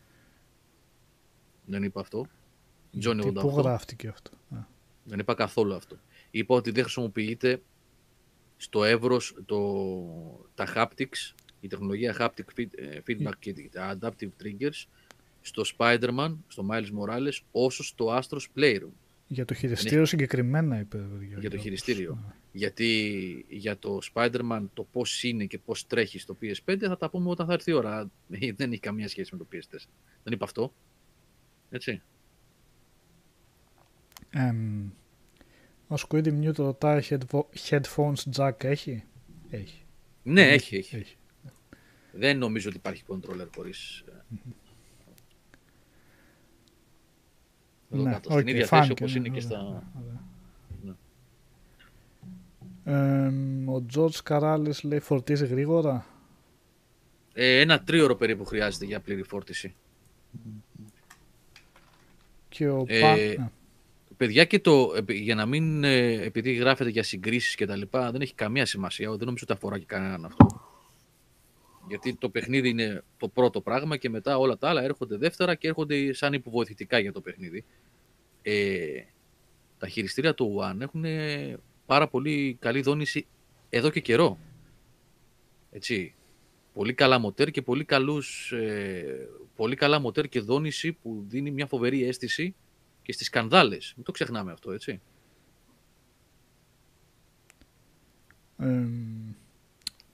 Δεν είπα αυτό. Johnny Τι, πού 88. γράφτηκε αυτό. Α, Δεν είπα καθόλου αυτό. Είπα ότι δεν χρησιμοποιείται στο εύρος το, τα haptics, η τεχνολογία haptic feed- ε, feedback και τα adaptive triggers στο Spider-Man, στο Miles Morales, όσο στο Astros Playroom. Για το χειριστήριο συγκεκριμένα είπε. ο Για το Γιώργος. χειριστήριο. Α, Γιατί για το Spider-Man το πώς είναι και πώς τρέχει στο PS5 θα τα πούμε όταν θα έρθει η ώρα. Ε, Δεν έχει καμία σχέση με το PS4. Δεν είπα αυτό. Έτσι. εμ, ο Squid New το ρωτάει headfo- headphones jack έχει; Έχει. Ναι, έχει, έχει. έχει. Δεν νομίζω ότι υπάρχει controller χωρίς... ε, Εδώ Ναι, κάτω, στην οκ, ίδια θέση φάνηκε, όπως ναι, είναι και ωραία, στα... ωραία. Ναι. Εμ, ο George Καράλης λέει φορτίζει γρήγορα; Ε, ένα τρίωρο περίπου χρειάζεται για πλήρη φόρτιση. Και ο Ε, Παν... α, Παιδιά και το, επει- για να μην, ε, επειδή γράφεται για συγκρίσεις και τα λοιπά, δεν έχει καμία σημασία, δεν νομίζω ότι αφορά και κανέναν αυτό. Γιατί το παιχνίδι είναι το πρώτο πράγμα και μετά όλα τα άλλα έρχονται δεύτερα και έρχονται σαν υποβοηθητικά για το παιχνίδι. Ε, τα χειριστήρια του One έχουν πάρα πολύ καλή δόνηση εδώ και καιρό. Έτσι. Πολύ καλά μοτέρ και πολύ, καλούς, ε, πολύ καλά μοτέρ και δόνηση που δίνει μια φοβερή αίσθηση και στις σκανδάλες. Μην το ξεχνάμε αυτό, έτσι. Εμ,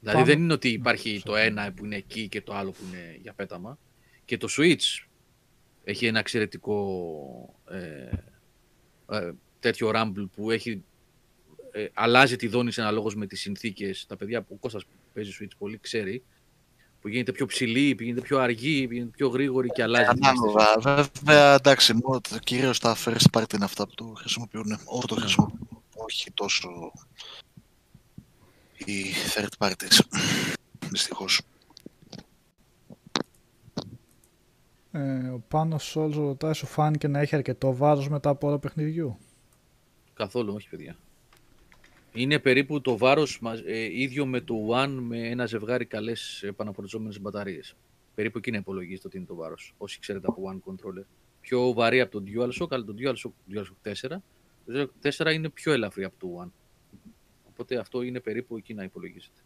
Δηλαδή Πάμε- δεν είναι ότι υπάρχει το ένα που είναι εκεί και το άλλο που είναι για πέταμα. Και το Switch έχει ένα εξαιρετικό ε, ε, τέτοιο rumble που έχει, ε, αλλάζει τη δόνηση αναλόγως με τις συνθήκες. Τα παιδιά που ο Κώστας που παίζει Switch πολύ ξέρει που γίνεται πιο ψηλή, γίνεται πιο αργή, γίνεται πιο γρήγορη και αλλάζει την αίσθηση. Ανάλογα. Βέβαια, εντάξει, μόνο κυρίως τα first party είναι αυτά που το χρησιμοποιούν. Όσο το Ναι. χρησιμοποιούν, όχι τόσο οι third parties. Δυστυχώς. ε, ο Πάνος Σόλζ ρωτάει, σου φάνηκε να έχει αρκετό βάρος μετά από ώρα παιχνιδιού; Καθόλου, όχι παιδιά. Είναι περίπου το βάρος μας- ε, ίδιο με το One με ένα ζευγάρι καλές επαναφορτιζόμενες μπαταρίες. Περίπου εκεί να υπολογίζετε ότι είναι το βάρος, όσοι ξέρετε από One Controller. Πιο βαρύ από το DualShock, αλλά το DualShock, DualShock 4. Το DualShock 4 είναι πιο ελαφρύ από το One. Οπότε αυτό είναι περίπου εκεί να υπολογίζετε.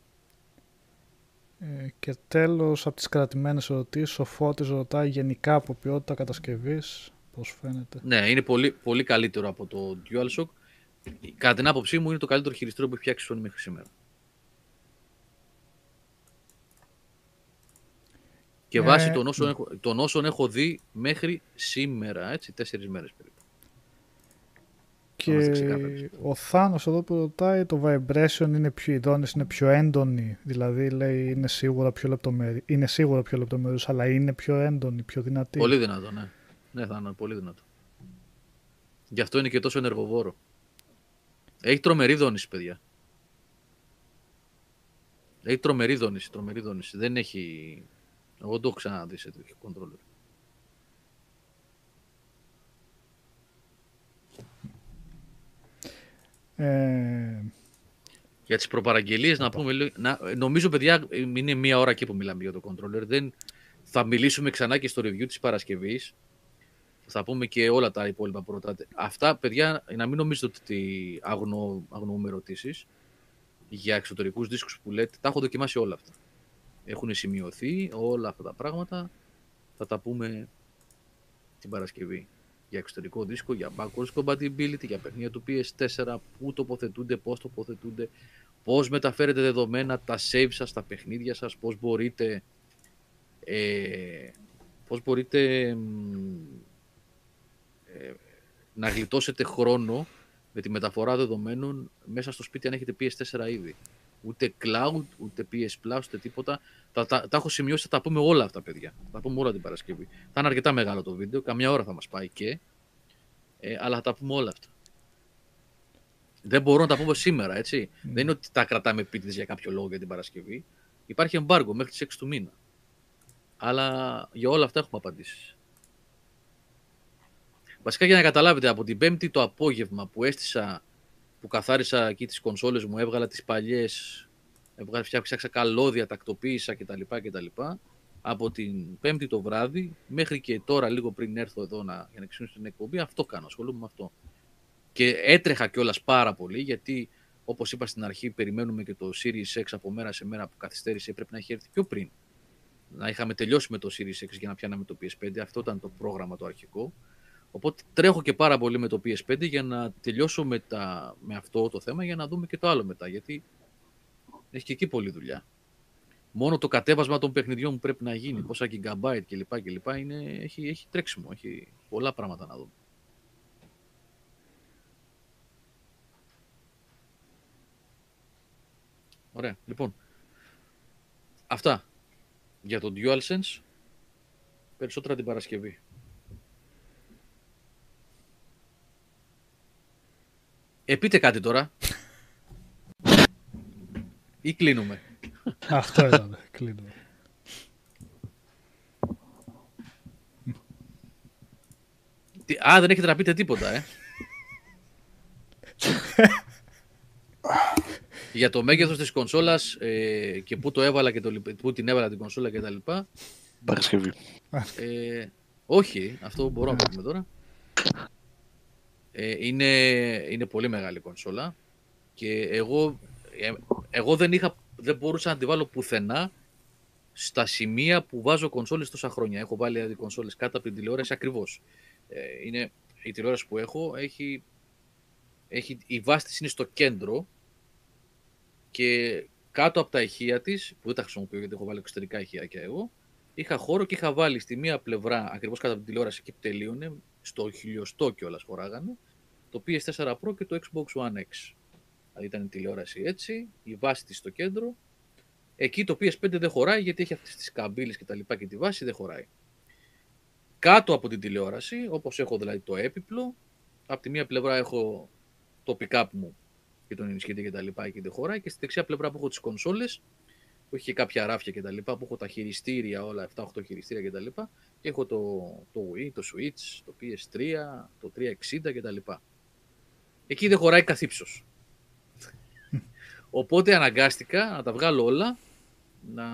Ε, και τέλος, από τις κρατημένες ερωτήσεις, ο Φώτης ρωτάει γενικά από ποιότητα κατασκευής, πώς φαίνεται; Ναι, είναι πολύ, πολύ καλύτερο από το DualShock. Κατά την άποψή μου είναι το καλύτερο χειριστήριο που έχει φτιάξει η Sony μέχρι σήμερα. Και Ε, βάσει των όσων, ναι. έχω, των όσων έχω δει μέχρι σήμερα, έτσι, τέσσερις μέρες περίπου. Και είμαστε ξεκάθαροι. ο Θάνος εδώ που ρωτάει, το vibration είναι πιο, η δόνηση είναι πιο έντονη, δηλαδή λέει είναι σίγουρα πιο λεπτομέρη, είναι σίγουρα πιο λεπτομέρους, αλλά είναι πιο έντονη, πιο δυνατή; Πολύ δυνατό, ναι. Ναι, θα είναι πολύ δυνατό. Γι' αυτό είναι και τόσο ενεργοβόρο. Έχει τρομερή δόνηση, παιδιά. Έχει τρομερή δόνηση, τρομερή δόνηση. Δεν έχει... Εγώ δεν το έχω ξαναδεί σε τέτοιο controller. Ε, Για τις προπαραγγελίες να πούμε λίγο... Να, νομίζω, παιδιά, είναι μία ώρα εκεί που μιλάμε για το controller. Δεν θα μιλήσουμε ξανά και στο review της Παρασκευής. Θα πούμε και όλα τα υπόλοιπα που ρωτάτε. Αυτά, παιδιά, να μην νομίζετε ότι αγνο, αγνοούμε ερωτήσεις για εξωτερικούς δίσκους που λέτε. Τα έχω δοκιμάσει όλα αυτά. Έχουν σημειωθεί όλα αυτά τα πράγματα. Θα τα πούμε την Παρασκευή. Για εξωτερικό δίσκο, για backwards compatibility, για παιχνίδια του PS4, πού τοποθετούνται, πώς τοποθετούνται, πώς μεταφέρετε δεδομένα, τα save σας, τα παιχνίδια σας, πώς μπορείτε, ε, πώς μπορείτε μ, ε, να γλιτώσετε χρόνο με τη μεταφορά δεδομένων μέσα στο σπίτι αν έχετε PS4 ήδη. Ούτε cloud, ούτε PS Plus, ούτε τίποτα. Τα, τα, τα έχω σημειώσει, θα τα πούμε όλα αυτά, παιδιά. Θα τα πούμε όλα την Παρασκευή. Θα είναι αρκετά μεγάλο το βίντεο, καμιά ώρα θα μας πάει και. Ε, αλλά θα τα πούμε όλα αυτά. Δεν μπορώ να τα πούμε σήμερα, έτσι. Δεν είναι ότι τα κρατάμε επίτηδες για κάποιο λόγο για την Παρασκευή. Υπάρχει εμπάργο μέχρι τις 6 του μήνα. Αλλά για όλα αυτά έχουμε απαντήσεις. Βασικά για να καταλάβετε, από την Πέμπτη το απόγευμα που έστησα, που καθάρισα εκεί τις κονσόλες μου, έβγαλα τις παλιές, έβγαλα, φτιάξα καλώδια, τακτοποίησα κτλ. κτλ. Από την Πέμπτη το βράδυ μέχρι και τώρα, λίγο πριν έρθω εδώ να, για να ξεκινήσω την εκπομπή, αυτό κάνω, ασχολούμαι με αυτό. Και έτρεχα κιόλας πάρα πολύ, γιατί όπως είπα στην αρχή, περιμένουμε και το Series X από μέρα σε μέρα που καθυστέρησε, πρέπει να έχει έρθει πιο πριν. Να είχαμε τελειώσει με το Series X για να πιάναμε το PS5. Αυτό ήταν το πρόγραμμα το αρχικό. Οπότε τρέχω και πάρα πολύ με το PS5 για να τελειώσω με, τα, με αυτό το θέμα για να δούμε και το άλλο μετά. Γιατί έχει και εκεί πολλή δουλειά. Μόνο το κατέβασμα των παιχνιδιών που πρέπει να γίνει, πόσα gigabyte κλπ. κλπ είναι, έχει, έχει τρέξιμο, έχει πολλά πράγματα να δούμε. Ωραία, λοιπόν. Αυτά για το DualSense. Περισσότερα την Παρασκευή. Ε, πείτε κάτι τώρα. Ή κλείνουμε. αυτό ήταν, κλείνουμε. Τι- Α, δεν έχετε να πείτε τίποτα, ε. Για το μέγεθος της κονσόλας ε, και πού το έβαλα και το, λιπ- πού την έβαλα την κονσόλα κτλ. Παρασκευή. Ε, όχι, αυτό μπορώ να το πούμε τώρα. Ε, είναι, είναι πολύ μεγάλη κονσόλα και εγώ, ε, εγώ δεν, είχα, δεν μπορούσα να τη βάλω πουθενά στα σημεία που βάζω κονσόλες τόσα χρόνια. Έχω βάλει δηλαδή, κονσόλες κάτω από την τηλεόραση ακριβώς. Ε, είναι, η τηλεόραση που έχω έχει, έχει, η βάση της είναι στο κέντρο και κάτω από τα ηχεία της, που δεν τα χρησιμοποιώ γιατί έχω βάλει εξωτερικά ηχεία εγώ, είχα χώρο και είχα βάλει στη μία πλευρά, ακριβώς κάτω από την τηλεόραση εκεί που τελείωνε, στο χιλιοστό κιόλας χωράγανε, το PS4 Pro και το Xbox One X. Δηλαδή ήταν η τηλεόραση έτσι, η βάση της στο κέντρο. Εκεί το PS5 δεν χωράει γιατί έχει αυτές τις καμπύλες και τα λοιπά και τη βάση δεν χωράει. Κάτω από την τηλεόραση, όπως έχω δηλαδή το έπιπλο, από τη μία πλευρά έχω το pick-up μου και τον ενισχύτη και τα λοιπά εκεί δεν χωράει και στη δεξιά πλευρά που έχω τις κονσόλες που έχει και κάποια ράφια και τα λοιπά, που έχω τα χειριστήρια, όλα 7-8 χειριστήρια και τα λοιπά, και έχω το, το Wii, το Switch, το PS3, το 360 και τα λοιπά. Εκεί δεν χωράει καθ' ύψος. Οπότε αναγκάστηκα να τα βγάλω όλα, να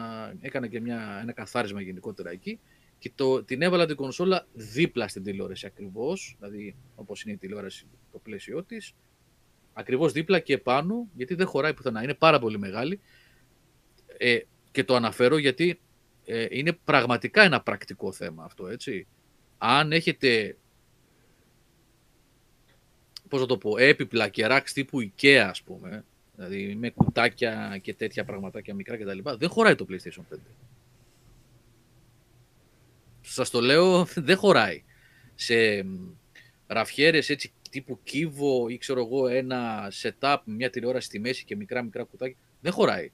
έκανα και μια, ένα καθάρισμα γενικότερα εκεί και το, την έβαλα την κονσόλα δίπλα στην τηλεόραση ακριβώς, δηλαδή όπως είναι η τηλεόραση το πλαίσιο της, ακριβώς δίπλα και πάνω, γιατί δεν χωράει πουθενά, είναι πάρα πολύ μεγάλη ε, και το αναφέρω γιατί ε, είναι πραγματικά ένα πρακτικό θέμα αυτό, έτσι. Αν έχετε, πώς να το πω, έπιπλα και ράξ τύπου IKEA, ας πούμε, δηλαδή με κουτάκια και τέτοια πραγματάκια μικρά κτλ. Δεν χωράει το PlayStation 5. Σας το λέω, δεν χωράει. Σε μ, ραφιέρες έτσι τύπου κύβο ή ξέρω εγώ ένα setup με μια τηλεόραση στη μέση και μικρά μικρά κουτάκια, δεν χωράει.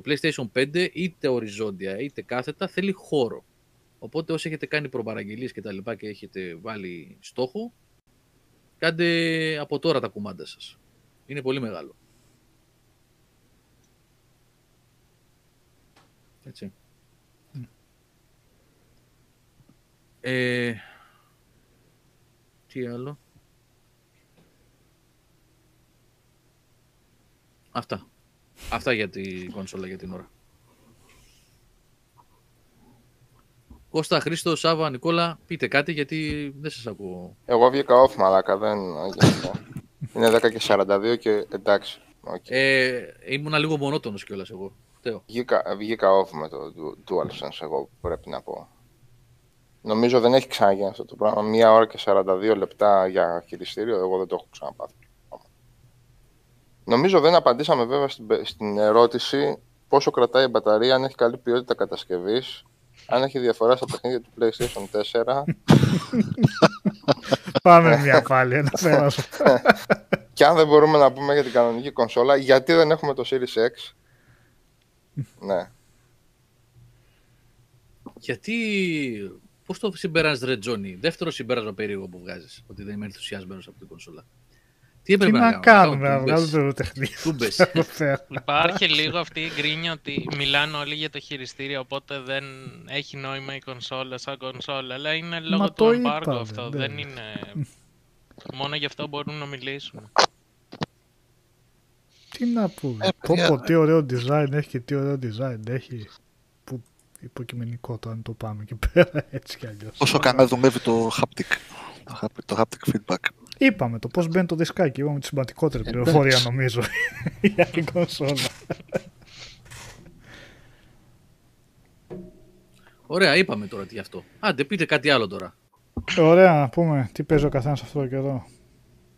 Το PlayStation 5 είτε οριζόντια είτε κάθετα θέλει χώρο. Οπότε όσοι έχετε κάνει προπαραγγελίες και τα λοιπά και έχετε βάλει στόχο, κάντε από τώρα τα κουμάντα σας. Είναι πολύ μεγάλο. Έτσι. Ε, τι άλλο; Αυτά. Αυτά για την κονσόλα για την ώρα. Κώστα, Χρήστο, Σάβα, Νικόλα, πείτε κάτι γιατί δεν σας ακούω. Εγώ βγήκα off, μαλάκα, δεν... Είναι 10 και 42 και εντάξει. οκ. Ε, ήμουνα λίγο μονότονος κιόλας εγώ. Φταίω. Βγήκα, βγήκα off με το du- DualSense, εγώ πρέπει να πω. Νομίζω δεν έχει ξαναγίνει αυτό το πράγμα. Μία ώρα και 42 λεπτά για χειριστήριο, εγώ δεν το έχω ξαναπάθει. Νομίζω δεν απαντήσαμε βέβαια στην, πε- στην ερώτηση πόσο κρατάει η μπαταρία, αν έχει καλή ποιότητα κατασκευής, αν έχει διαφορά στα παιχνίδια του PlayStation 4 Πάμε μια πάλι, ένα πέρασμα. και αν δεν μπορούμε να πούμε για την κανονική κονσόλα, γιατί δεν έχουμε το Series X. ναι. Γιατί, πώς το συμπεράνεις ρε Τζόνι, δεύτερο συμπέρασμα περίεργο που βγάζεις, ότι δεν είμαι ενθουσιασμένος από την κονσόλα. Τι Τι έπρεπε να κάνω, κάνουμε, να κάνω βγάλουμε τούμπες. το τεχνείο. Τούμπες. εδώ πέρα. Υπάρχει λίγο αυτή η γκρίνια ότι μιλάνε όλοι για το χειριστήριο, οπότε δεν έχει νόημα η κονσόλα σαν κονσόλα. Αλλά είναι λόγω το του embargo είπαμε, αυτό. ναι. Δεν είναι. Μόνο γι' αυτό μπορούν να μιλήσουν. Τι να πούμε. Ε, πω, παιδιά, πω, τι ωραίο design έχει και τι ωραίο design έχει. Που υποκειμενικό το αν το πάμε εκεί πέρα έτσι κι αλλιώς. Πόσο καλά δουλεύει το haptic. Το haptic, το haptic feedback. Είπαμε το πώς μπαίνει το δισκάκι. Είπαμε τη σημαντικότερη Εντάξει. πληροφορία νομίζω για την κονσόλα. Ωραία, είπαμε τώρα τι γι' αυτό. Άντε, πείτε κάτι άλλο τώρα. Ωραία να πούμε τι παίζει ο καθένας αυτό το καιρό.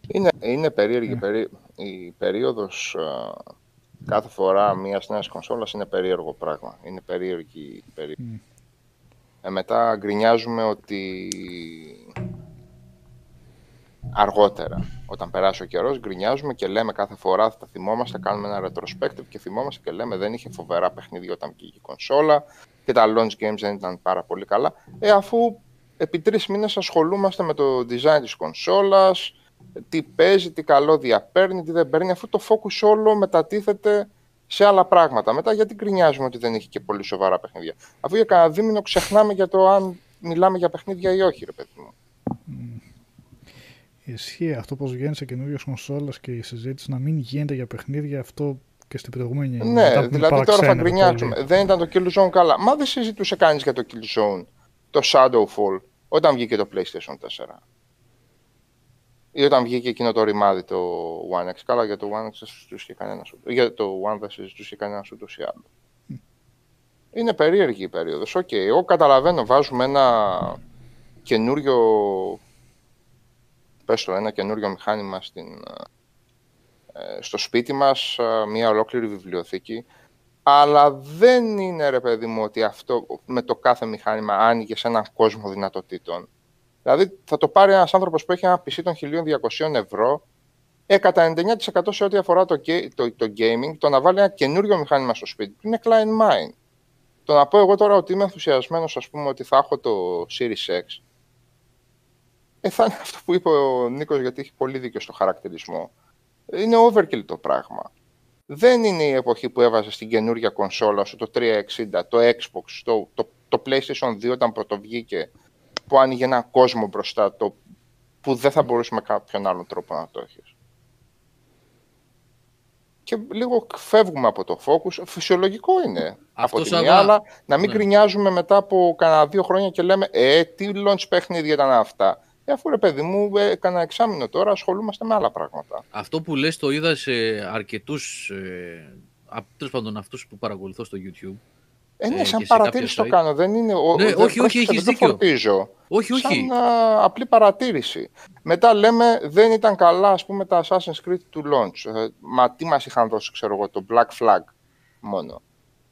Είναι, είναι περίεργη Ναι. περί... η περίοδος α, κάθε φορά μιας νέας κονσόλας είναι περίεργο πράγμα. Είναι περίεργη η περίοδος. Μμ. Ε, μετά γκρινιάζουμε ότι αργότερα, όταν περάσει ο καιρός, γκρινιάζουμε και λέμε κάθε φορά θα τα θυμόμαστε, κάνουμε ένα retrospective και θυμόμαστε και λέμε δεν είχε φοβερά παιχνίδια όταν βγήκε η κονσόλα και τα launch games δεν ήταν πάρα πολύ καλά. Ε, αφού επί τρεις μήνες ασχολούμαστε με το design της κονσόλας, τι παίζει, τι καλό διαπέρνει, τι δεν παίρνει, αφού το focus όλο μετατίθεται σε άλλα πράγματα. Μετά γιατί γκρινιάζουμε ότι δεν είχε και πολύ σοβαρά παιχνίδια. Αφού για κανένα δίμηνο ξεχνάμε για το αν μιλάμε για παιχνίδια ή όχι, ρε παιδί μου. Ισχύει αυτό πως βγαίνει σε καινούριε κονσόλες και η συζήτηση να μην γίνεται για παιχνίδια αυτό και στην προηγούμενη. μετά Ναι, που με δηλαδή τώρα θα παραξένευε γκρινιάξουμε. πολύ. Δεν ήταν το Killzone καλά. Μα δεν συζητούσε κανείς για το Killzone, το Shadowfall, όταν βγήκε το PlayStation 4. Ή όταν βγήκε εκείνο το ρημάδι το One X. Καλά, για το One X δεν συζητούσε κανένας. ούτε- Για το One δεν συζητούσε κανένας ούτως ή άλλως. Είναι περίεργη η περίοδος. Οκ, εγώ καταλαβαίνω, βάζουμε ένα καινούριο, πες το, ένα καινούριο μηχάνημα στην, ε, στο σπίτι μας, ε, μια ολόκληρη βιβλιοθήκη, αλλά δεν είναι ρε παιδί μου ότι αυτό με το κάθε μηχάνημα άνοιγες σε έναν κόσμο δυνατοτήτων. Δηλαδή θα το πάρει ένας άνθρωπος που έχει ένα PC των 1200 ευρώ ε, κατά 99% σε ό,τι αφορά το, ga- το, το gaming, το να βάλει ένα καινούριο μηχάνημα στο σπίτι του είναι client mine. Το να πω εγώ τώρα ότι είμαι ενθουσιασμένος, ας πούμε, ότι θα έχω το Series X, ε, θα είναι αυτό που είπε ο Νίκος, γιατί έχει πολύ δίκιο στο χαρακτηρισμό. Είναι overkill το πράγμα. Δεν είναι η εποχή που έβαζε στην καινούργια κονσόλα σου το 360, το Xbox, το, το, το PlayStation 2 όταν πρωτοβγήκε, που άνοιγε ένα κόσμο μπροστά το που δεν θα μπορούσε με κάποιον άλλον τρόπο να το έχεις. Και λίγο φεύγουμε από το focus. Φυσιολογικό είναι Αυτός, από τη Σάβα, μία, αλλά να μην ναι. γκρινιάζουμε μετά από κανένα δύο χρόνια και λέμε «Ε, τι launch παιχνίδια ήταν αυτά». Ε, αφού ρε παιδί μου, ε, κανένα εξάμεινο τώρα ασχολούμαστε με άλλα πράγματα. Αυτό που λες το είδα σε αρκετούς, ε, απ- τέλος πάντων αυτούς που παρακολουθώ στο YouTube. Ε, ναι, Ε, σαν και σε παρατήρηση το κάποια site. κάνω. Δεν είναι. Ο, Ναι, δεν, όχι, όχι, πρόσεξε, έχεις δεν το δίκιο. φορτίζω. Όχι, όχι. Σαν α, απλή παρατήρηση. Μετά λέμε δεν ήταν καλά ας πούμε τα Assassin's Creed του launch. Ε, μα τι μας είχαν δώσει ξέρω εγώ το Black Flag μόνο.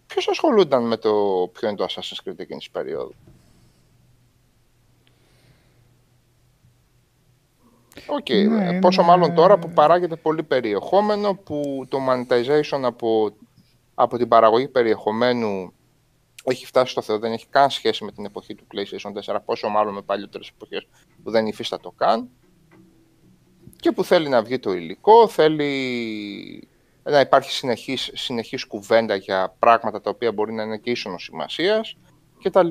Ποιος ασχολούνταν με το ποιο είναι το Assassin's Creed εκείνης της περίοδου; Οκ, Ναι, ε, πόσο είναι- μάλλον τώρα που παράγεται πολύ περιεχόμενο, που το monetization από, από την παραγωγή περιεχομένου έχει φτάσει στο Θεό, δεν έχει καν σχέση με την εποχή του PlayStation 4, πόσο μάλλον με παλιότερες εποχές που δεν υφίστατο καν. Και που θέλει να βγει το υλικό, θέλει να υπάρχει συνεχής, συνεχής κουβέντα για πράγματα τα οποία μπορεί να είναι και ήσσονος σημασίας κτλ.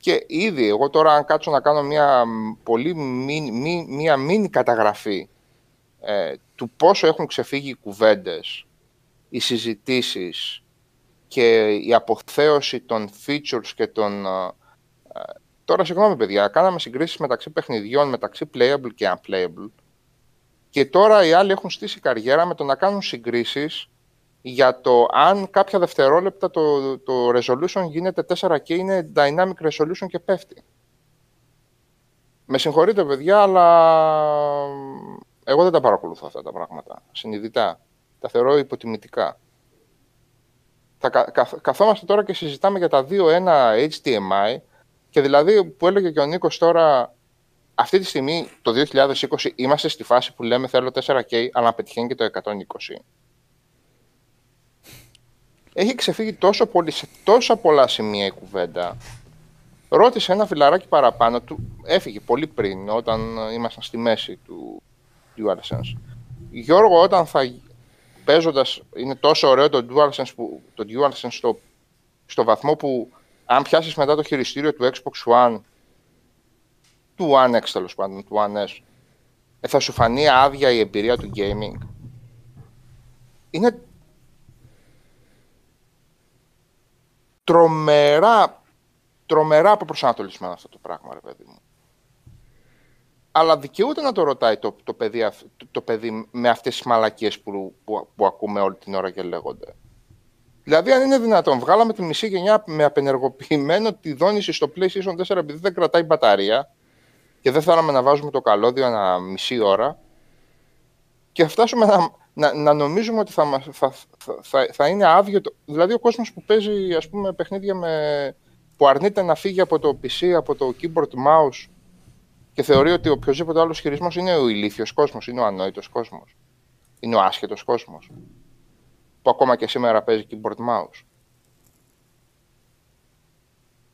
Και ήδη εγώ τώρα αν κάτσω να κάνω μια μ, πολύ μι- μι- μια μίνι καταγραφή ε, του πόσο έχουν ξεφύγει οι κουβέντες, οι συζητήσεις και η αποθέωση των features και των... ε, ε, τώρα, συγγνώμη παιδιά, κάναμε συγκρίσεις μεταξύ παιχνιδιών, μεταξύ playable και unplayable. Και τώρα οι άλλοι έχουν στήσει καριέρα με το να κάνουν συγκρίσεις για το αν κάποια δευτερόλεπτα το, το resolution γίνεται 4K, είναι dynamic resolution και πέφτει. Με συγχωρείτε παιδιά, αλλά εγώ δεν τα παρακολουθώ αυτά τα πράγματα, συνειδητά. Τα θεωρώ υποτιμητικά. Θα κα- καθ- καθόμαστε τώρα και συζητάμε για τα 2.1 HDMI και δηλαδή που έλεγε και ο Νίκος τώρα αυτή τη στιγμή το 2020 είμαστε στη φάση που λέμε θέλω 4K αλλά να πετυχαίνει και το 120. Έχει ξεφύγει τόσο πολύ σε τόσα πολλά σημεία η κουβέντα. Ρώτησε ένα φιλαράκι παραπάνω του, έφυγε πολύ πριν όταν ήμασταν στη μέση του DualSense. Γιώργο, όταν θα παίζοντας, είναι τόσο ωραίο το DualSense, που, το DualSense στο, στο βαθμό που αν πιάσεις μετά το χειριστήριο του Xbox One του One X τέλος πάντων, του One S, ε, θα σου φανεί άδεια η εμπειρία του gaming. Είναι τρομερά, τρομερά αποπροσανατολισμένο αυτό το πράγμα, ρε παιδί μου. Αλλά δικαιούται να το ρωτάει το, το, παιδί, αυ- το, το παιδί με αυτές τις μαλακίες που, που, που ακούμε όλη την ώρα και λέγονται. Δηλαδή, αν είναι δυνατόν, βγάλαμε τη μισή γενιά με απενεργοποιημένο τη δόνηση στο PlayStation 4 επειδή δεν κρατάει μπαταρία και δεν θέλαμε να βάζουμε το καλώδιο ένα μισή ώρα και φτάσουμε να, να, να νομίζουμε ότι θα, μας- θα, θα, θα, θα είναι άδειο. Το... Δηλαδή, ο κόσμος που παίζει ας πούμε, παιχνίδια με... που αρνείται να φύγει από το PC, από το keyboard mouse και θεωρεί ότι οποιοδήποτε άλλος χειρισμός είναι ο ηλίθιος κόσμος, είναι ο ανόητος κόσμος, είναι ο άσχετος κόσμος που ακόμα και σήμερα παίζει keyboard mouse.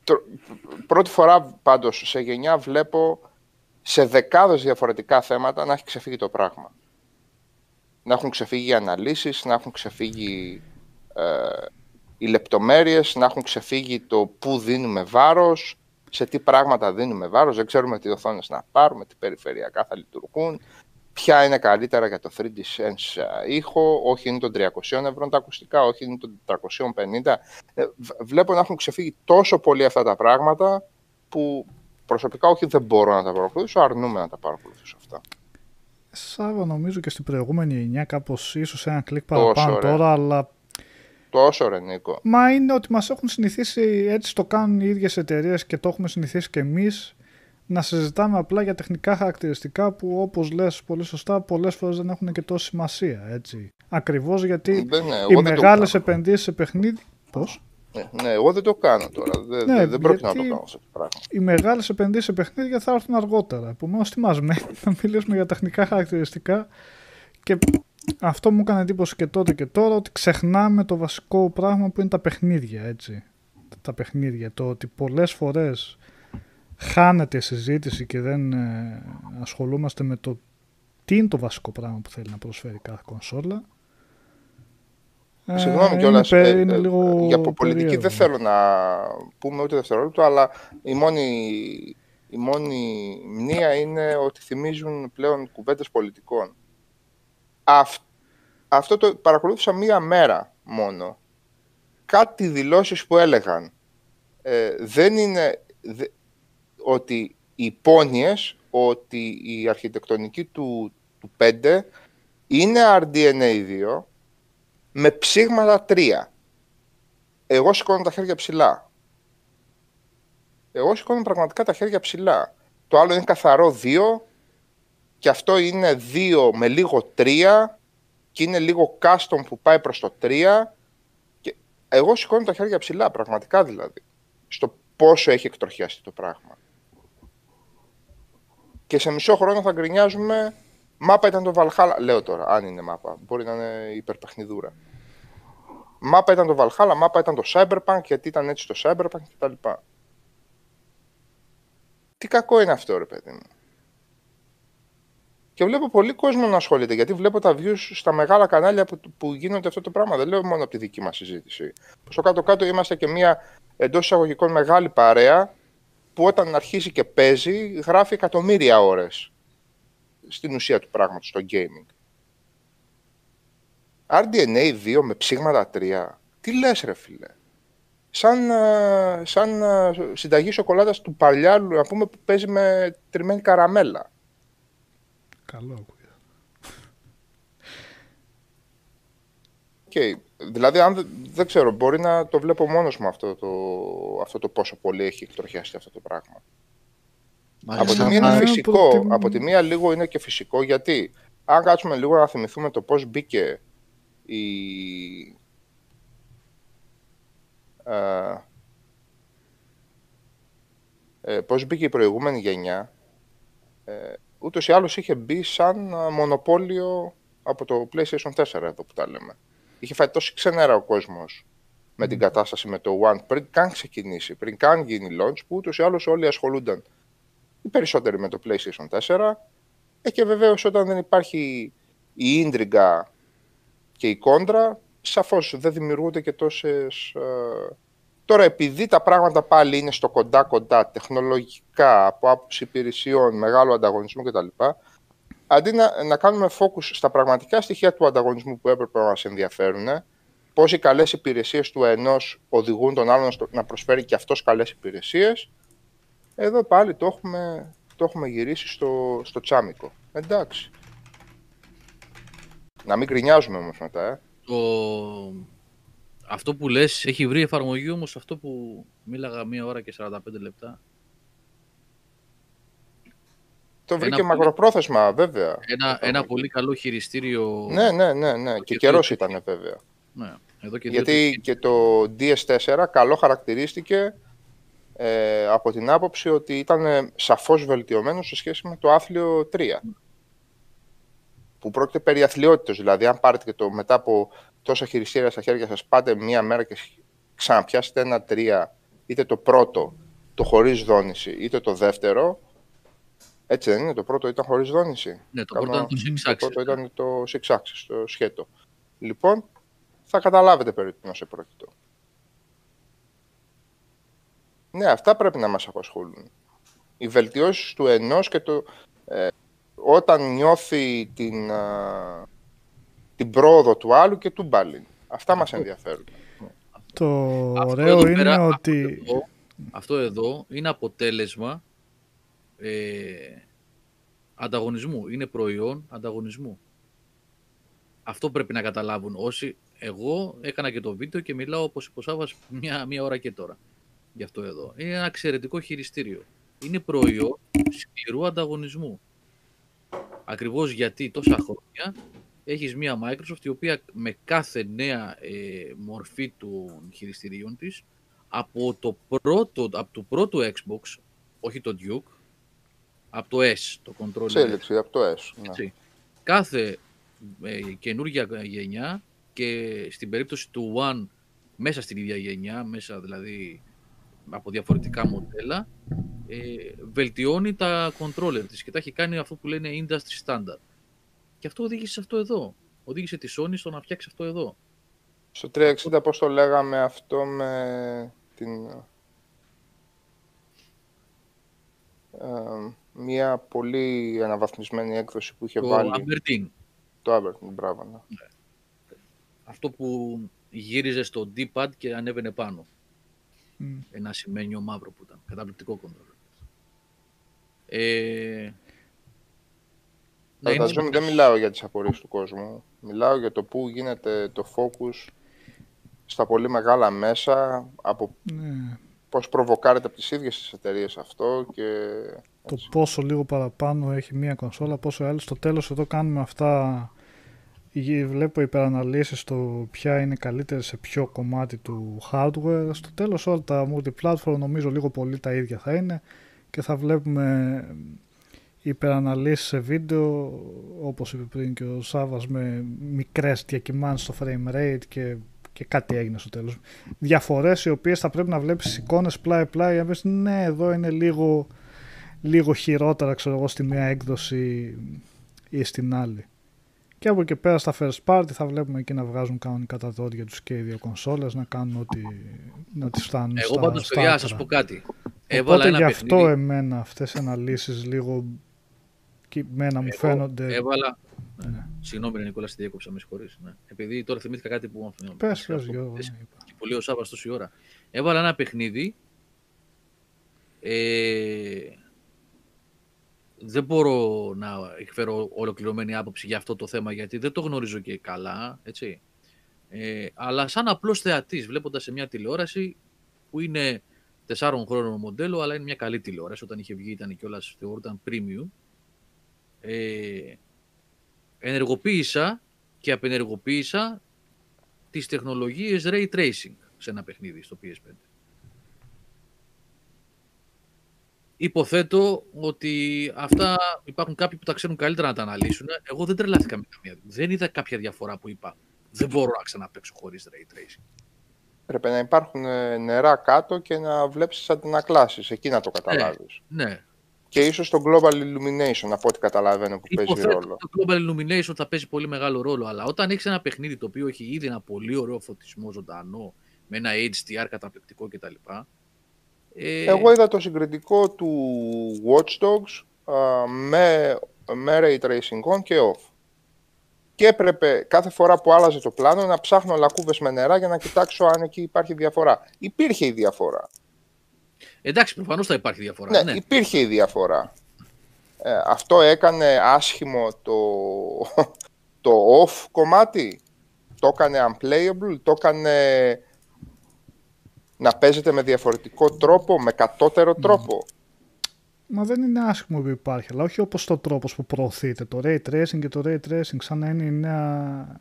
Το- Πρώτη φορά πάντως σε γενιά βλέπω σε δεκάδες διαφορετικά θέματα να έχει ξεφύγει το πράγμα. Να έχουν ξεφύγει οι αναλύσεις, να έχουν ξεφύγει ε, οι λεπτομέρειες, να έχουν ξεφύγει το πού δίνουμε βάρος, σε τι πράγματα δίνουμε βάρος, δεν ξέρουμε τι οθόνες να πάρουμε, τι περιφερειακά θα λειτουργούν, ποια είναι καλύτερα για το 3D Sense ήχο, όχι είναι των 300 ευρώ τα ακουστικά, όχι είναι των 450. Ε, βλέπω να έχουν ξεφύγει τόσο πολύ αυτά τα πράγματα που προσωπικά όχι δεν μπορώ να τα παρακολουθήσω, αρνούμε να τα παρακολουθήσω αυτά. Σάβα νομίζω και στην προηγούμενη γενιά κάπως ίσως ένα κλικ παραπάνω τώρα, αλλά Τόσο ρε Νίκο. Μα είναι ότι μας έχουν συνηθίσει, έτσι το κάνουν οι ίδιες εταιρείες και το έχουμε συνηθίσει και εμείς, να συζητάμε απλά για τεχνικά χαρακτηριστικά που όπως λες πολύ σωστά πολλές φορές δεν έχουν και τόση σημασία. Έτσι. Ακριβώς γιατί Δεν, ναι, εγώ οι δεν το μεγάλες κάνω. επενδύσεις σε παιχνίδι... Πώς; Ναι, ναι, εγώ δεν το κάνω τώρα. Δεν, Ναι, δεν, δεν πρόκειται να γιατί- το κάνω αυτό το πράγμα. Οι μεγάλες επενδύσεις σε παιχνίδια θα έρθουν αργότερα. Επομένως, τι μας μένει; Να μιλήσουμε για τεχνικά χαρακτηριστικά και αυτό μου έκανε εντύπωση και τότε και τώρα ότι ξεχνάμε το βασικό πράγμα που είναι τα παιχνίδια, έτσι. Τα παιχνίδια, το ότι πολλές φορές χάνεται η συζήτηση και δεν ε, ασχολούμαστε με το τι είναι το βασικό πράγμα που θέλει να προσφέρει κάθε κονσόλα. Ε, Συγγνώμη είναι κιόλας. πε- είναι λίγο για πολιτική περίεργο. δεν θέλω να πούμε ούτε δευτερόλεπτο, αλλά η μόνη, η μόνη μνήα είναι ότι θυμίζουν πλέον κουβέντες πολιτικών. Αυ- αυτό το παρακολούθησα μία μέρα μόνο. Κάτι δηλώσεις που έλεγαν. Ε, δεν είναι δε- ότι οι υπόνοιες ότι η αρχιτεκτονική του, του 5 είναι RDNA 2 με ψήγματα 3. Εγώ σηκώνω τα χέρια ψηλά. Εγώ σηκώνω πραγματικά τα χέρια ψηλά. Το άλλο είναι καθαρό 2 και αυτό είναι 2 με λίγο 3 και είναι λίγο custom που πάει προς το 3 και εγώ σηκώνω τα χέρια ψηλά, πραγματικά δηλαδή, στο πόσο έχει εκτροχιαστεί το πράγμα. Και σε μισό χρόνο θα γκρινιάζουμε μάπα ήταν το Valhalla, λέω τώρα, αν είναι μάπα, μπορεί να είναι υπερπαιχνιδούρα. Μάπα ήταν το Valhalla, μάπα ήταν το Cyberpunk, γιατί ήταν έτσι το Cyberpunk κτλ. Τι κακό είναι αυτό, ρε παιδί μου. Και βλέπω πολύ κόσμο να ασχολείται, γιατί βλέπω τα views στα μεγάλα κανάλια που, που γίνονται αυτό το πράγμα. Δεν λέω μόνο από τη δική μας συζήτηση. Στο κάτω-κάτω είμαστε και μια εντός εισαγωγικών μεγάλη παρέα, που όταν αρχίζει και παίζει, γράφει εκατομμύρια ώρες στην ουσία του πράγματος, στο gaming. RDNA 2 με ψήγματα 3. Τι λες ρε φίλε. Σαν, α, σαν α, συνταγή σοκολάτας του παλιάλου, να πούμε, που παίζει με τριμμένη καραμέλα. Καλό ακούγεται. Okay. Δηλαδή, αν δεν, δεν ξέρω, μπορεί να το βλέπω μόνος μου αυτό το, αυτό το πόσο πολύ έχει εκτροχιαστεί αυτό το πράγμα. Από τη Μάλιστα. μία είναι Α, φυσικό, προτιμ- από τη μία λίγο είναι και φυσικό, γιατί αν κάτσουμε λίγο να θυμηθούμε το πώς μπήκε η... ε, ε, πώς μπήκε η προηγούμενη γενιά, ε, ούτως ή άλλως είχε μπει σαν α, μονοπόλιο από το PlayStation 4 εδώ που τα λέμε. Είχε φάει τόση ξενέρα ο κόσμος με την κατάσταση με το One πριν καν ξεκινήσει, πριν καν γίνει launch, που ούτως ή άλλως όλοι ασχολούνταν οι περισσότεροι με το PlayStation 4. Ε, και βεβαίως όταν δεν υπάρχει η ίντριγκα και η κόντρα, σαφώς δεν δημιουργούνται και τόσες... ε, Τώρα, επειδή τα πράγματα πάλι είναι στο κοντά-κοντά, τεχνολογικά, από άποψη υπηρεσιών, μεγάλο ανταγωνισμό κτλ., αντί να, να κάνουμε focus στα πραγματικά στοιχεία του ανταγωνισμού που έπρεπε να μας ενδιαφέρουν, πώς οι καλές υπηρεσίες του ενός οδηγούν τον άλλον στο- να προσφέρει και αυτός καλές υπηρεσίες, εδώ πάλι το έχουμε, το έχουμε γυρίσει στο, στο τσάμικο. Εντάξει. Να μην γκρινιάζουμε όμως μετά, ε. Το... Αυτό που λες έχει βρει εφαρμογή όμως αυτό που μίλαγα μία ώρα και 45 λεπτά. Το βρήκε πολύ- μακροπρόθεσμα, βέβαια. Ένα, ένα πολύ καλό χειριστήριο. Ναι, ναι, ναι, ναι. Και Και καιρός το- ήταν, βέβαια. Ναι, εδώ και δύο Γιατί και το DS4 καλό χαρακτηρίστηκε ε, από την άποψη ότι ήταν ε, σαφώς βελτιωμένο σε σχέση με το άθλιο 3. Που πρόκειται περί αθλειότητος, δηλαδή αν πάρετε και το μετά από τόσα χειριστήρια στα χέρια σας τρία, πάτε μία μέρα και ξαναπιάσετε ένα 3, είτε το πρώτο, το χωρίς δόνηση, είτε το δεύτερο, έτσι δεν είναι, το πρώτο ήταν χωρίς δόνηση. Ναι, το Κάνω- πρώτο ήταν το Six Το Axis. πρώτο ήταν το Six Axis, το σχέτο. Λοιπόν, θα καταλάβετε περί τίνος επρόκειτο. Ναι, αυτά πρέπει να μας απασχολούν. Οι βελτιώσεις του ενός και το, ε, όταν νιώθει την, α, την πρόοδο του άλλου και του μπάλιν. Αυτά μας ενδιαφέρουν. Το Αυτό ωραίο εδώ είναι πέρα, ότι... Αυτό εδώ, αυτό εδώ είναι αποτέλεσμα ε, ανταγωνισμού. Είναι προϊόν ανταγωνισμού. Αυτό πρέπει να καταλάβουν όσοι. Εγώ έκανα και το βίντεο και μιλάω όπως είπε ο Σάββας μια, μια ώρα και τώρα. Γι' αυτό εδώ. Είναι ένα εξαιρετικό χειριστήριο. Είναι προϊόν σκληρού ανταγωνισμού. Ακριβώς γιατί τόσα χρόνια έχεις μια Microsoft η οποία με κάθε νέα ε, μορφή των χειριστηρίων της από το πρώτο, από το πρώτο Xbox, όχι το Duke, από το S, το controller Εξέλιξη από το S. Ναι. έτσι. Κάθε ε, καινούργια γενιά και στην περίπτωση του One μέσα στην ίδια γενιά, μέσα δηλαδή από διαφορετικά μοντέλα, ε, βελτιώνει τα controller της και τα έχει κάνει αυτό που λένε industry standard. Και αυτό οδήγησε σε αυτό εδώ. Οδήγησε τη Sony στο να φτιάξει αυτό εδώ. Στο 360 πώς το λέγαμε αυτό με την... ε, μια πολύ αναβαθμισμένη έκδοση που είχε Το βάλει Aberdeen, το Aberdeen, μπράβο. Ναι. αυτό που γύριζε στο D-pad και ανέβαινε πάνω. Μμ. Ένα σημαίνιο μαύρο που ήταν. Καταπληκτικό controller. Ε, ναι, είναι Φανταζόμαι, δεν μιλάω για τις απορίες του κόσμου. Μιλάω για το πού γίνεται το focus στα πολύ μεγάλα μέσα, από Ναι, πώς προβοκάρεται από τις ίδιες τις εταιρείες αυτό και... το έτσι. πόσο λίγο παραπάνω έχει μία κονσόλα, πόσο άλλο. Στο τέλος εδώ κάνουμε αυτά, γε- βλέπω υπεραναλύσεις στο ποια είναι καλύτερη σε ποιο κομμάτι του hardware. Στο τέλος όλα τα multiplatform νομίζω λίγο πολύ τα ίδια θα είναι και θα βλέπουμε υπεραναλύσεις σε βίντεο όπως είπε πριν και ο Σάβας με μικρές διακυμάνσεις στο frame rate και, και κάτι έγινε στο τέλος. Διαφορές οι οποίες θα πρέπει να βλέπεις εικόνες πλάι-πλάι για να πεις ναι εδώ είναι λίγο λίγο χειρότερα ξέρω εγώ στη μία έκδοση ή στην άλλη. Και από εκεί πέρα στα first party θα βλέπουμε εκεί να βγάζουν κανονικά τα δόντια τους και οι δύο κονσόλες να κάνουν ό,τι να τις φτάνουν Εγώ στα, πάντως, στα παιδιά, να άκρα. σας πω κάτι. Έβαλα Οπότε ένα γι' αυτό παιχνίδι, εμένα αυτές οι αναλύσεις λίγο και εμένα μου Εγώ φαίνονται... έβαλα... Ναι. Συγγνώμη, ρε Νικόλα, στη διέκοψα, με συγχωρείς. Ναι. Επειδή τώρα θυμήθηκα κάτι που... Πες, πες αυτό Γιώργο. που πες ναι, είπα. και πολύ ο Σάββας τόση ώρα. Έβαλα ένα παιχνίδι. Ε, δεν μπορώ να εκφέρω ολοκληρωμένη άποψη για αυτό το θέμα γιατί δεν το γνωρίζω και καλά, έτσι. Ε, αλλά σαν απλός θεατής, βλέποντας σε μια τηλεόραση που είναι τεσσάρων χρόνων μοντέλο, αλλά είναι μια καλή τηλεόραση. Όταν είχε βγει ήταν κιόλας θεωρούταν premium. Ε, ενεργοποίησα και απενεργοποίησα τις τεχνολογίες Ray Tracing σε ένα παιχνίδι στο PS5. Υποθέτω ότι αυτά υπάρχουν κάποιοι που τα ξέρουν καλύτερα να τα αναλύσουν. Εγώ δεν τρελάθηκα με καμία. Δεν είδα κάποια διαφορά που είπα. Δεν μπορώ να ξαναπαίξω χωρίς Ray Tracing. Πρέπει να υπάρχουν ε, νερά κάτω και να βλέπεις τις αντανακλάσεις, εκεί να το καταλάβεις. Ναι. Και ίσως το Global Illumination, από ό,τι καταλαβαίνω, που παίζει Υποθέτω ρόλο. ότι το Global Illumination θα παίζει πολύ μεγάλο ρόλο. Αλλά όταν έχεις ένα παιχνίδι το οποίο έχει ήδη ένα πολύ ωραίο φωτισμό ζωντανό, με ένα HDR καταπληκτικό κτλ. Ε, Εγώ είδα το συγκριτικό του Watch Dogs α, με, με Ray Tracing on και off. Και έπρεπε κάθε φορά που άλλαζε το πλάνο να ψάχνω λακκούβες με νερά για να κοιτάξω αν εκεί υπάρχει διαφορά. Υπήρχε η διαφορά. Εντάξει, προφανώς θα υπάρχει διαφορά. Ναι, Ναι, υπήρχε η διαφορά. Ε, αυτό έκανε άσχημο το, το off κομμάτι. Το έκανε unplayable, το έκανε να παίζεται με διαφορετικό τρόπο, με κατώτερο τρόπο. Μα δεν είναι άσχημο που υπάρχει, αλλά όχι όπως το τρόπος που προωθείται. Το Ray Tracing και το Ray Tracing σαν να είναι η νέα...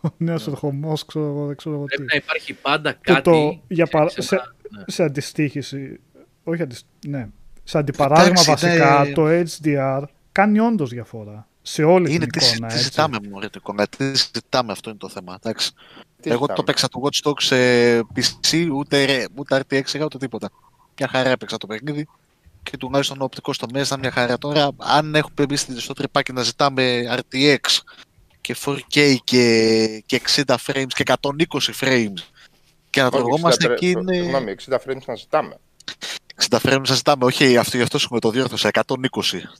ο νέος ερχομός, ξέρω εγώ, δεν ξέρω εγώ τι. Πρέπει να υπάρχει πάντα Και κάτι. το, για παρα... ξέρεις, σε, ένα- ναι. σε αντιστοίχηση, όχι αντισ... ναι, σε αντιπαράδειγμα Εντάξει, βασικά, ναι. το HDR κάνει όντως διαφορά σε όλη Είναι την τι, εικόνα, τι έτσι. ζητάμε μου, ρε, την εικόνα. Τι ζητάμε, αυτό είναι το θέμα. Εντάξει. Τι Εγώ ζητάμε. το παίξα το Watch Dogs σε PC, ούτε, ούτε RTX είχα ούτε τίποτα. Μια χαρά έπαιξα το παιχνίδι και τουλάχιστον ο οπτικό τομέα ήταν μια χαρά. Τώρα, αν έχουμε μπει στο τρυπάκι να ζητάμε RTX και 4K και, και 60 frames και 120 frames και να το Όχι, εργόμαστε 60 εκεί φρέ- είναι. Συγγνώμη, 60 frames να ζητάμε. 60 frames ζητάμε, όχι αυτό, γι' αυτό σου με το διόρθωσα, 120.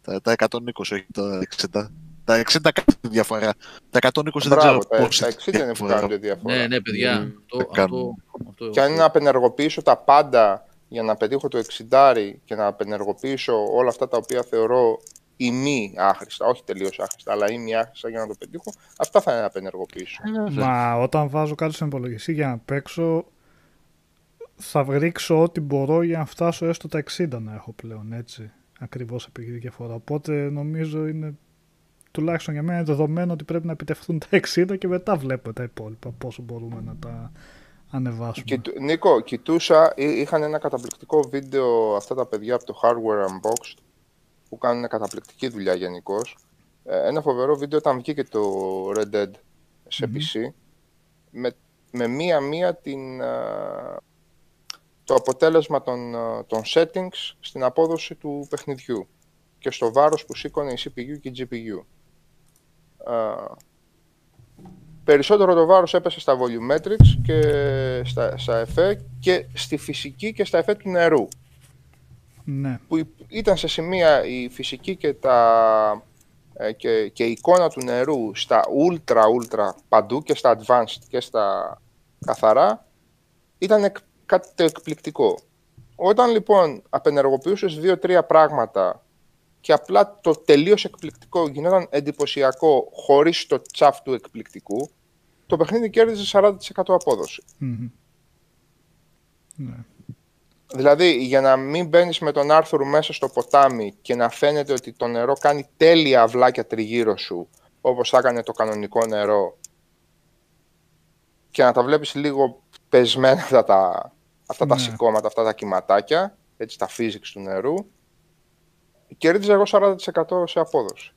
Τα, τα 120, όχι τα 60. Τα 60 κάνουν τη διαφορά. Τα 120 δεν ξέρω Μπράβο, τα, πώς τα 60 είναι που κάνουν τη διαφορά. Ναι, ναι, παιδιά. Μμμ, αυτό, δεν αυτό, κάνουν. αυτό, Και αν είναι να απενεργοποιήσω τα πάντα για να πετύχω το 60 και να απενεργοποιήσω όλα αυτά τα οποία θεωρώ ημί άχρηστα, όχι τελείως άχρηστα, αλλά ημί άχρηστα για να το πετύχω, αυτά θα είναι να απενεργοποιήσω. Μα όταν βάζω κάτι στον υπολογιστή για να παίξω, θα ρίξω ό,τι μπορώ για να φτάσω έστω τα 60 να έχω πλέον, έτσι. Ακριβώς επειδή η διαφορά. Οπότε νομίζω είναι, τουλάχιστον για μένα είναι δεδομένο ότι πρέπει να επιτευχθούν τα 60 και μετά βλέπω τα υπόλοιπα, πόσο μπορούμε να τα ανεβάσουμε. Κοιτου- Νίκο, κοιτούσα, εί- είχαν ένα καταπληκτικό βίντεο αυτά τα παιδιά από το Hardware Unboxed που κάνουν καταπληκτική δουλειά γενικώς. Ένα φοβερό βίντεο όταν βγήκε το Red Dead σε PC με, με μία-μία την, α, το αποτέλεσμα των, α, των settings στην απόδοση του παιχνιδιού και στο βάρος που σήκωνε η CPU και η GPU. Α, περισσότερο το βάρος έπεσε στα volumetrics και στα, στα εφέ και στη φυσική και στα εφέ του νερού Ναι, που υ- ήταν σε σημεία η φυσική και, τα, ε, και, και η εικόνα του νερού στα ultra ultra παντού και στα advanced και στα καθαρά ήταν εκ, κάτι το εκπληκτικό. Όταν λοιπόν απενεργοποιούσες δύο-τρία πράγματα και απλά το τελείως εκπληκτικό γινόταν εντυπωσιακό χωρίς το τσαφ του εκπληκτικού, το παιχνίδι κέρδιζε 40% απόδοση. μμμ. ναι. Δηλαδή, για να μην μπαίνεις με τον Άρθουρ μέσα στο ποτάμι και να φαίνεται ότι το νερό κάνει τέλεια αυλάκια τριγύρω σου, όπως θα έκανε το κανονικό νερό, και να τα βλέπεις λίγο πεσμένα αυτά τα, αυτά τα Ναι. σηκώματα, αυτά τα κυματάκια, έτσι τα physics του νερού, κέρδιζα εγώ 40% σε απόδοση.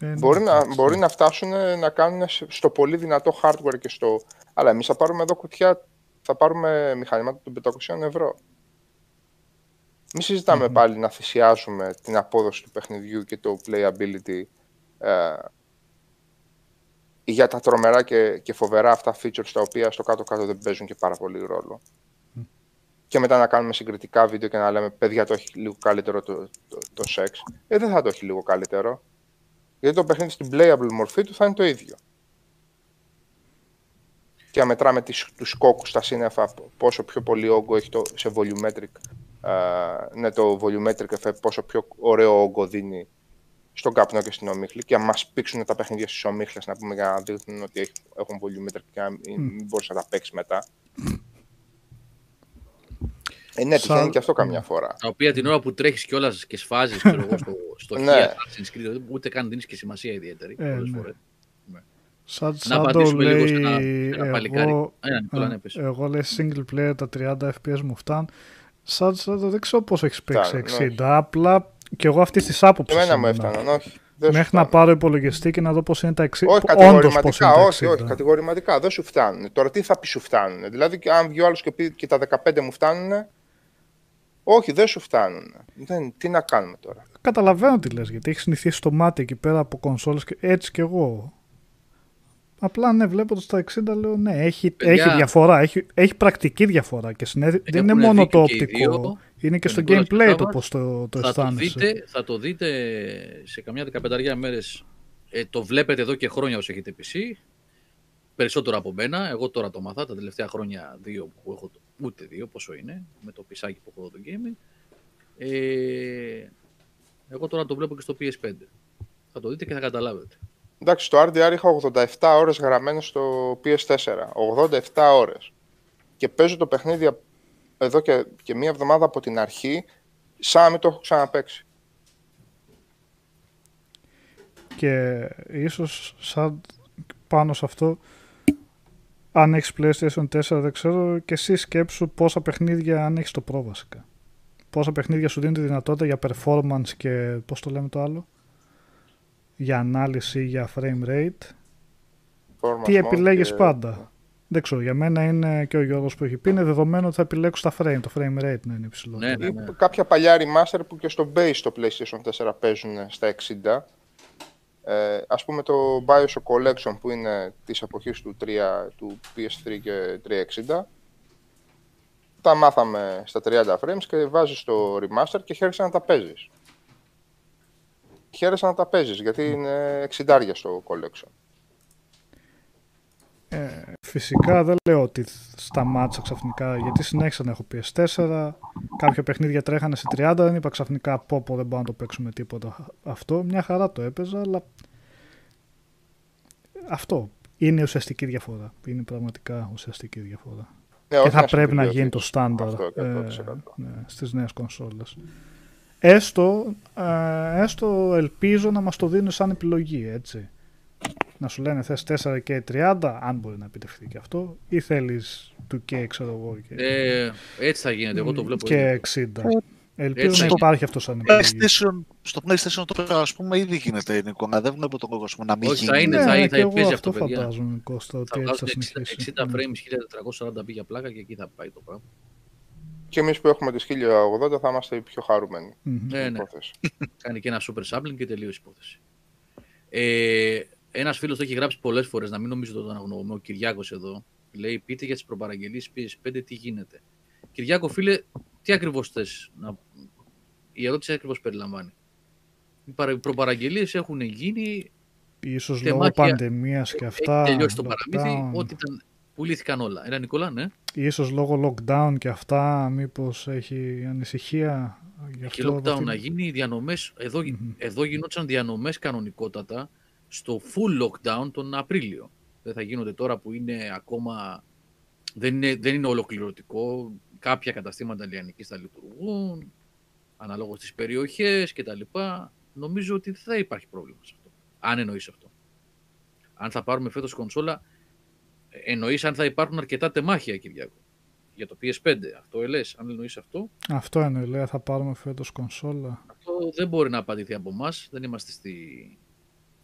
Ε, Μπορεί ναι, να, εντάξει. μπορεί να φτάσουν να κάνουν σε- στο πολύ δυνατό hardware και στο... Αλλά εμείς θα πάρουμε εδώ κουτιά, θα πάρουμε μηχανήματα των 500 ευρώ. Μην συζηταμε πάλι να θυσιάζουμε την απόδοση του παιχνιδιού και το playability ε, για τα τρομερά και, και φοβερά αυτά features τα οποία στο κάτω-κάτω δεν παίζουν και πάρα πολύ ρόλο. Και μετά να κάνουμε συγκριτικά βίντεο και να λέμε παιδιά το έχει λίγο καλύτερο το, το, το σεξ. Ε, δεν θα το έχει λίγο καλύτερο. Γιατί το παιχνίδι στην playable μορφή του θα είναι το ίδιο. Και αν μετράμε τις, τους κόκκους στα σύννεφα, πόσο πιο πολύ όγκο έχει το, σε volumetric, α, ναι, το volumetric effect, πόσο πιο ωραίο όγκο δίνει στον καπνό και στην ομίχλη και αν μας πήξουν τα παιχνίδια στις ομίχλες να πούμε για να δείχνουν ότι έχει- έχουν volumetric και να μην, μην μπορείς να τα παίξεις μετά. Ε, ναι, Σαν- τυχαίνει και αυτό καμιά φορά. Τα οποία την ώρα που τρέχεις κιόλας και σφάζεις ξέρω εγώ, στο, στο Ναι. χέρι Assassin's Creed, δηλαδή, ούτε καν δίνεις και σημασία ιδιαίτερη. Ε, πολλές ναι. φορές. Σαν, Να σαν το απαντήσουμε λίγο λέει σε ένα, σε ένα παλικάρι. εγώ, Ένα, Νικόλα, ναι, ε, πες. εγώ λέει single player τα 30 fps μου φτάνουν. Σαν, σαν το δεν ξέρω πόσο έχεις παίξει Φτάνουν, 60. Απλά και εγώ αυτή της άποψης. Εμένα μου έφταναν, όχι. δεν σου Μέχρι να φτάνουν. πάρω υπολογιστή και να δω πώς είναι τα 60. Όχι Όντως πώς κατηγορηματικά, είναι τα όχι, 60. όχι, κατηγορηματικά. Δεν σου φτάνουν. Τώρα τι θα πεις σου φτάνουν. Δηλαδή, και αν βγει ο άλλο και πει και τα 15 μου φτάνουν. Όχι, δεν σου φτάνουν. Δεν, τι να κάνουμε τώρα. Καταλαβαίνω τι λες, γιατί έχεις συνηθίσει το μάτι εκεί πέρα από κονσόλες και έτσι κι εγώ. Απλά ναι, βλέποντας τα 60 λέω ναι, έχει, Παιδιά, έχει διαφορά, έχει, έχει πρακτική διαφορά και συνέδει, δεν είναι Έχουν μόνο το δίκιο και οι οπτικό, δύο. Είναι και Ο στο Νικόλας και ο gameplay το Σάββας. πώς το, το θα, το αισθάνεσαι. δείτε, θα το δείτε σε καμιά δεκαπενταριά μέρες. Ε, το βλέπετε εδώ και χρόνια όσο έχετε PC. Περισσότερο από μένα. Εγώ τώρα το μαθα τα τελευταία χρόνια δύο που έχω, το- ούτε δύο πόσο είναι, με το πισάκι που έχω εδώ το gaming. Ε, εγώ τώρα το βλέπω και στο PS5. Θα το δείτε και θα καταλάβετε. Εντάξει, στο RDR είχα 87 ώρες γραμμένες στο PS4. 87 ώρες. Και παίζω το παιχνίδι απ- εδώ και, και μία εβδομάδα από την αρχή, σαν να μην το έχω ξαναπαίξει. Και ίσως σαν πάνω σε αυτό, αν έχεις PlayStation 4 δεν ξέρω και εσύ σκέψου πόσα παιχνίδια αν έχεις το Pro βασικά. Πόσα παιχνίδια σου δίνουν τη δυνατότητα για performance και πώς το λέμε το άλλο, για ανάλυση, για frame rate. Performance Τι mode επιλέγεις και- πάντα; Δεν ξέρω, για μένα είναι και ο Γιώργος που έχει πει, είναι δεδομένο ότι θα επιλέξω τα frame, το frame rate να είναι υψηλό. Ναι, ναι, Ή ναι. κάποια παλιά remaster που και στο base στο PlayStation 4 παίζουν στα 60. Ε, ας πούμε το Bioshock Collection που είναι της εποχής του, 3, του PS3 και 360. Τα μάθαμε στα 30 frames και βάζεις το remaster και χαίρεσαι να τα παίζεις. Χαίρεσαι να τα παίζεις γιατί είναι 60 στο collection. Ε, φυσικά δεν λέω ότι σταμάτησα ξαφνικά γιατί συνέχισα να έχω PS4. Κάποια παιχνίδια τρέχανε σε 30, δεν είπα ξαφνικά πω πω δεν μπορώ να το παίξουμε τίποτα αυτό. Μια χαρά το έπαιζα, αλλά αυτό είναι ουσιαστική διαφορά. Είναι πραγματικά ουσιαστική διαφορά. Ναι, και όχι θα να σου πρέπει να επιδιώκεις γίνει το στάνταρ αυτό, ε, 100%. ναι, στις νέες κονσόλες. Έστω, ε, έστω ελπίζω να μας το δίνουν σαν επιλογή, έτσι. Να σου λένε θες 4 και 30, αν μπορεί να επιτευχθεί και αυτό, ή θέλεις 2K, ξέρω εγώ, και, Ε, έτσι θα γίνεται, εγώ το βλέπω. και ήδη. 60. Ελπίζω Έτσι να θα υπάρχει αυτός σαν επιλογή. PlayStation, στο PlayStation τώρα, ας πούμε, ήδη γίνεται Νίκο, να δεν βλέπω τον κόσμο να μην Όχι, γίνει. θα είναι, ναι, θα, ναι, θα και εγώ παίζει αυτό αυτό, παιδιά. φαντάζομαι, Κώστα, ότι Θα έτσι θα βγάζουν 60, συνεχίσει. 60 Ναι. frames, 1440p για πλάκα και εκεί θα πάει το πράγμα. Και εμείς που έχουμε τις 1080 θα είμαστε οι πιο χαρούμενοι. Μμμ. Ναι, ναι. Υπόθεση. Κάνει και ένα super sampling και τελείωσε η υπόθεση. Ε, Ένας φίλος το έχει γράψει πολλές φορές, να μην νομίζετε ότι τον αγνοούμε. Ο Κυριάκος εδώ λέει: Πείτε για τις προπαραγγελίες PS5 τι γίνεται. Κυριάκο, φίλε, τι ακριβώς θες. Να... Η ερώτηση ακριβώς περιλαμβάνει. Οι παρα- προπαραγγελίες έχουν γίνει. Ίσως τεμάχια- λόγω πανδημίας και αυτά. έχει τελειώσει το lockdown. παραμύθι. Ό,τι ήταν. Πουλήθηκαν όλα. Ένα Νικόλα, ναι. Ίσως λόγω lockdown και αυτά, μήπως έχει ανησυχία. Γι' Έχει αυτό lockdown αυτή- να γίνει, οι διανομές, εδώ, Μμμ. εδώ γινόταν διανομές κανονικότατα στο full lockdown τον Απρίλιο. Δεν θα γίνονται τώρα που είναι ακόμα, δεν είναι, δεν είναι ολοκληρωτικό, κάποια καταστήματα λιανικής θα λειτουργούν, αναλόγως τις περιοχές και τα λοιπά. Νομίζω ότι δεν θα υπάρχει πρόβλημα σε αυτό, αν εννοείς αυτό. Αν θα πάρουμε φέτος κονσόλα, εννοείς αν θα υπάρχουν αρκετά τεμάχια, Κυριάκο. Για το PS5, αυτό ελες, αν εννοείς αυτό, Αυτό εννοεί, λέει, θα πάρουμε φέτος κονσόλα. αυτό δεν μπορεί να απαντηθεί από εμάς. Δεν είμαστε στη...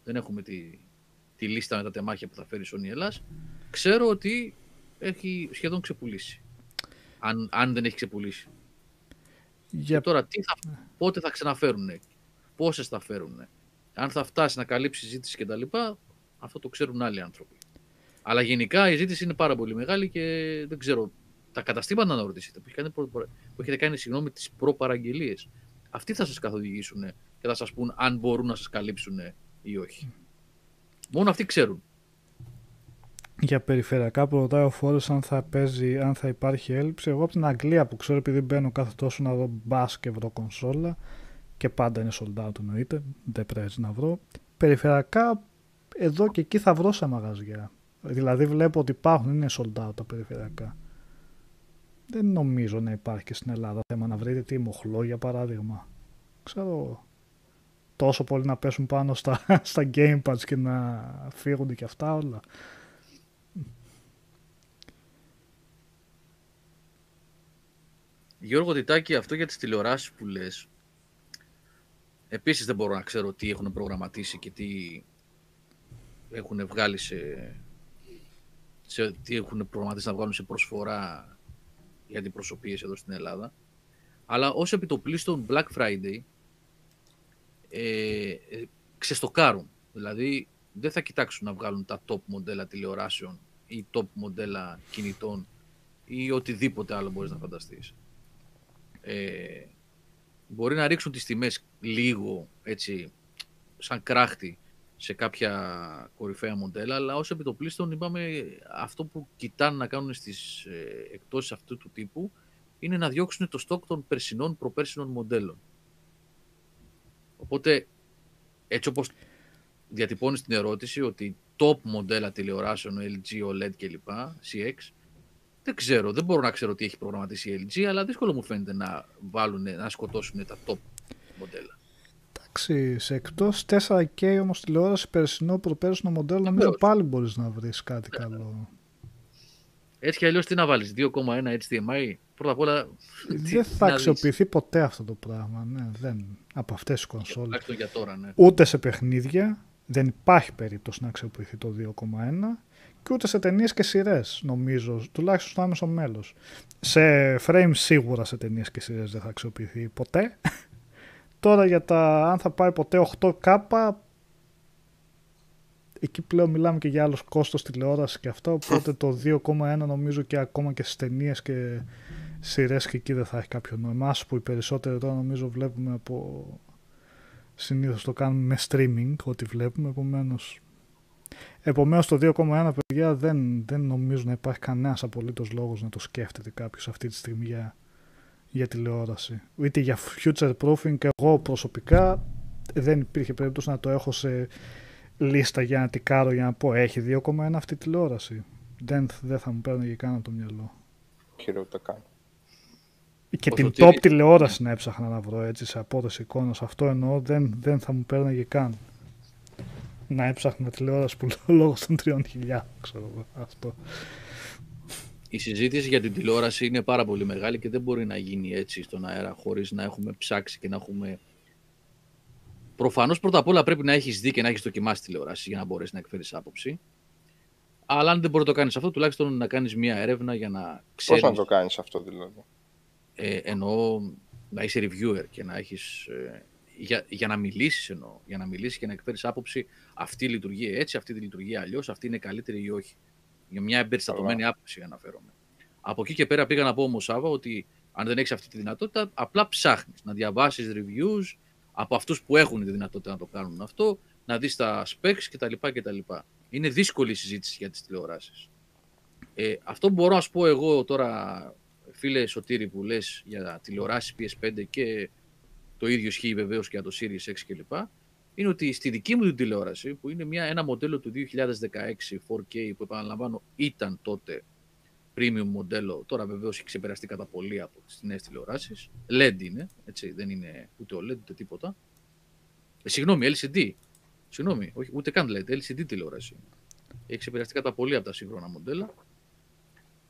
Δεν έχουμε τη... τη λίστα με τα τεμάχια που θα φέρει η Sony Ελλάς. Ξέρω ότι έχει σχεδόν ξεπουλήσει. Αν, αν δεν έχει ξεπουλήσει. Για... Και τώρα τι θα... πότε θα ξαναφέρουν, πόσες θα φέρουν, αν θα φτάσει να καλύψει ζήτηση κτλ. Αυτό το ξέρουν άλλοι άνθρωποι. Αλλά γενικά η ζήτηση είναι πάρα πολύ μεγάλη και δεν ξέρω. Τα καταστήματα να ρωτήσετε που, έχει κάνει προ- προ- που έχετε κάνει συγγνώμη τις προπαραγγελίες. Αυτοί θα σας καθοδηγήσουν και θα σας πούν αν μπορούν να σας καλύψουν ή όχι. Μόνο αυτοί ξέρουν. Για περιφερειακά που ρωτάει ο Φόρος αν θα παίζει, αν θα υπάρχει έλλειψη. Εγώ από την Αγγλία που ξέρω επειδή μπαίνω κάθε τόσο να δω μπας και βρω κονσόλα και πάντα είναι sold out εννοείται, δεν πρέπει να βρω. Περιφερειακά εδώ και εκεί θα βρω σε μαγαζιά. Δηλαδή βλέπω ότι υπάρχουν, είναι sold out τα περιφερειακά. Δεν νομίζω να υπάρχει και στην Ελλάδα θέμα να βρείτε τι μοχλό για παράδειγμα. Ξέρω τόσο πολύ να πέσουν πάνω στα, στα gamepads και να φύγονται και αυτά όλα. Γιώργο Τιτάκη, αυτό για τις τηλεοράσεις που λες, επίσης δεν μπορώ να ξέρω τι έχουν προγραμματίσει και τι έχουν βγάλει σε, σε τι έχουν προγραμματίσει να βγάλουν σε προσφορά για αντιπροσωπείες εδώ στην Ελλάδα. Αλλά ως επιτοπλίστων Black Friday ε, ε, ξεστοκάρουν. Δηλαδή δεν θα κοιτάξουν να βγάλουν τα top μοντέλα τηλεοράσεων ή top μοντέλα κινητών ή οτιδήποτε άλλο μπορείς να φανταστείς. Ε, μπορεί να ρίξουν τις τιμές λίγο έτσι σαν κράχτη σε κάποια κορυφαία μοντέλα, αλλά ως επιτοπλίστων είπαμε αυτό που κοιτάνε να κάνουν στις ε, εκτόσεις αυτού του τύπου είναι να διώξουν το στόκ των περσινών προπέρσινων μοντέλων. Οπότε, έτσι όπως διατυπώνεις την ερώτηση ότι top μοντέλα τηλεοράσεων LG, OLED κλπ, CX, δεν ξέρω, δεν μπορώ να ξέρω τι έχει προγραμματίσει η LG, αλλά δύσκολο μου φαίνεται να, βάλουν, να σκοτώσουν τα top μοντέλα. Εντάξει, σε εκτός 4K όμως τηλεόραση περσινό προπέρσινο μοντέλο νομίζω Βεβαίως. πάλι μπορείς να βρεις κάτι καλό. Έτσι κι αλλιώς τι να βάλεις, 2,1 HDMI, πρώτα απ' όλα... τι- Δεν τι θα να δεις. αξιοποιηθεί ποτέ αυτό το πράγμα, ναι, δεν, από αυτές τις κονσόλες. Τουλάχιστον για τώρα, ναι. Ούτε σε παιχνίδια, δεν υπάρχει περίπτωση να αξιοποιηθεί το 2,1 και ούτε σε ταινίες και σειρές, νομίζω, τουλάχιστον στο άμεσο μέλος. Σε frame σίγουρα σε ταινίες και σειρές δεν θα αξιοποιηθεί ποτέ. Τώρα για τα αν θα πάει ποτέ 8K, εκεί πλέον μιλάμε και για άλλος κόστος τηλεόρασης και αυτό, οπότε το 2,1 νομίζω και ακόμα και στις ταινίες και σειρές και εκεί δεν θα έχει κάποιο νόημα. Άσο που οι περισσότεροι τώρα νομίζω βλέπουμε από. Συνήθως το κάνουμε με streaming, ό,τι βλέπουμε. Επομένως, επομένως το 2,1 παιδιά δεν, δεν νομίζω να υπάρχει κανένας απολύτως λόγος να το σκέφτεται κάποιος αυτή τη στιγμή για, για τηλεόραση. Είτε για future proofing και εγώ προσωπικά δεν υπήρχε περίπτωση να το έχω σε λίστα για να τικάρω για να πω έχει 2,1 αυτή η τηλεόραση. Δεν, δεν θα μου παίρνει καν από το μυαλό. Χειρότερα καν. Και Ο την Σωτήρη- top τηλεόραση να έψαχνα να βρω έτσι σε απόδοση εικόνας. Αυτό εννοώ δεν, δεν θα μου παίρναγε καν. Να έψαχνα τηλεόραση που λέω λόγω των 3.000 ξέρω εγώ. Αυτό. Η συζήτηση για την τηλεόραση είναι πάρα πολύ μεγάλη και δεν μπορεί να γίνει έτσι στον αέρα χωρίς να έχουμε ψάξει και να έχουμε... Προφανώς πρώτα απ' όλα πρέπει να έχεις δει και να έχεις δοκιμάσει τηλεόραση για να μπορέσεις να εκφέρεις άποψη. Αλλά αν δεν μπορεί να το κάνεις αυτό, τουλάχιστον να κάνεις μια έρευνα για να Πώς ξέρεις... να το κάνεις αυτό δηλαδή; ε, εννοώ να είσαι reviewer και να έχεις, ε, για, για να μιλήσεις εννοώ, για να μιλήσεις και να εκφέρεις άποψη αυτή λειτουργεί έτσι, αυτή τη λειτουργεί αλλιώς, αυτή είναι καλύτερη ή όχι. Για μια εμπεριστατωμένη άποψη αναφέρομαι. Από εκεί και πέρα πήγα να πω όμως Σάβα ότι αν δεν έχεις αυτή τη δυνατότητα, απλά ψάχνεις να διαβάσεις reviews από αυτούς που έχουν τη δυνατότητα να το κάνουν αυτό, να δεις τα specs κτλ. κτλ. Είναι δύσκολη η συζήτηση για τις τηλεοράσεις. Ε, αυτό που μπορώ να σου πω εγώ τώρα, φίλε Σωτήρη που λες για τηλεοράσεις PS5 και το ίδιο ισχύει βεβαίως και για το Series X κλπ. Είναι ότι στη δική μου την τηλεόραση, που είναι μια, ένα μοντέλο του 2016 4K που επαναλαμβάνω ήταν τότε premium μοντέλο, τώρα βεβαίως έχει ξεπεραστεί κατά πολύ από τις νέες τηλεοράσεις. LED είναι, έτσι, δεν είναι ούτε OLED ούτε τίποτα. Ε, συγγνώμη, LCD. Συγγνώμη, όχι, ούτε καν LED, LCD τηλεόραση. Έχει ξεπεραστεί κατά πολύ από τα σύγχρονα μοντέλα.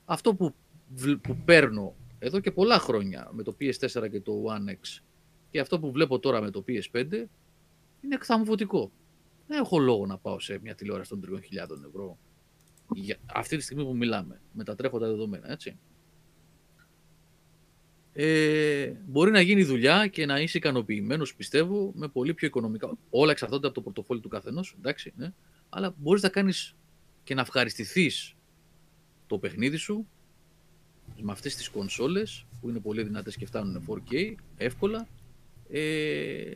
Αυτό που, βλ- που παίρνω εδώ και πολλά χρόνια με το PS4 και το One X και αυτό που βλέπω τώρα με το PS5 είναι εκθαμβωτικό. Δεν έχω λόγο να πάω σε μια τηλεόραση των 3.000 ευρώ για αυτή τη στιγμή που μιλάμε, με τα τρέχοντα δεδομένα, έτσι. Ε, μπορεί να γίνει δουλειά και να είσαι ικανοποιημένος, πιστεύω, με πολύ πιο οικονομικά. Όλα εξαρτώνται από το πορτοφόλι του καθενός, εντάξει, ναι. Αλλά μπορείς να κάνεις και να ευχαριστηθείς το παιχνίδι σου με αυτές τις κονσόλες που είναι πολύ δυνατές και φτάνουν 4K εύκολα. Ε,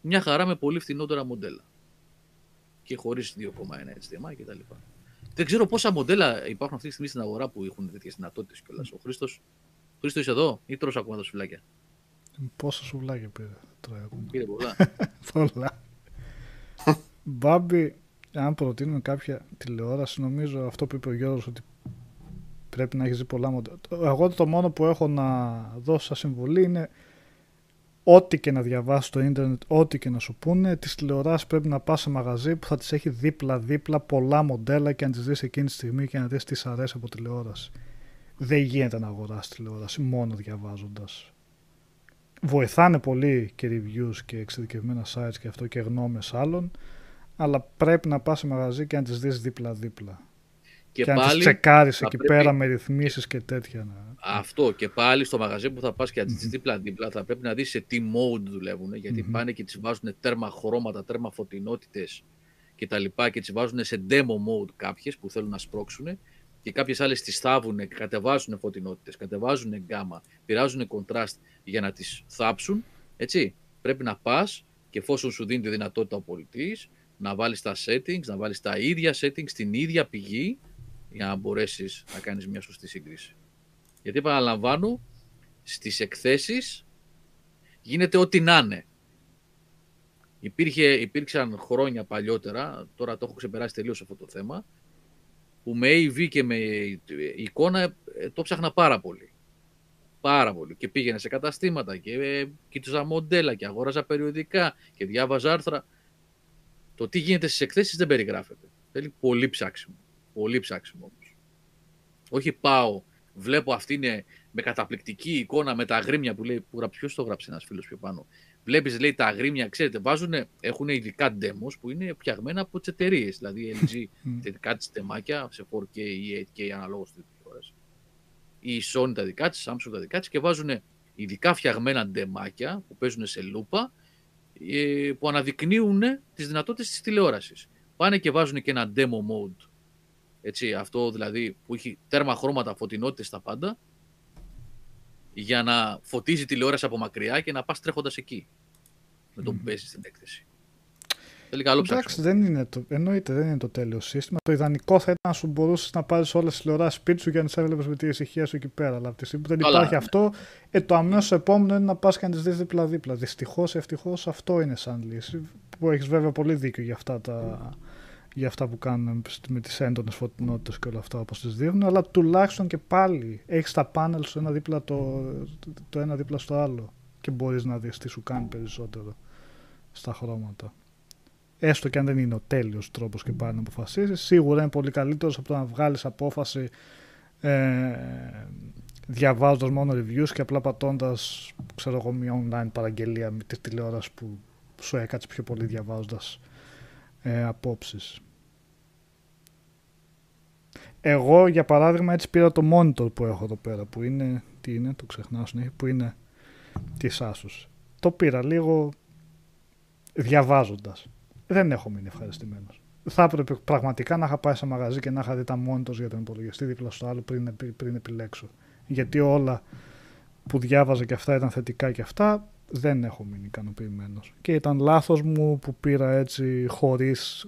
μια χαρά με πολύ φθηνότερα μοντέλα. Και χωρίς 2,1 HDMI κτλ. Δεν ξέρω πόσα μοντέλα υπάρχουν αυτή τη στιγμή στην αγορά που έχουν τέτοιες δυνατότητες κιόλας. Ο Χρήστος. Χρήστος είσαι εδώ ή τρως ακόμα τα σουβλάκια; Πόσα σουβλάκια πήρε τώρα ακόμα. Πήρε πολλά. Πολλά. Μπάμπη, αν προτείνουμε κάποια τηλεόραση, νομίζω αυτό που είπε ο Γιώργος ότι πρέπει να έχεις δει πολλά μοντέλα. Εγώ το μόνο που έχω να δώσω σαν συμβουλή είναι ό,τι και να διαβάσει στο ίντερνετ, ό,τι και να σου πούνε, τις τηλεοράσεις πρέπει να πας σε μαγαζί που θα τις έχει δίπλα-δίπλα πολλά μοντέλα και να τις δεις εκείνη τη στιγμή και να δεις τι σ' αρέσει από τηλεόραση. Δεν γίνεται να αγοράσεις τηλεόραση μόνο διαβάζοντας. Βοηθάνε πολύ και reviews και εξειδικευμένα sites και αυτό και γνώμες άλλων αλλά πρέπει να πας σε μαγαζί και να τις δεις δίπλα-δίπλα. Και, και, να τις πάλι τσεκάρεις θα εκεί πρέπει- πέρα με ρυθμίσεις και τέτοια να... αυτό και πάλι στο μαγαζί που θα πας και να τις δεις δίπλα-δίπλα θα πρέπει να δεις σε τι mode δουλεύουν γιατί Μμμ. πάνε και τις βάζουν τέρμα χρώματα, τέρμα φωτεινότητες και τα λοιπά και τις βάζουν σε demo mode κάποιες που θέλουν να σπρώξουν και κάποιες άλλες τις θάβουν και κατεβάζουν φωτεινότητες, κατεβάζουν γκάμα, πειράζουν contrast για να τις θάψουν, έτσι. Πρέπει να πας και εφόσον σου δίνει τη δυνατότητα ο πολιτής, να βάλεις τα settings, να βάλεις τα ίδια settings στην ίδια πηγή για να μπορέσεις να κάνεις μια σωστή σύγκριση. Γιατί επαναλαμβάνω, στις εκθέσεις γίνεται ό,τι να είναι. Υπήρχε, υπήρξαν χρόνια παλιότερα, τώρα το έχω ξεπεράσει τελείως αυτό το θέμα, που με AV και με εικόνα ε, το ψάχνα πάρα πολύ. Πάρα πολύ. Και πήγαινα σε καταστήματα και ε, κοίταζα μοντέλα και αγόραζα περιοδικά και διάβαζα άρθρα. Το τι γίνεται στις εκθέσεις δεν περιγράφεται. Θέλει πολύ ψάξιμο. Πολύ ψάξιμο όμως. Όχι πάω, βλέπω αυτή είναι με καταπληκτική εικόνα με τα αγρίμια που λέει. Που γράψει, ποιος το γράψει ένας φίλος πιο πάνω; Βλέπεις, λέει τα αγρίμια, ξέρετε, βάζουν, έχουν ειδικά demos που είναι φτιαγμένα από τις εταιρείες. Δηλαδή LG, δικά τη τεμάκια σε 4K ή 8K αναλόγως τη τηλεόραση. Η Sony τα δικά της, Samsung τα δικά της και βάζουν ειδικά φτιαγμένα ντεμάκια που παίζουν σε λούπα ε, που αναδεικνύουν τις δυνατότητες της τηλεόρασης. Πάνε και βάζουν και ένα demo mode. Έτσι, αυτό δηλαδή που έχει τέρμα χρώματα, φωτεινότητες στα πάντα για να φωτίζει τηλεόραση από μακριά και να πας τρέχοντας εκεί. Με τον που παίζεις στην έκθεση. Θέλει καλό Εντάξει, ψάξιμο. δεν είναι το, εννοείται δεν είναι το τέλειος σύστημα. Το ιδανικό θα ήταν να σου μπορούσες να πάρεις όλες τις τηλεοράσεις σπίτι σου και να τις έβλεπες με τη ησυχία σου εκεί πέρα. Αλλά από τη στιγμή που δεν Καλά, υπάρχει ναι. αυτό, ε, το αμέσως επόμενο είναι να πας και να τις δεις δίπλα-δίπλα. Δυστυχώς, ευτυχώς αυτό είναι σαν λύση. Που έχεις βέβαια πολύ δίκιο για αυτά, τα, για αυτά που κάνουν με τις έντονες φωτεινότητες και όλα αυτά όπως τις δείχνουν. Αλλά τουλάχιστον και πάλι έχεις τα πάνελ σου ένα δίπλα το, το ένα δίπλα στο άλλο. Και μπορείς να δεις τι σου κάνει περισσότερο στα χρώματα έστω και αν δεν είναι ο τέλειος τρόπος και πάλι να αποφασίσεις, σίγουρα είναι πολύ καλύτερος από το να βγάλεις απόφαση ε, διαβάζοντας μόνο reviews και απλά πατώντας ξέρω εγώ μια online παραγγελία με τη τηλεόραση που σου έκατσε πιο πολύ διαβάζοντας ε, απόψεις. Εγώ για παράδειγμα έτσι πήρα το monitor που έχω εδώ πέρα που είναι, τι είναι, το ξεχνάω συνέχεια, που είναι της Asus. Το πήρα λίγο διαβάζοντας δεν έχω μείνει ευχαριστημένος. Θα έπρεπε πραγματικά να είχα πάει σε μαγαζί και να είχα δει τα μόνιτορ για τον υπολογιστή δίπλα στο άλλο πριν, πριν επιλέξω. Γιατί όλα που διάβαζα και αυτά ήταν θετικά και αυτά, δεν έχω μείνει ικανοποιημένος. Και ήταν λάθος μου που πήρα έτσι χωρίς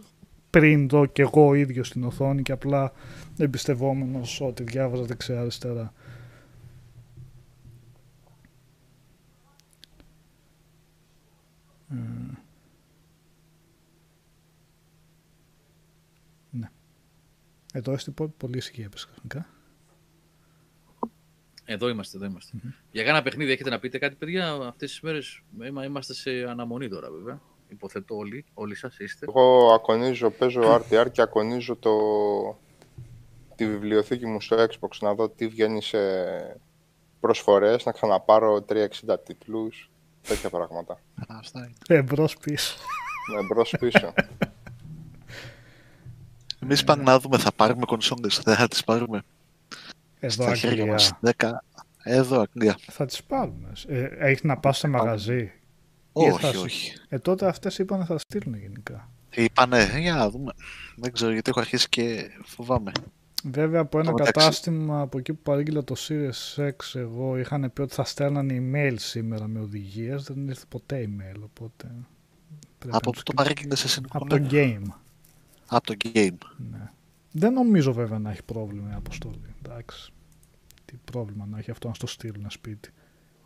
πριν δω και εγώ ο ίδιος στην οθόνη και απλά εμπιστευόμενος ότι διάβαζα δεξιά αριστερά. Ε, Εδώ είστε πο- πολύ ησυχία έπεσε ξαφνικά. Εδώ είμαστε, εδώ είμαστε. Για κάνα παιχνίδι έχετε να πείτε κάτι, παιδιά, αυτές τις μέρες είμα- είμαστε σε αναμονή τώρα βέβαια. Υποθέτω όλοι, όλοι σας είστε. Εγώ ακονίζω, παίζω RTR και ακονίζω το... τη βιβλιοθήκη μου στο Xbox να δω τι βγαίνει σε προσφορές, να ξαναπάρω 360 τίτλους, τέτοια πράγματα. Αυτά είναι. Εμπρός πίσω. Με μπρος πίσω. Εμείς πάμε να δούμε, θα πάρουμε κονσόλες, δεν θα τις πάρουμε Εδώ στα χέρια Αγγλία. μας. 10. Εδώ, Αγγλία. Θα τις πάρουμε. Ε, έχεις να πας σε μαγαζί; Ή Όχι, θα σου- όχι. Ε, τότε αυτές είπαν θα στείλουν γενικά. Είπανε, για να δούμε. Δεν ξέρω γιατί έχω αρχίσει και φοβάμαι. Βέβαια από ένα Στο μεταξύ- κατάστημα από εκεί που παρήγγειλα το Series X εγώ είχαν πει ότι θα στέλνανε email σήμερα με οδηγίες. Δεν ήρθε ποτέ email οπότε... πρέπει Από να πού τους το κλ- παρήγγειλες σε Από το συνεχόμενο. game. Από το game. Ναι. Δεν νομίζω βέβαια να έχει πρόβλημα η αποστολή. Εντάξει. Τι πρόβλημα να έχει αυτό να στο στείλουν σπίτι.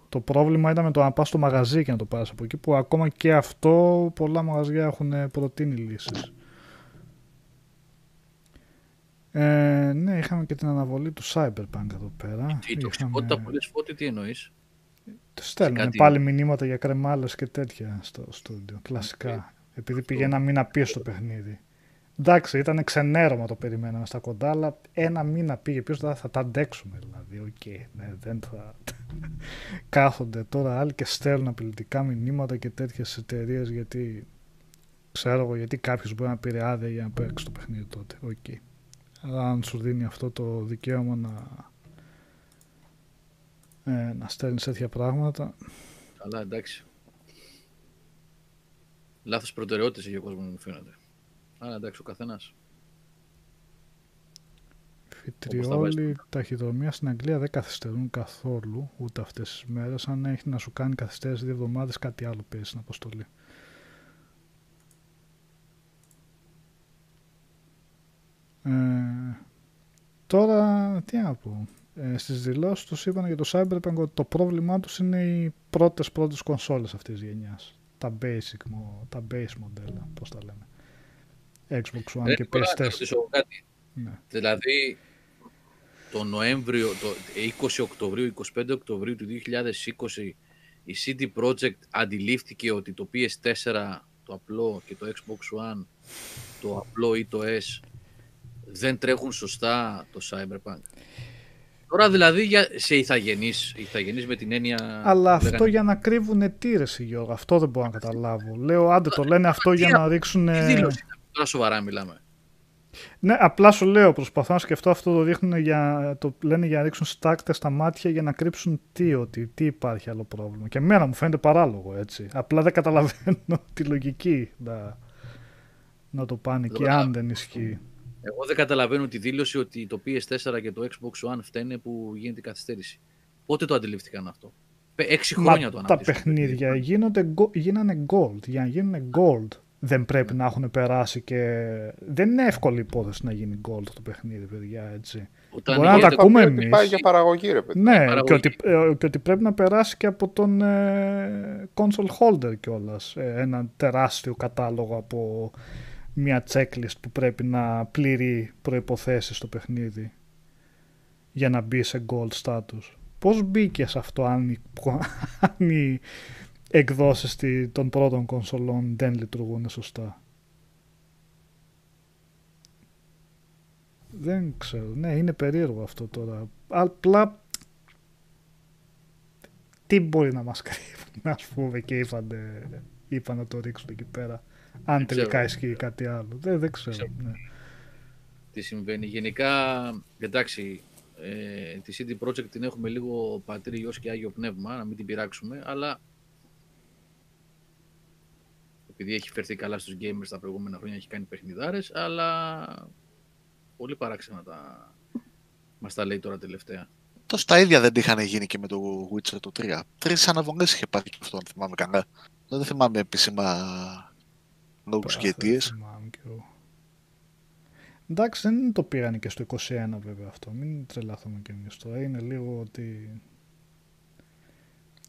Το πρόβλημα ήταν με το να πας στο μαγαζί και να το πάρεις από εκεί που ακόμα και αυτό πολλά μαγαζιά έχουν προτείνει λύσεις. Ε, ναι, είχαμε και την αναβολή του Cyberpunk εδώ πέρα. Η τοξικότητα που λες Φώτη, τι εννοείς; Στέλνουν κάτι- πάλι μηνύματα για κρεμάλες και τέτοια στο στούντιο. Κλασικά. Επειδή πήγε ένα μήνα πίσω το παιχνίδι. Εντάξει, ήταν ξενέρωμα το περιμέναμε στα κοντά, αλλά ένα μήνα πήγε πίσω, θα, θα τα αντέξουμε δηλαδή. Οκ, ναι, δεν θα... Κάθονται τώρα άλλοι και στέλνουν απειλητικά μηνύματα και τέτοιες εταιρείες γιατί ξέρω εγώ γιατί κάποιος μπορεί να πήρε άδεια για να παίξει το παιχνίδι τότε. Οκ. Αλλά αν σου δίνει αυτό το δικαίωμα να, ε, να στέλνεις τέτοια πράγματα, Αλλά εντάξει. Λάθος προτεραιότητες έχει ο κόσμος μου φαίνεται. Αλλά εντάξει, ο καθένας. Φιτριόλοι ταχυδρομεία στην Αγγλία δεν καθυστερούν καθόλου ούτε αυτές τις μέρες. Αν έχει να σου κάνει καθυστέρηση δύο εβδομάδες, κάτι άλλο παίζει στην αποστολή. Ε, τώρα, τι να πω. Ε, στις δηλώσεις τους είπαν για το Cyberpunk ότι το πρόβλημά τους είναι οι πρώτες πρώτες κονσόλες αυτής της γενιάς. Τα basic, μο- τα base μοντέλα, πώς τα λέμε. Xbox One Ρε, και Νικόλα, να PS4. ρωτήσω κάτι. Ναι. Δηλαδή, το Νοέμβριο, το 20 Οκτωβρίου, 25 Οκτωβρίου του 2020, η CD Projekt αντιλήφθηκε ότι το PS4, το απλό και το Xbox One, το απλό ή το S, δεν τρέχουν σωστά το Cyberpunk. Τώρα δηλαδή για, σε ηθαγενείς, ηθαγενείς με την έννοια... Αλλά που αυτό λέγανε- για να κρύβουν αιτήρες, Γιώργο. Αυτό δεν μπορώ να καταλάβω. Λέω, άντε το λένε αυτό για να ρίξουν. Τι δήλωση είναι αυτή, τώρα σοβαρά μιλάμε. Ναι, απλά σου λέω, προσπαθώ να σκεφτώ αυτό το δείχνουν για, το λένε για να ρίξουν στάκτε στα μάτια για να κρύψουν τι, ότι, τι υπάρχει άλλο πρόβλημα. Και εμένα μου φαίνεται παράλογο έτσι. Απλά δεν καταλαβαίνω τη λογική να, να το πάνε και Τώρα- αν δεν ισχύει. Εγώ δεν καταλαβαίνω τη δήλωση ότι το PS4 και το Xbox One φταίνε που γίνεται η καθυστέρηση. Πότε το αντιληφθήκαν αυτό; Πε- Έξι Μα χρόνια το τα αναπτύσσουν. παιχνίδια γίνονται, go- γίνανε gold. Για να γίνουν gold δεν πρέπει να έχουν περάσει και... Δεν είναι εύκολη υπόθεση να γίνει gold το παιχνίδι, παιδιά, έτσι. Όταν Μπορεί να γίνεται- τα ακούμε Πρέπει ότι εμείς. Πάει για παραγωγή, ρε παιδί. Ναι, παραγωγή. και ότι, ε, και ότι πρέπει να περάσει και από τον ε, console holder κιόλας. ένα τεράστιο κατάλογο από μια checklist που πρέπει να πληρεί προϋποθέσεις στο παιχνίδι για να μπει σε gold status. Πώς μπήκε σε αυτό αν οι, αν οι εκδόσεις τη- των πρώτων κονσολών δεν λειτουργούν σωστά. Δεν ξέρω. Ναι, είναι περίεργο αυτό τώρα. Απλά τι μπορεί να μας κρύβουν, ας πούμε, και είπαν, είπαν να το ρίξουν εκεί πέρα. Αν Δεν τελικά ξέρω. ισχύει κάτι άλλο. Δεν, δεν ξέρω. ξέρω. Ναι. τι συμβαίνει. Γενικά, εντάξει, ε, τη CD Projekt την έχουμε λίγο πατρί γιος και Άγιο Πνεύμα, να μην την πειράξουμε, αλλά επειδή έχει φερθεί καλά στους gamers τα προηγούμενα χρόνια, έχει κάνει παιχνιδάρες, αλλά πολύ παράξενα τα... μας τα λέει τώρα τελευταία. Τόσο τα ίδια δεν είχαν γίνει και με το Witcher το 3. Τρεις αναβολές είχε πάρει και αυτό, αν θυμάμαι καλά. Δεν θυμάμαι επίσημα λόγους και Πα, αιτίες. δεν θυμάμαι κι εγώ. Εντάξει, δεν το πήραν και στο 21 βέβαια αυτό. Μην τρελαθούμε κι εμείς τώρα. Είναι λίγο ότι...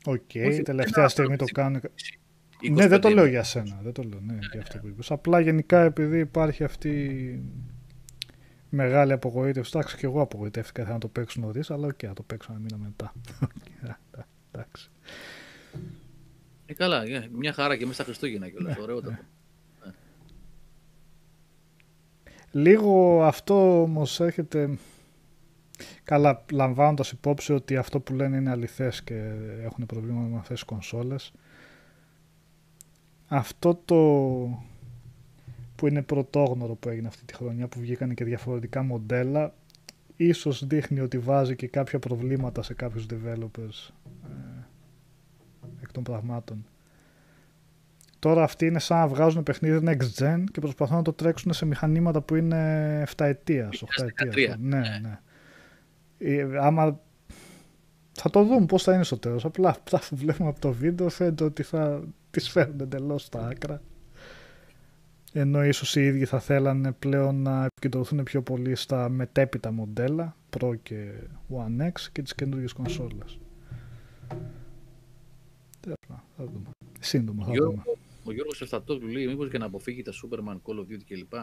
Οκ, Όχι, τελευταία ένα στιγμή το αυτό κάνουν. 25 Ναι, δεν το λέω είναι. για σένα. Δεν το λέω, ναι, για αυτό που είπες. Απλά γενικά επειδή υπάρχει αυτή η μεγάλη απογοήτευση. Εντάξει, και εγώ απογοητεύτηκα ήθελα να το παίξω νωρίς, αλλά οκ, θα το παίξω ένα μήνα μετά. Εντάξει. Ε, καλά, ε, μια χαρά και μέσα στα Χριστούγεννα κιόλας, Ναι, ωραιότατο. Λίγο αυτό όμως έρχεται. Καλά, λαμβάνοντας υπόψη ότι αυτό που λένε είναι αληθές και έχουν προβλήματα με αυτές τις κονσόλες. Αυτό το που είναι πρωτόγνωρο που έγινε αυτή τη χρονιά που βγήκαν και διαφορετικά μοντέλα ίσως δείχνει ότι βάζει και κάποια προβλήματα σε κάποιους developers ε, εκ των πραγμάτων. Τώρα αυτοί είναι σαν να βγάζουν παιχνίδι next gen και προσπαθούν να το τρέξουν σε μηχανήματα που είναι 7 ετίας, 8 ετίας. 13, Ναι, ναι. ναι. Ε, άμα θα το δούμε πώς θα είναι στο τέλος. Απλά αυτά που βλέπουμε από το βίντεο φαίνεται ότι θα τις φέρουν εντελώς στα άκρα. Ενώ ίσως οι ίδιοι θα θέλανε πλέον να επικεντρωθούν πιο πολύ στα μετέπειτα μοντέλα, Pro και One X και τις καινούργιες κονσόλες. Τέλος πάντων, Θα δούμε. Σύντομα θα Γιώργο, δούμε. ο Γιώργος Εφτατόπουλου λέει μήπως για να αποφύγει τα Superman, Call of Duty κλπ.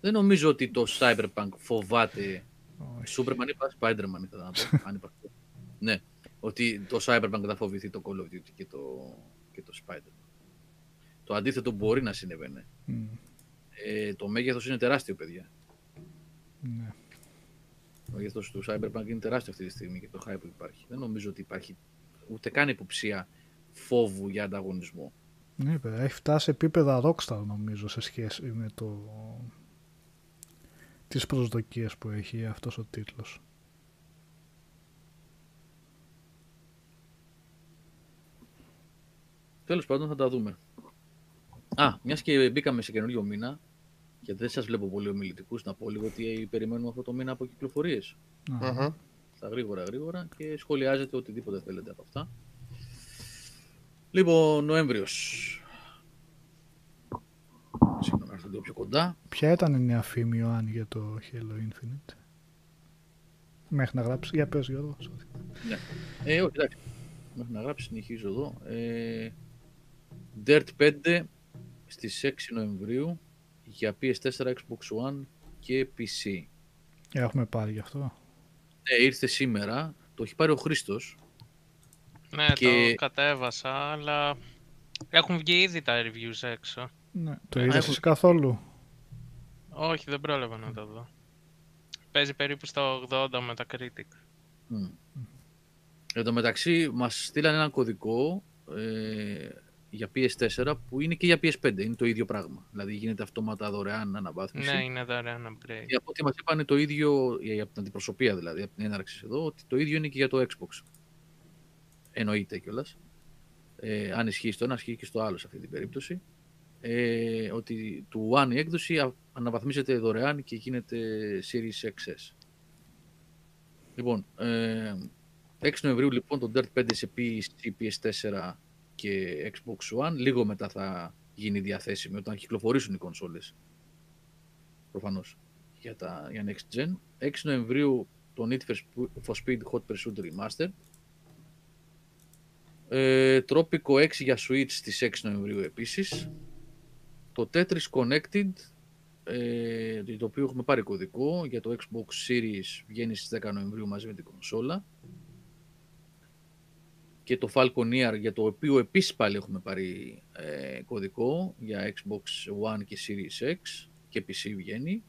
Δεν νομίζω ότι το Cyberpunk φοβάται. Όχι. Superman είπα, Spider-Man ήθελα να πω. αν είπα. Ναι, ότι το Cyberpunk θα φοβηθεί το Call of Duty και το, και το Spider-Man. Το αντίθετο μπορεί να συνεβαίνει. Μμ, Ε, το μέγεθος είναι τεράστιο, παιδιά. ναι. Το μέγεθος του Cyberpunk είναι τεράστιο αυτή τη στιγμή και το hype που υπάρχει. Δεν νομίζω ότι υπάρχει ούτε καν υποψία φόβου για ανταγωνισμό. Ναι, παιδιά, έχει φτάσει επίπεδα Rockstar νομίζω σε σχέση με το... τις προσδοκίες που έχει αυτός ο τίτλος. Τέλος πάντων θα τα δούμε. Α, μιας και μπήκαμε σε καινούριο μήνα, γιατί δεν σας βλέπω πολύ ομιλητικούς, να πω λίγο ότι περιμένουμε αυτό το μήνα από κυκλοφορίες. Α, Μμμ. Στα γρήγορα γρήγορα και σχολιάζετε οτιδήποτε θέλετε από αυτά. Λοιπόν, Νοέμβριος. Συγγνώμη, να έρθω λίγο πιο κοντά. Ποια ήταν η νέα φήμη Ιωάννη για το Halo Infinite; Μέχρι να γράψεις. Για πες Γιώργο. sorry. Ε, όχι, εντάξει. Μέχρι να γράψεις, συνεχίζω εδώ. Ε, Dirt 5 στις 6 Νοεμβρίου για PS4, Xbox One και PC. Έχουμε πάρει γι' αυτό. Ναι, ήρθε σήμερα. Το έχει πάρει ο Χρήστος. Ναι, Και- το κατέβασα, αλλά έχουν βγει ήδη τα reviews έξω. Ναι. Το Α, είδες έχουν- εσύ καθόλου; Όχι, δεν πρόλαβα να το δω. Παίζει περίπου στα 80 με τα critic. Μμ. Εν τω μεταξύ, μας στείλαν ένα κωδικό ε, για PS4 που είναι και για PS5. Είναι το ίδιο πράγμα. Δηλαδή γίνεται αυτόματα δωρεάν αναβάθμιση. Ναι, είναι δωρεάν upgrade. Και από ό,τι μας είπαν το ίδιο, ε, από την αντιπροσωπεία δηλαδή, από την έναρξη εδώ, ότι το ίδιο είναι και για το Xbox. Εννοείται κιόλας. Ε, αν ισχύει στο ένα, ισχύει και στο άλλο σε αυτή την περίπτωση. Ε, ότι του One η έκδοση α- αναβαθμίζεται δωρεάν και γίνεται Series XS. Λοιπόν, ε, 6 Νοεμβρίου λοιπόν το Dirt 5 σε PC, PS4 και Xbox One. Λίγο μετά θα γίνει διαθέσιμη όταν κυκλοφορήσουν οι κονσόλες. Προφανώς για, τα, για Next Gen. 6 Νοεμβρίου το Need for Speed Hot Pursuit Remastered. Ε, Tropico 6 για Switch στις 6 Νοεμβρίου επίσης. Το Tetris Connected, ε, το οποίο έχουμε πάρει κωδικό για το Xbox Series βγαίνει στις 10 Νοεμβρίου μαζί με την κονσόλα. Και το Falconeer για το οποίο επίσης πάλι έχουμε πάρει ε, κωδικό για Xbox One και Series X και PC βγαίνει.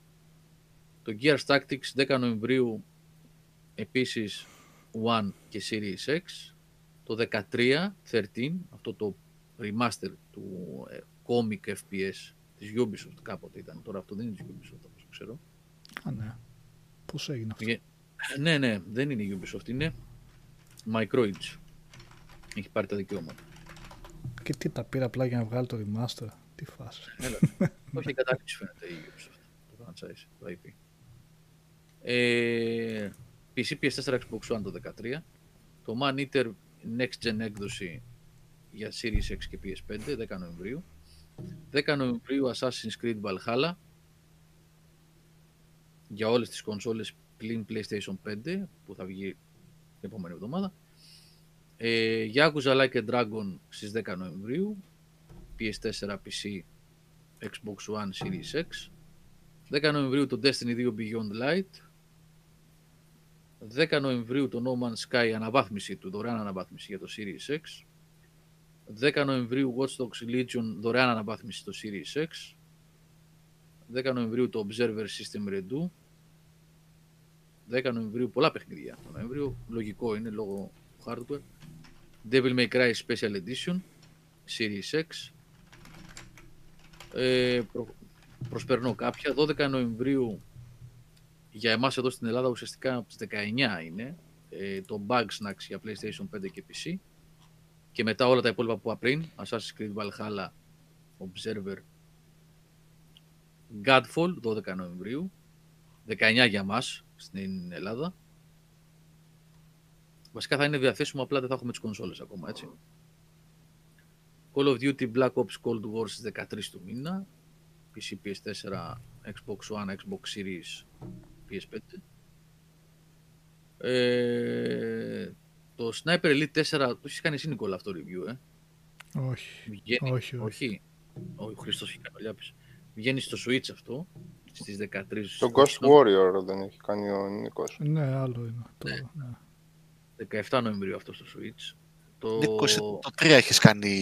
Το Gears Tactics 10 Νοεμβρίου επίσης One και Series X. Το 13, 13, αυτό το remaster του ε, comic FPS της Ubisoft κάποτε ήταν. Τώρα αυτό δεν είναι της Ubisoft όπως ξέρω. Α, ναι. Πώς έγινε αυτό; Ε, ναι, ναι, δεν είναι η Ubisoft, είναι Microids. Έχει πάρει τα δικαιώματα. Και τι τα πήρα απλά για να βγάλει το remaster. Τι φάση. Έλα. Όχι, καταλήξει φαίνεται η Ubisoft. Το franchise, το IP. Ε, PC, PS4, Xbox One το 13. Το Man Eater Next Gen έκδοση για Series X και PS5, 10 Νοεμβρίου. 10 Νοεμβρίου Assassin's Creed Valhalla για όλες τις κονσόλες πλην PlayStation 5 που θα βγει την επόμενη εβδομάδα. Ε, Yakuza Like a Dragon στις 10 Νοεμβρίου PS4, PC, Xbox One, Series X. 10 Νοεμβρίου το Destiny 2 Beyond Light. 10 Νοεμβρίου το No Man's Sky αναβάθμιση του, δωρεάν αναβάθμιση για το Series X. 10 Νοεμβρίου Watch Dogs Legion δωρεάν αναβάθμιση στο Series X. 10 Νοεμβρίου το Observer System Redo. 10 Νοεμβρίου πολλά παιχνίδια. Το Νοέμβριο λογικό είναι λόγω του hardware. Devil May Cry Special Edition Series X. Ε, προ, προσπερνώ κάποια. 12 Νοεμβρίου για εμάς εδώ στην Ελλάδα ουσιαστικά από τις 19 είναι ε, το Bugsnax για PlayStation 5 και PC και μετά όλα τα υπόλοιπα που είπα πριν Assassin's Creed Valhalla Observer Godfall 12 Νοεμβρίου 19 για μας στην Ελλάδα βασικά θα είναι διαθέσιμο απλά δεν θα έχουμε τις κονσόλες ακόμα έτσι Call of Duty Black Ops Cold War στις 13 του μήνα PC, PS4, Xbox One, Xbox Series PS5. Ε, το Sniper Elite 4, το έχεις κάνει εσύ Νικόλα αυτό το review, ε; Όχι. Βγαίνει, όχι, όχι. όχι. Ο Χριστός έχει κάνει ο Λιάπης. Βγαίνει στο Switch αυτό, στις 13. Το Ghost Warrior δεν έχει κάνει ο Νίκος. Ναι, άλλο είναι. Το, ναι. 17 Νοεμβρίου αυτό στο Switch. Το... Νίκος, εσύ το 3 έχεις κάνει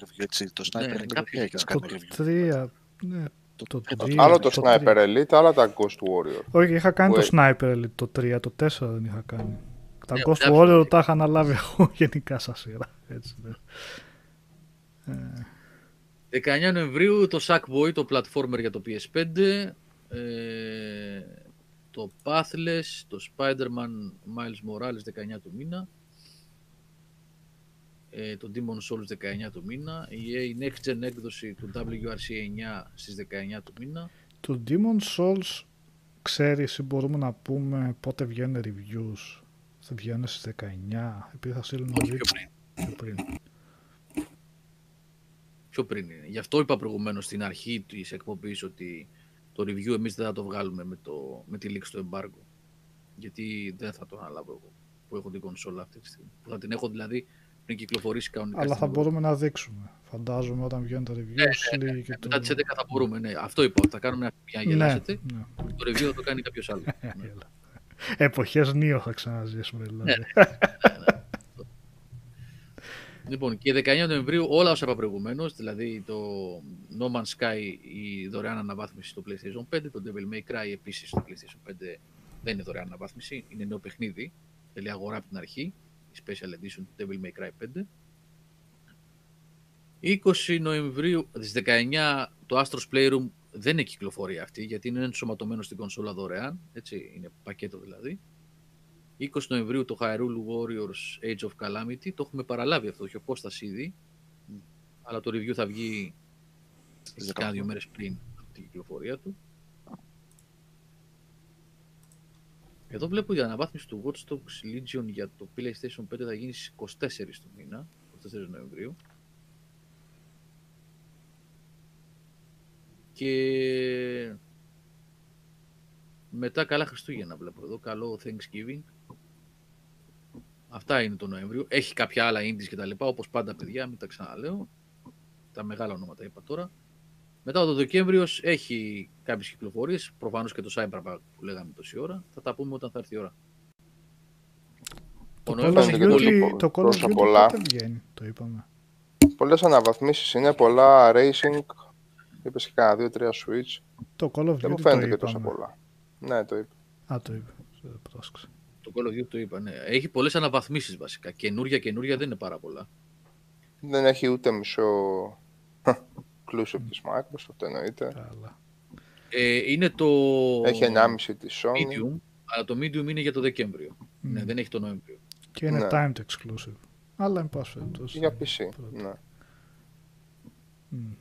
review, έτσι. Το Sniper Ναι, Elite το 3 κάποιος έχεις ήταν. κάνει Το review. 3, ναι, Το- το το- 3. Άλλο το το Sniper 3. Elite, άλλα τα Ghost Warrior. Όχι, είχα κάνει Που το Sniper Elite το 3, το 4 δεν είχα κάνει. Τα Ναι, Ghost εντάξει. Warrior τα είχα αναλάβει εγώ γενικά σαν σειρά. Έτσι, ναι. Ε, 19 Νοεμβρίου το Sackboy, το platformer για το PS5. Ε, το Pathless, το Spider-Man Miles Morales 19 του μήνα. Ε, το Demon Souls 19 του μήνα. Η Next Gen έκδοση του WRC 9 στις 19 του μήνα. το Demon Souls ξέρεις ή μπορούμε να πούμε πότε βγαίνουν reviews. Θα βγαίνουν στις 19, επειδή θα στείλουν Όχι, μαζί πιο πριν. πιο πριν. Πιο πριν είναι. Γι' αυτό είπα προηγουμένως στην αρχή της εκπομπής ότι το review εμείς δεν θα το βγάλουμε με, το, με τη λήξη του embargo. Γιατί δεν θα το αναλάβω εγώ που έχω την κονσόλα αυτή τη στιγμή. Που θα την έχω δηλαδή πριν κυκλοφορήσει κανονικά. Αλλά στην θα Ευρώπη. μπορούμε να δείξουμε. Φαντάζομαι όταν βγαίνουν τα reviews λίγη και το... Μετά τις 11 θα μπορούμε. Ναι. Αυτό είπα. ότι Θα κάνουμε ένα για να γελάσετε. ναι. Το review θα το κάνει κάποιος άλλος. ναι. Έλα. Εποχές νίο θα ξαναζήσουμε δηλαδή. Ναι. Λοιπόν, και 19 Νοεμβρίου όλα όσα είπα προηγουμένως, δηλαδή το No Man's Sky, η δωρεάν αναβάθμιση στο PlayStation 5, το Devil May Cry επίσης στο PlayStation 5 δεν είναι δωρεάν αναβάθμιση, είναι νέο παιχνίδι, δηλαδή αγορά από την αρχή, η Special Edition του Devil May Cry 5. 20 Νοεμβρίου, στις 19 το Astro's Playroom δεν είναι κυκλοφορία αυτή, γιατί είναι ενσωματωμένο στην κονσόλα δωρεάν, έτσι, είναι πακέτο δηλαδή. 20 Νοεμβρίου το Hyrule Warriors Age of Calamity. Το έχουμε παραλάβει αυτό, έχει απόσταση ήδη. Αλλά το review θα βγει Στις κάνα 18. δύο μέρες πριν από την κυκλοφορία του. Εδώ βλέπω η αναβάθμιση του Watch Dogs Legion για το PlayStation 5 θα γίνει στις 24 του μήνα, 24 Νοεμβρίου. Και μετά καλά Χριστούγεννα βλέπω εδώ, καλό Thanksgiving. Αυτά είναι το Νοέμβριο. Έχει κάποια άλλα indies και τα λοιπά, όπως πάντα παιδιά, μην τα ξαναλέω. Τα μεγάλα ονόματα είπα τώρα. Μετά ο Δεκέμβριο έχει κάποιες κυκλοφορίες. Προφανώς και το Cyberpunk που λέγαμε τόση ώρα. Θα τα πούμε όταν θα έρθει η ώρα. Το Ο Call Νοέμβριος of έχει και πολύ. Duty, πολύ- το Call of τόσα Duty πολλά. πότε βγαίνει, το είπαμε. Πολλές αναβαθμίσεις είναι, πολλά racing. Είπες και κάνα δύο-τρία switch. Το Call of Δεν μου Duty φαίνεται το και τόσα είπαμε. πολλά. Ναι, το είπα. Α, το είπε. Δεν πρόσεξα. Το Call of Duty το είπα, ναι. Έχει πολλές αναβαθμίσεις βασικά. Καινούρια, καινούρια δεν είναι πάρα πολλά. Δεν έχει ούτε μισό exclusive της Microsoft, αυτό εννοείται. Καλά. Ε, είναι το. Έχει 1,5 της Sony. Medium, αλλά το Medium είναι για το Δεκέμβριο. Μμ. Ναι, δεν έχει το Νοέμβριο. Και είναι Ναι. timed exclusive. Αλλά εν πάση περιπτώσει. Για PC. πρώτο. Ναι. Μμ.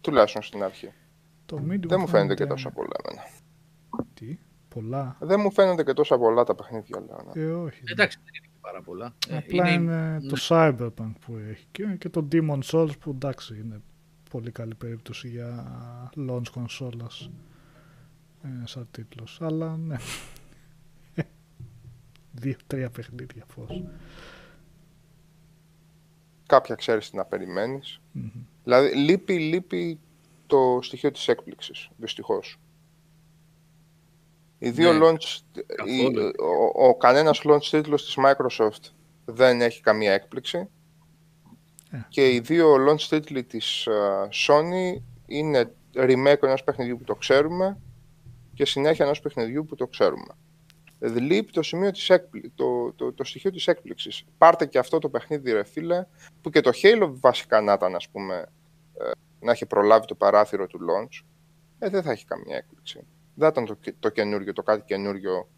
Τουλάχιστον στην αρχή. Το Medium Δεν μου φαίνεται και φαίνεται- τόσα πολλά εμένα. Τι, πολλά. Δεν μου φαίνονται και τόσα πολλά τα παιχνίδια, λέω. ναι. Ε, όχι. Εντάξει, δεν είναι και πάρα πολλά. Ε, Απλά είναι, είναι- το Cyberpunk που έχει και, και το Demon Souls που εντάξει είναι πολύ καλή περίπτωση για launch κονσόλας ε, σαν τίτλος. Αλλά ναι. Δύο-τρία παιχνίδια φως. Κάποια ξέρεις τι να περιμένεις. Μμμ. Δηλαδή, λείπει, λείπει το στοιχείο της έκπληξης, δυστυχώς. Οι δύο Ναι, launch, η- καθόλου. ο, ο, κανένας launch τίτλος της Microsoft δεν έχει καμία έκπληξη Ε. και οι δύο launch τίτλοι της ε, Sony είναι remake ενός παιχνιδιού που το ξέρουμε και συνέχεια ενός παιχνιδιού που το ξέρουμε. Δηλαδή, λείπει το, σημείο της έκπλη, το, το, το στοιχείο της έκπληξης. Πάρτε και αυτό το παιχνίδι, ρε φίλε, που και το Halo βασικά να ήταν, ας πούμε, ε, να έχει προλάβει το παράθυρο του launch, ε, δεν θα έχει καμία έκπληξη. Δεν θα ήταν το, και- το καινούριο, το κάτι καινούριο,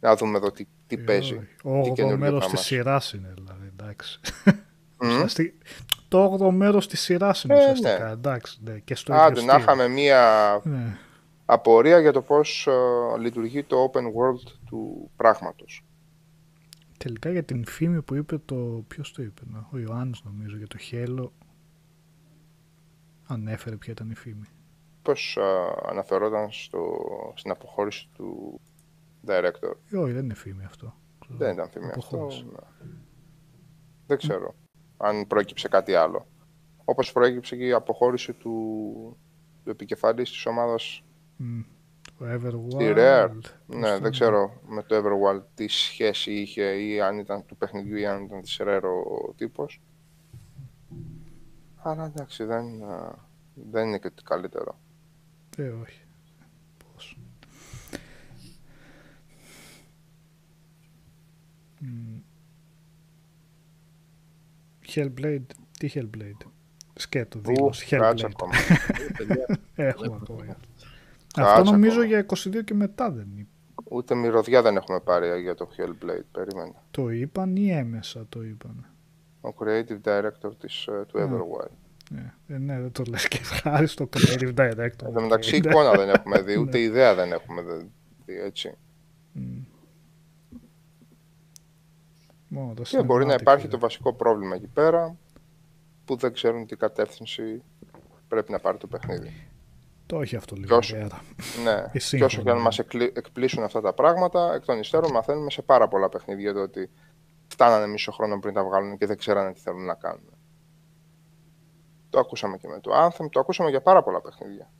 να δούμε εδώ τι, τι Ε, παίζει. όχι. τι Ο 8ο καινούριο μέρος θα της μας. σειράς είναι δηλαδή, εντάξει. Μμ. Ουσιαστικά- Το 8ο μέρος της σειράς είναι Ε, ουσιαστικά, ναι. εντάξει. Ναι, και στο Άντε, ίδιο να στυλ. είχαμε μία Ναι. απορία για το πώς ε, λειτουργεί το open world του πράγματος. Τελικά για την φήμη που είπε το. Ποιος το είπε, να, ο Ιωάννης νομίζω για το Χέλο. Ανέφερε ποια ήταν η φήμη. Πώς ε, αναφερόταν στο, στην αποχώρηση του director. Ε, όχι, δεν είναι φήμη αυτό. Ξέρω. Δεν ήταν φήμη αυτό. Αποχώρησε. ναι. Δεν ξέρω αν προέκυψε κάτι άλλο. Όπως προέκυψε και η αποχώρηση του, του επικεφαλής της ομάδας Μμ. Το Everwild. Στη Rare. πώς Ναι, το δεν ξέρω με το Everwild τι σχέση είχε ή αν ήταν του παιχνιδιού ή αν ήταν της Rare ο τύπος. Αλλά εντάξει, δεν, α, δεν είναι και το καλύτερο. Ε, όχι. Πώς. Μμ. Hellblade. Τι Hellblade; Σκέτο, Ου, δήλωση. κάτσε Hellblade. ακόμα. Ε, παιδιά, Έχουμε Βλέπουμε. ακόμα. Κάτσε Αυτό νομίζω ακόμα. για 22 και μετά δεν είπε. Ούτε μυρωδιά δεν έχουμε πάρει για το Hellblade. Περίμενε. Το είπαν ή έμεσα το είπαν. Ο creative director της, ε, του Α. Everwild. Ναι, ε, ναι, δεν το λες και χάρη στο creative director. Εν τω μεταξύ Ναι. εικόνα δεν έχουμε δει, ούτε Ναι. ιδέα δεν έχουμε δει, έτσι. Μμ. Μόνο το Και μπορεί να cinematic υπάρχει είδα. το βασικό πρόβλημα εκεί πέρα, που δεν ξέρουν τι κατεύθυνση πρέπει να πάρει το παιχνίδι. Το έχει αυτό Και λίγο όσο- ιδιαίτερα. Ναι, Η και όσο και αν σύγχρονη. μας εκλει- εκπλήσουν αυτά τα πράγματα, εκ των υστέρων μαθαίνουμε σε πάρα πολλά παιχνίδια το ότι φτάνανε μισό χρόνο πριν τα βγάλουν και δεν ξέρανε τι θέλουν να κάνουν. Το ακούσαμε και με το Anthem, το ακούσαμε για πάρα πολλά παιχνίδια.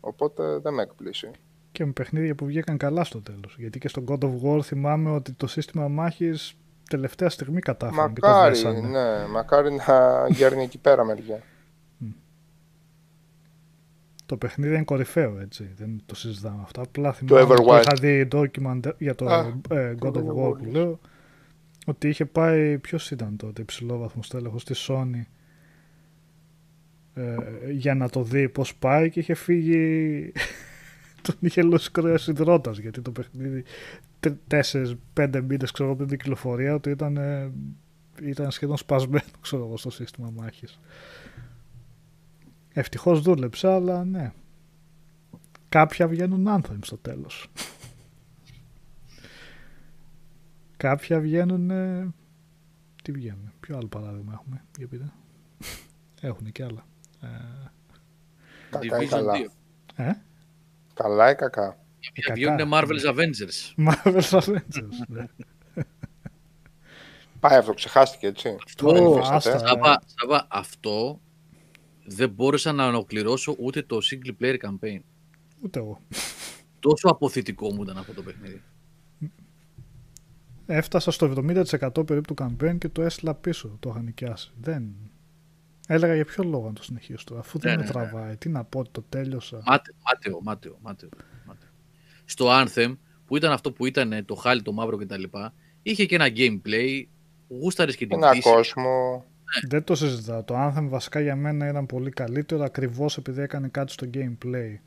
Οπότε δεν με εκπλήσει. Και με παιχνίδια που βγήκαν καλά στο τέλος. Γιατί και στο God of War θυμάμαι ότι το σύστημα μάχης τελευταία στιγμή κατάφεραν και το Μακάρι, δέσανε. ναι, μακάρι να γέρνει εκεί πέρα μεριά. Το παιχνίδι είναι κορυφαίο, έτσι. Δεν το συζητάμε αυτό. Απλά θυμάμαι που Everwild. είχα δει document για το Α, ε, God το of War που Everwild. λέω. Ότι είχε πάει, ποιος ήταν τότε, υψηλόβαθμος τέλεχος στη Sony ε, για να το δει πώς πάει και είχε φύγει τον είχε λούσει κρέας υδρότας γιατί το παιχνίδι τε- τέσσερις, πέντε μήνες ξέρω εγώ πριν την κυκλοφορία του ήταν, ε, ήταν σχεδόν σπασμένο ξέρω εγώ στο σύστημα μάχης. Ευτυχώς δούλεψε αλλά ναι. Κάποια βγαίνουν Anthem στο τέλος. Κάποια βγαίνουν. ε, Τι βγαίνουν, ποιο άλλο παράδειγμα έχουμε, για πείτε; Έχουν και άλλα. Ε, Κακά ή Division καλά; 2. Ε, Καλά ή κακά; Κάποια κακά. βγαίνουν Marvel's Avengers. Marvel's Avengers. ναι. Πάει αυτό, ξεχάστηκε έτσι. Αυτό, Δεν Ω, υφίσταται. άστα. Σάβα, Σάβα, αυτό δεν μπόρεσα να ολοκληρώσω ούτε το single player campaign. Ούτε εγώ. Τόσο αποθητικό μου ήταν αυτό το παιχνίδι. Έφτασα στο 70% περίπου του campaign και το έστειλα πίσω. Το είχα νοικιάσει. Δεν. Έλεγα για ποιο λόγο να το συνεχίσω τώρα, αφού δεν Ναι, με ναι, ναι. τραβάει. Τι να πω, ότι το τέλειωσα. Μάταιο, μάταιο, μάταιο, μάταιο, μάταιο. Στο Anthem, που ήταν αυτό που ήταν το χάλι, το μαύρο κτλ. Είχε και ένα gameplay, γούσταρες και την Ένα πτήση. κόσμο. Δεν το συζητάω. Το Anthem βασικά για μένα ήταν πολύ καλύτερο ακριβώς επειδή έκανε κάτι στο gameplay.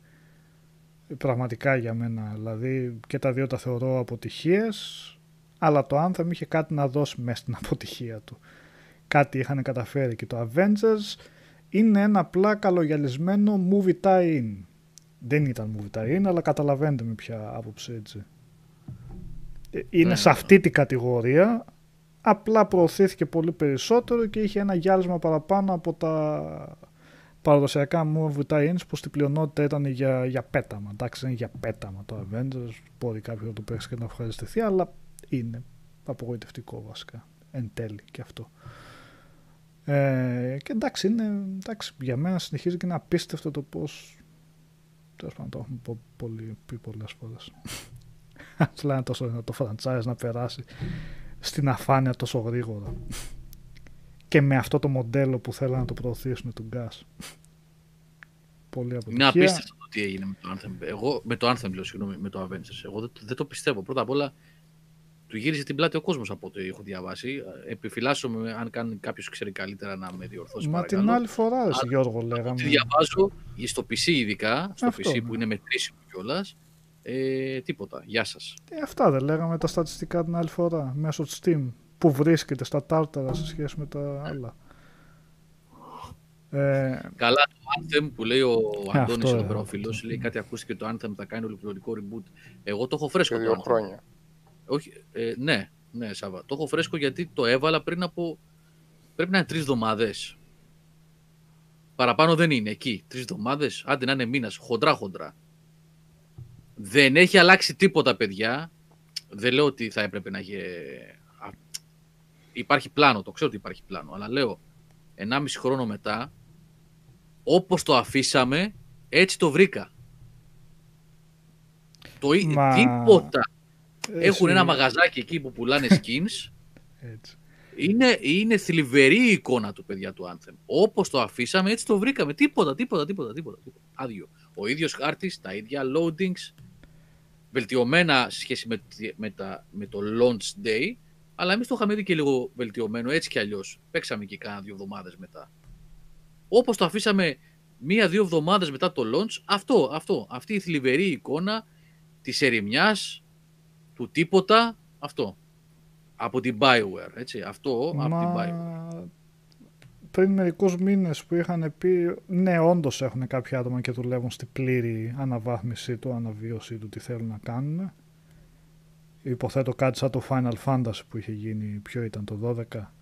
Πραγματικά για μένα. Δηλαδή και τα δύο τα θεωρώ αποτυχίες, αλλά το Anthem είχε κάτι να δώσει μέσα στην αποτυχία του. Κάτι είχαν καταφέρει και το Avengers είναι ένα απλά καλογιαλισμένο movie tie-in. Δεν ήταν movie tie-in, αλλά καταλαβαίνετε με ποια άποψη έτσι. Ε, Είναι Ναι, σε ναι. αυτή την κατηγορία, απλά προωθήθηκε πολύ περισσότερο και είχε ένα γυάλισμα παραπάνω από τα παραδοσιακά movie tie-ins που στην πλειονότητα ήταν για, για πέταμα. Εντάξει, είναι για πέταμα το Avengers, μπορεί κάποιο να το παίξει και να ευχαριστηθεί, αλλά είναι απογοητευτικό βασικά, εν τέλει και αυτό. Ε, και εντάξει, είναι, εντάξει, για μένα συνεχίζει και είναι απίστευτο το πώς τέλος πάντων το έχουμε πω- πολύ, πει πολλές φορές. Απλά είναι τόσο δυνατό το franchise να περάσει στην αφάνεια τόσο γρήγορα. Και με αυτό το μοντέλο που θέλουν να το προωθήσουν του Gas. Πολύ Είναι αποτυχία. απίστευτο το τι έγινε με το Anthem. Εγώ, με το Anthem λέω, συγγνώμη, με το Avengers. Εγώ δεν, δεν το πιστεύω. Πρώτα απ' όλα, του γύριζε την πλάτη ο κόσμος από ό,τι έχω διαβάσει. Επιφυλάσσομαι, αν κάνει κάποιος ξέρει καλύτερα να με διορθώσει. Μα παρακαλώ. την άλλη φορά, ρε, Αλλά Γιώργο, Τι λέγαμε. διαβάζω, στο PC ειδικά, στο Αυτό, PC ναι. που είναι μετρήσιμο κιόλας, ε, τίποτα. Γεια σας. Ε, αυτά δεν λέγαμε τα στατιστικά την άλλη φορά, μέσω του Steam. Που βρίσκεται στα τάρταρα σε σχέση με τα άλλα. Ε, Καλά, το Anthem που λέει ο Αντώνης αυτό, εδώ ε, πέρα, ο αυτό. φίλος, λέει κάτι ακούστηκε το Anthem θα κάνει ολοκληρωτικό reboot. Εγώ το έχω φρέσκο Σε το δύο Anthem. χρόνια. Όχι, ε, ναι, ναι, Σάβα. Το έχω φρέσκο γιατί το έβαλα πριν από. Πρέπει να είναι τρεις εβδομάδες. Παραπάνω δεν είναι εκεί. Τρεις εβδομάδες, άντε να είναι μήνας. Χοντρά, χοντρά. Δεν έχει αλλάξει τίποτα, παιδιά. Δεν λέω ότι θα έπρεπε να έχει. α, Υπάρχει πλάνο, το ξέρω ότι υπάρχει πλάνο. Αλλά λέω, 1,5 χρόνο μετά, όπως το αφήσαμε, έτσι το βρήκα. Το, ή- Μα- Τίποτα. Εσύ- Έχουν ένα μαγαζάκι εκεί που πουλάνε skins. Έτσι. είναι, είναι θλιβερή η εικόνα του παιδιά του Anthem. Όπως το αφήσαμε έτσι το βρήκαμε. Τίποτα, τίποτα, τίποτα, τίποτα. τίποτα. Άδειο. Ο ίδιος χάρτης, τα ίδια loadings, βελτιωμένα σε σχέση με, τη- με, τα, με το launch day, αλλά εμείς το είχαμε δει και λίγο βελτιωμένο έτσι κι αλλιώς. Παίξαμε και κάνα δύο εβδομάδες μετά. Όπως το αφήσαμε μία-δύο εβδομάδες μετά το launch, αυτό, αυτό, αυτή η θλιβερή εικόνα της ερημιάς, του τίποτα, αυτό. Από την Bioware, έτσι. Αυτό από την Bioware. Μα πριν μερικούς μήνες που είχαν πει ναι όντως έχουν κάποια άτομα και δουλεύουν στη πλήρη αναβάθμιση του, αναβίωση του τι θέλουν να κάνουν. Υποθέτω κάτι σαν το Final Fantasy που είχε γίνει, ποιο ήταν το 12.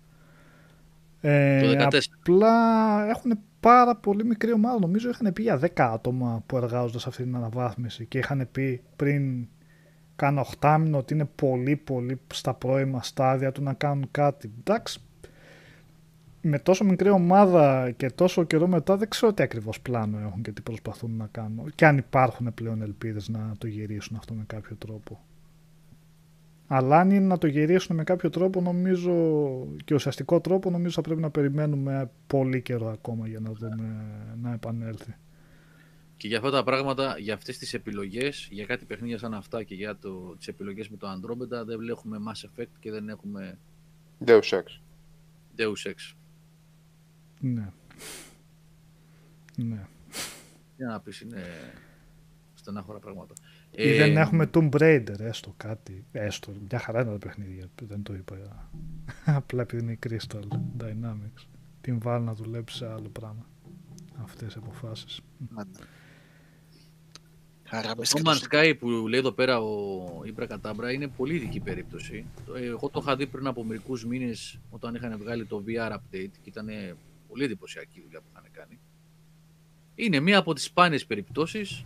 Ε, Το 14. Απλά έχουν πάρα πολύ μικρή ομάδα. Νομίζω είχαν πει για 10 άτομα που εργάζονται σε αυτή την αναβάθμιση και είχαν πει πριν κάνα οχτάμινο ότι είναι πολύ πολύ στα πρώιμα στάδια του να κάνουν κάτι. Εντάξει, με τόσο μικρή ομάδα και τόσο καιρό μετά δεν ξέρω τι ακριβώς πλάνο έχουν και τι προσπαθούν να κάνουν. Και αν υπάρχουν πλέον ελπίδες να το γυρίσουν αυτό με κάποιο τρόπο. Αλλά αν είναι να το γυρίσουν με κάποιο τρόπο νομίζω και ουσιαστικό τρόπο νομίζω θα πρέπει να περιμένουμε πολύ καιρό ακόμα για να δούμε να επανέλθει. Και για αυτά τα πράγματα, για αυτές τις επιλογές, για κάτι παιχνίδια σαν αυτά και για το, τις επιλογές με το Andromeda, δεν έχουμε Mass Effect και δεν έχουμε Deus Ex. Deus Ex. Ναι. Ναι. Για να πεις, είναι στενάχωρα πράγματα. Ή Ε, δεν έχουμε Tomb Raider, έστω κάτι. Έστω, μια χαρά είναι τα παιχνίδια, δεν το είπα. Απλά επειδή είναι η Crystal Dynamics. Την βάλω να δουλέψει σε άλλο πράγμα. Αυτές οι αποφάσεις. Ναι. Χαράμες Το και No το Man's Sky που λέει εδώ πέρα ο Ήμπρα Κατάμπρα είναι πολύ ειδική περίπτωση. Το- ε, Εγώ το είχα δει πριν από μερικούς μήνες όταν είχαν βγάλει το VR update και ήταν πολύ εντυπωσιακή η δουλειά που είχαν κάνει. Είναι μία από τις σπάνιες περιπτώσεις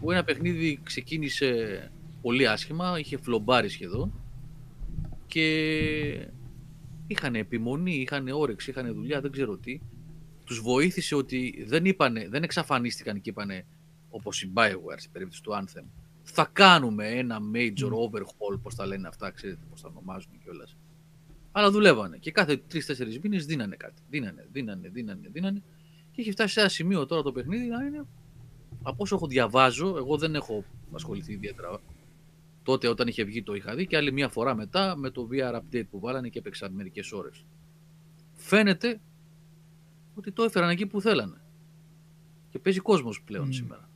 που ένα παιχνίδι ξεκίνησε πολύ άσχημα, είχε φλομπάρει σχεδόν και είχαν επιμονή, είχαν όρεξη, είχαν δουλειά, δεν ξέρω τι. Τους βοήθησε ότι δεν, είπανε, δεν εξαφανίστηκαν και είπανε όπως η Bioware στην περίπτωση του Anthem. Θα κάνουμε ένα major overhaul, πώς τα λένε αυτά, ξέρετε πώς τα ονομάζουν κιόλας. Αλλά δουλεύανε και κάθε τρει-τέσσερι μήνες δίνανε κάτι. Δίνανε, δίνανε, δίνανε, δίνανε. Και έχει φτάσει σε ένα σημείο τώρα το παιχνίδι να είναι. Από όσο έχω διαβάζω, εγώ δεν έχω ασχοληθεί ιδιαίτερα. Τότε όταν είχε βγει το είχα δει και άλλη μια φορά μετά με το VR update που βάλανε και έπαιξαν μερικές ώρες. Φαίνεται ότι το έφεραν εκεί που θέλανε. Και παίζει κόσμος πλέον Μμ. σήμερα.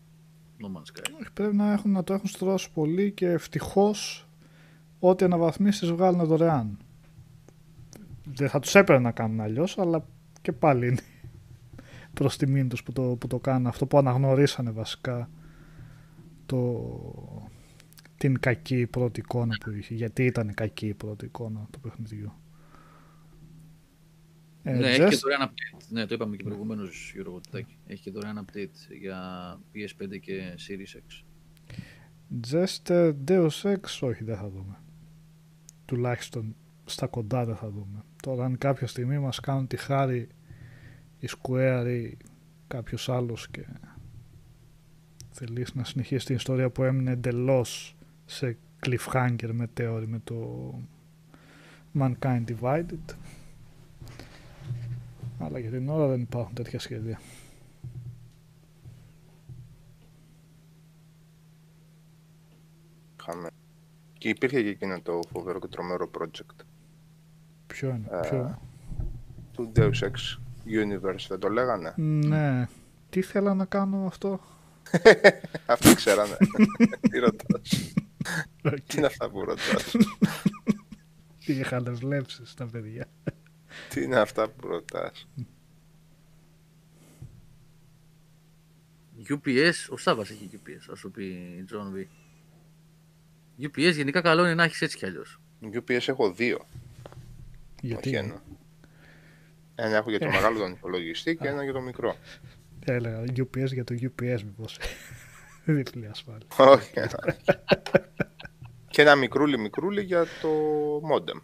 No Man's Sky. Όχι, Πρέπει να, έχουν, να το έχουν στρώσει πολύ και ευτυχώς ό,τι αναβαθμίσεις βγάλουν δωρεάν. Δεν θα τους έπαιρνε να κάνουν αλλιώς, αλλά και πάλι είναι προς τιμήν τους που το, που το κάνουν. Αυτό που αναγνωρίσανε βασικά το, την κακή πρώτη εικόνα που είχε. Γιατί ήταν κακή η πρώτη εικόνα του παιχνιδιού. Ε, ναι, έχει Jess, και δωρεάν update. Ναι, το είπαμε και προηγουμένως, Γιώργο Τουτάκη. Έχει και δωρεάν update για PS5 και Series X. Jester Deus Ex, όχι δεν θα δούμε. Τουλάχιστον στα κοντά δεν θα δούμε. Τώρα αν κάποια στιγμή μας κάνουν τη χάρη η Square ή κάποιος άλλος και θελήσει να συνεχίσει την ιστορία που έμεινε εντελώς σε cliffhanger μετέωρη με το Mankind Divided. Αλλά για την ώρα δεν υπάρχουν τέτοια σχέδια. Είχαμε. Και υπήρχε και εκείνο το φοβερό και τρομερό project Ποιο είναι, Ε, ποιο; του Deus Ex Universe, δεν το λέγανε; Ναι. Τι θέλω να κάνω αυτό; Αυτοί ξέρανε. Τι ρωτάς; Τι είναι αυτά που ρωτάς; Τι χαλασλέψεις τα παιδιά. Τι είναι αυτά που ρωτάς; UPS, ο Σάβα έχει UPS, ας σου πει η John V. UPS γενικά καλό είναι να έχεις έτσι κι αλλιώς. UPS έχω δύο, Γιατί; Όχι ένα. Ένα έχω για το μεγάλο τον υπολογιστή και ένα για το μικρό. έλεγα UPS για το UPS μήπως. Διπλή ασφάλεια. Όχι. ένα. και ένα μικρούλι μικρούλι για το modem.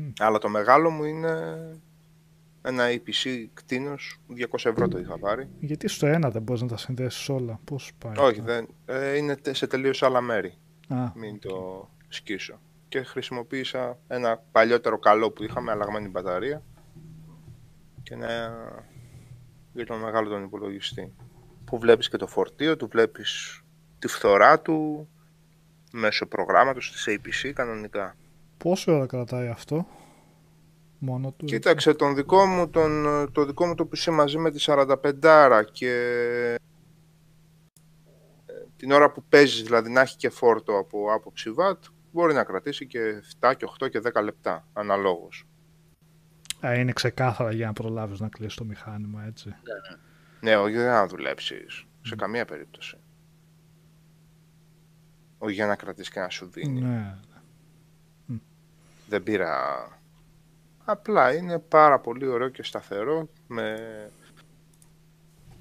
Μμ. Αλλά το μεγάλο μου είναι ένα EPC κτίνος, 200 ευρώ το είχα πάρει. Γιατί στο ένα δεν μπορείς να τα συνδέσεις όλα. Πώς πάει. Όχι, αυτό; δεν, ε, είναι τε- σε τελείως άλλα μέρη. Α, Μην το σκίσω. Και χρησιμοποίησα ένα παλιότερο καλό που είχα με αλλαγμένη μπαταρία και ένα για τον μεγάλο τον υπολογιστή. Που βλέπεις και το φορτίο, του βλέπεις τη φθορά του μέσω προγράμματος της APC κανονικά. Πόση ώρα κρατάει αυτό; Μόνο του; Κοίταξε, τον δικό μου, τον, το δικό μου το PC μαζί με τη 45 και ε, την ώρα που παίζεις, δηλαδή να έχει και φόρτο από άποψη watt, μπορεί να κρατήσει και 7 και 8 και 10 λεπτά, αναλόγως. Α, είναι ξεκάθαρα για να προλάβεις να κλείσει το μηχάνημα έτσι. Ναι, όχι για να δουλέψεις, σε καμία περίπτωση. Όχι για να κρατήσει και να σου δίνει. Ναι. Δεν πήρα... Απλά είναι πάρα πολύ ωραίο και σταθερό με,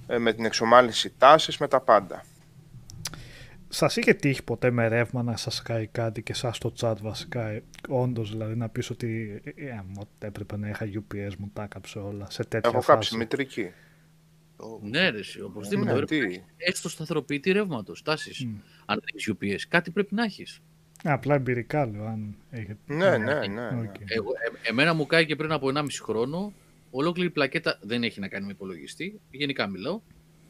ε, με την εξομάλυνση τάσης, με τα πάντα. Σας είχε τύχει ποτέ με ρεύμα να σας κάει κάτι και σας το chat βασικά, ε, όντως δηλαδή να πεις ότι ε, ε, μου έπρεπε να είχα UPS μου τα έκαψε όλα σε τέτοια Έχω φάση. κάψει μητρική. Το- Ναι, ρε, εσύ, οπωσδήποτε. Ναι, πρέπει να τι. έχεις έστω σταθεροποιητή ρεύματος, τάσει. Μμ. Αν δεν έχει UPS, κάτι πρέπει να έχεις. Α, Απλά εμπειρικά λέω αν έχετε. Ναι, ναι, ναι. ναι. Οκ. Εγώ, ε, εμένα μου κάει και πριν από 1,5 χρόνο ολόκληρη πλακέτα. Δεν έχει να κάνει με υπολογιστή, γενικά μιλάω.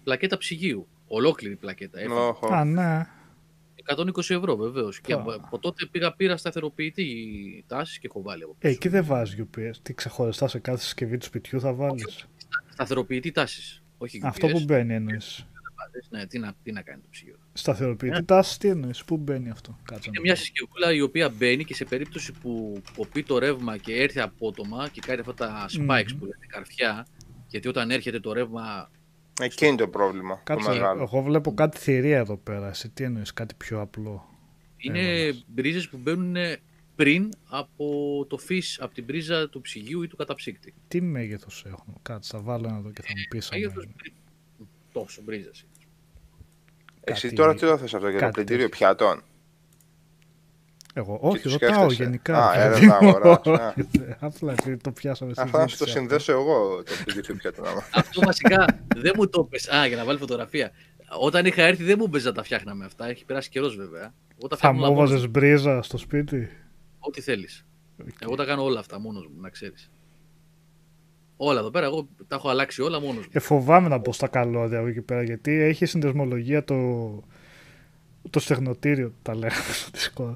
Πλακέτα ψυγείου. Ολόκληρη πλακέτα. Έφυγε. Όχο. Α, ναι. 120 ευρώ βεβαίως. Και Πω. από, από τότε πήγα, πήρα σταθεροποιητή τάση και έχω βάλει από Ε, πίσω. εκεί δεν βάζεις UPS. Τι ξεχωριστά σε κάθε συσκευή του σπιτιού θα βάλεις; Σταθεροποιητή τάσης. Όχι Αυτό UPS. που μπαίνει εννοείς. Ναι, τι να, τι να κάνει το ψυγείο. Σταθεροποιητή τάση, τι εννοείς. Πού μπαίνει αυτό. Κάτσε Είναι να μια δω. συσκευούλα η οποία μπαίνει και σε περίπτωση που κοπεί το ρεύμα και έρθει απότομα και κάνει αυτά τα spikes Μμμ. που λένε καρφιά, γιατί όταν έρχεται το ρεύμα Εκεί είναι το πρόβλημα. Το Κάτσε, μεγάλο. εγώ βλέπω κάτι θηρία εδώ πέρα. Εσύ τι εννοείς, κάτι πιο απλό. Είναι μπρίζες που μπαίνουν πριν από το φύς, από την πρίζα του ψυγείου ή του καταψύκτη. Τι μέγεθος έχουν. Κάτσε, θα βάλω ένα εδώ και θα μου πεις. αν Μέγεθος είναι. πρι- τόσο μπρίζας. Είναι. Εσύ κάτι- τώρα τι το θες αυτό για το κάτι πλυντήριο τέτοιο. πιάτων; Εγώ, όχι, τι ρωτάω σκέφτεσαι; γενικά. Α, ρε έλα παιδί να μου. αγοράσεις, α. Απλά επειδή το πιάσαμε Αυτό να σου το συζήτηση αυτό. συνδέσω εγώ το πλυντήριο πιάτων. άμα. Αυτό βασικά δεν μου το πες. Α, για να βάλει φωτογραφία. Όταν είχα έρθει δεν μου έπαιζε να τα φτιάχναμε αυτά. Έχει περάσει καιρός βέβαια. Εγώ τα Θα φτιάχνω μου όλα μόνος έβαζες μου. μπρίζα στο σπίτι. Ό,τι θέλεις. Οκ. Εγώ τα κάνω όλα αυτά μόνος μου, να ξέρεις. Όλα εδώ πέρα, εγώ τα έχω αλλάξει όλα μόνος μου. Ε, φοβάμαι να μπω στα καλώδια από εκεί πέρα γιατί έχει συνδεσμολογία το, το στεγνοτήριο, τα λέγαμε στο Discord.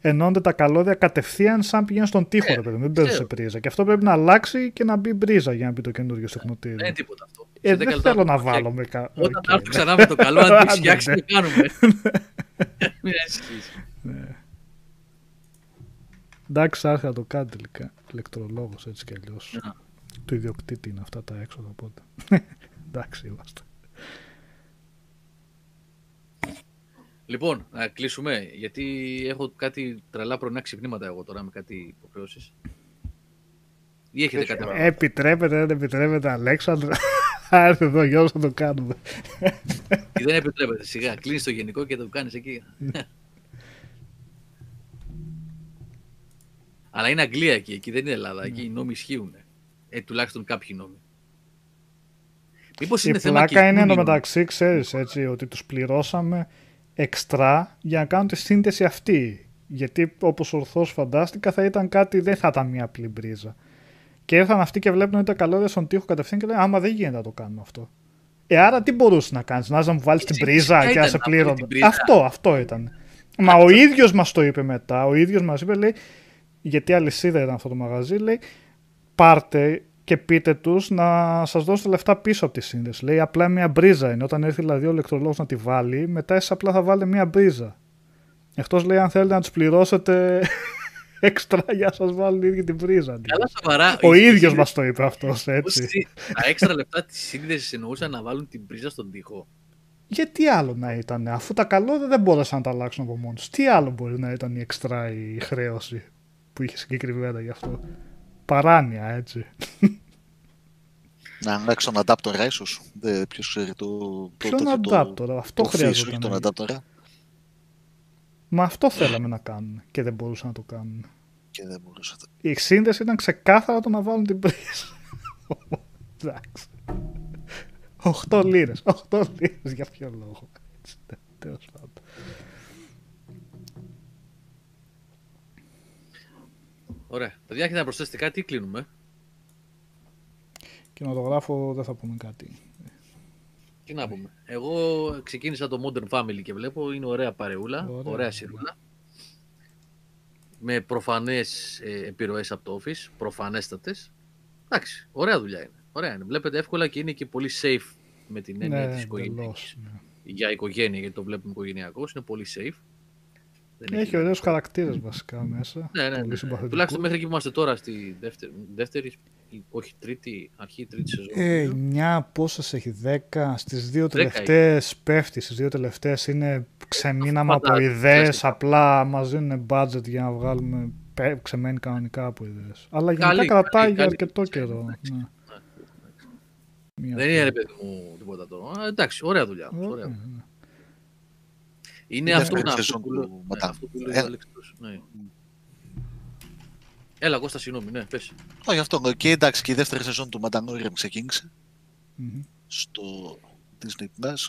Ενώνται τα καλώδια κατευθείαν σαν πηγαίνει στον τοίχο, Ε, ρε παιδί, μου, δεν παίζει σε ξέρω. πρίζα. Και αυτό πρέπει να αλλάξει και να μπει μπρίζα για να μπει το καινούριο στεγνοτήριο. Δεν είναι τίποτα αυτό. Ε, Σε δεν 10 λεπτά θέλω να το φτιάχνω. βάλω με κα... Όταν Οκ, θα έρθω ναι. ξανά με το καλό, αν το Άντε, έχει φτιάξει, ναι. τι κάνουμε. Μην ανησυχείς. Εντάξει, άρχισα να το κάνει τελικά. Ηλεκτρολόγος έτσι κι αλλιώς. Α. Του ιδιοκτήτη είναι αυτά τα έξοδα οπότε. Εντάξει είμαστε. Λοιπόν, να κλείσουμε, γιατί έχω κάτι τρελά πρωινά ξυπνήματα εγώ τώρα με κάτι υποχρεώσεις. Ή έχετε Δεν κάτι ξέρω. άλλο; Επιτρέπετε, δεν επιτρέπετε, Αλέξανδρο. Άρθε εδώ, Γιώργος, θα το κάνουμε. Ή δεν επιτρέπεται. Σιγά, κλείνεις το γενικό και το κάνεις εκεί. Αλλά είναι Αγγλία εκεί, εκεί δεν είναι Ελλάδα. Εκεί οι νόμοι ισχύουν. Ε, τουλάχιστον κάποιοι νόμοι. Μήπως Η είναι θέμα πλάκα είναι κυρκούνι, εντωμεταξύ, ξέρεις, έτσι, ότι τους πληρώσαμε εξτρά για να κάνουν τη σύνδεση αυτή. Γιατί όπως ορθώς φαντάστηκα θα ήταν κάτι, δεν θα ήταν μια απλή μπρίζα. Και ήρθαν αυτοί και βλέπουν ότι τα καλώδια στον τοίχο κατευθείαν και λένε Άμα δεν γίνεται να το κάνουμε αυτό. Ε, άρα τι μπορούσες να κάνεις, να μου βάλεις την Εσύ, πρίζα φυσικά και να ήταν σε να βάλει πλήρωνε. την πρίζα. Αυτό, αυτό ήταν. Μα ο ίδιος μας το είπε μετά. Ο ίδιος μας είπε, λέει, γιατί αλυσίδα ήταν αυτό το μαγαζί, λέει, πάρτε και πείτε τους να σας δώσετε λεφτά πίσω από τη σύνδεση. Λέει, απλά μια μπρίζα είναι. Όταν έρθει δηλαδή ο ηλεκτρολόγος να τη βάλει, μετά εσεί απλά θα βάλετε μια μπρίζα. Εκτός λέει, αν θέλετε να τους πληρώσετε έξτρα για να σας βάλουν ίδια την πρίζα. Καλά, σοβαρά. Ο η- η ίδιος σύνδεση- μας το είπε αυτός, Πώς έτσι. εσύ- Τα έξτρα λεπτά της σύνδεσης εννοούσαν να βάλουν την πρίζα στον τοίχο; Γιατί άλλο να ήταν, αφού τα καλώδια δεν μπόρεσαν να τα αλλάξουν από μόνοι τους. Τι άλλο μπορεί να ήταν η εξτρά η χρέωση που είχε συγκεκριμένα γι' αυτό; Παράνοια, έτσι. Να αλλάξει τον adapter ίσως. Ποιος ξέρει το. το- Ποιον το- το- adapter, αυτό το fish, όχι χρειαζόταν. τον να γίνει. adapter. Μα αυτό θέλαμε να κάνουν και δεν μπορούσαν να το κάνουν. Και δεν μπορούσατε. Η σύνδεση ήταν ξεκάθαρα το να βάλουν την πρίζα. Εντάξει. 8 λίρες. 8 λίρες για ποιο λόγο. Έτσι, τέλος πάντων. Ωραία. Παιδιά, έχετε να προσθέσετε κάτι ή κλείνουμε; Κινηματογράφο δεν θα πούμε κάτι. Τι να πούμε. Εγώ ξεκίνησα το Modern Family και βλέπω είναι ωραία παρεούλα, Ωραία. ωραία, σειρούλα. Με προφανές ε, επιρροές από το Office, προφανέστατες. Εντάξει, ωραία δουλειά είναι. Ωραία είναι. Βλέπετε εύκολα και είναι και πολύ safe με την έννοια της οικογένειας. Ναι, εντελώς, ναι. Για οικογένεια, γιατί το βλέπουμε οικογενειακός, είναι πολύ safe. Δεν Έχει ωραίους χαρακτήρες βασικά μέσα. Ναι, ναι, Πολύ ναι, ναι. συμπαθητικούς. Τουλάχιστον μέχρι εκεί που είμαστε τώρα στη δεύτερη, δεύτερη ή όχι τρίτη, αρχή τρίτη σεζόν. Ε, νομίζω. 9 πόσες έχει, 10. Στις δύο Δέκα τελευταίες πέφτει, στις δύο τελευταίες είναι ξεμείναμε από Φαντάζομαι, ιδέες, κλασικά. απλά μας δίνουν budget για να βγάλουμε πε- ξεμένει κανονικά από ιδέες. Αλλά γενικά Καλή, κρατάει καλή, για καλή. αρκετό καιρό. Εντάξει, Ναι. εντάξει. Μία Δεν είναι ρε παιδί μου τίποτα το. Α, εντάξει, ωραία δουλειά. όμως, Ωραία, Ωραία. ναι. Είναι Η αυτό, δεύτερη να, αυτό σεζόν που του λέω. Ναι, Madame. αυτό που λέει Ε. ο Άλεξ Κρούς, ναι. Έλα, Κώστα, συγγνώμη, ναι, πες. Όχι αυτό. Και εντάξει, και η δεύτερη σεζόν του Mandalorian ξεκίνησε Μμμ. στο Disney Plus.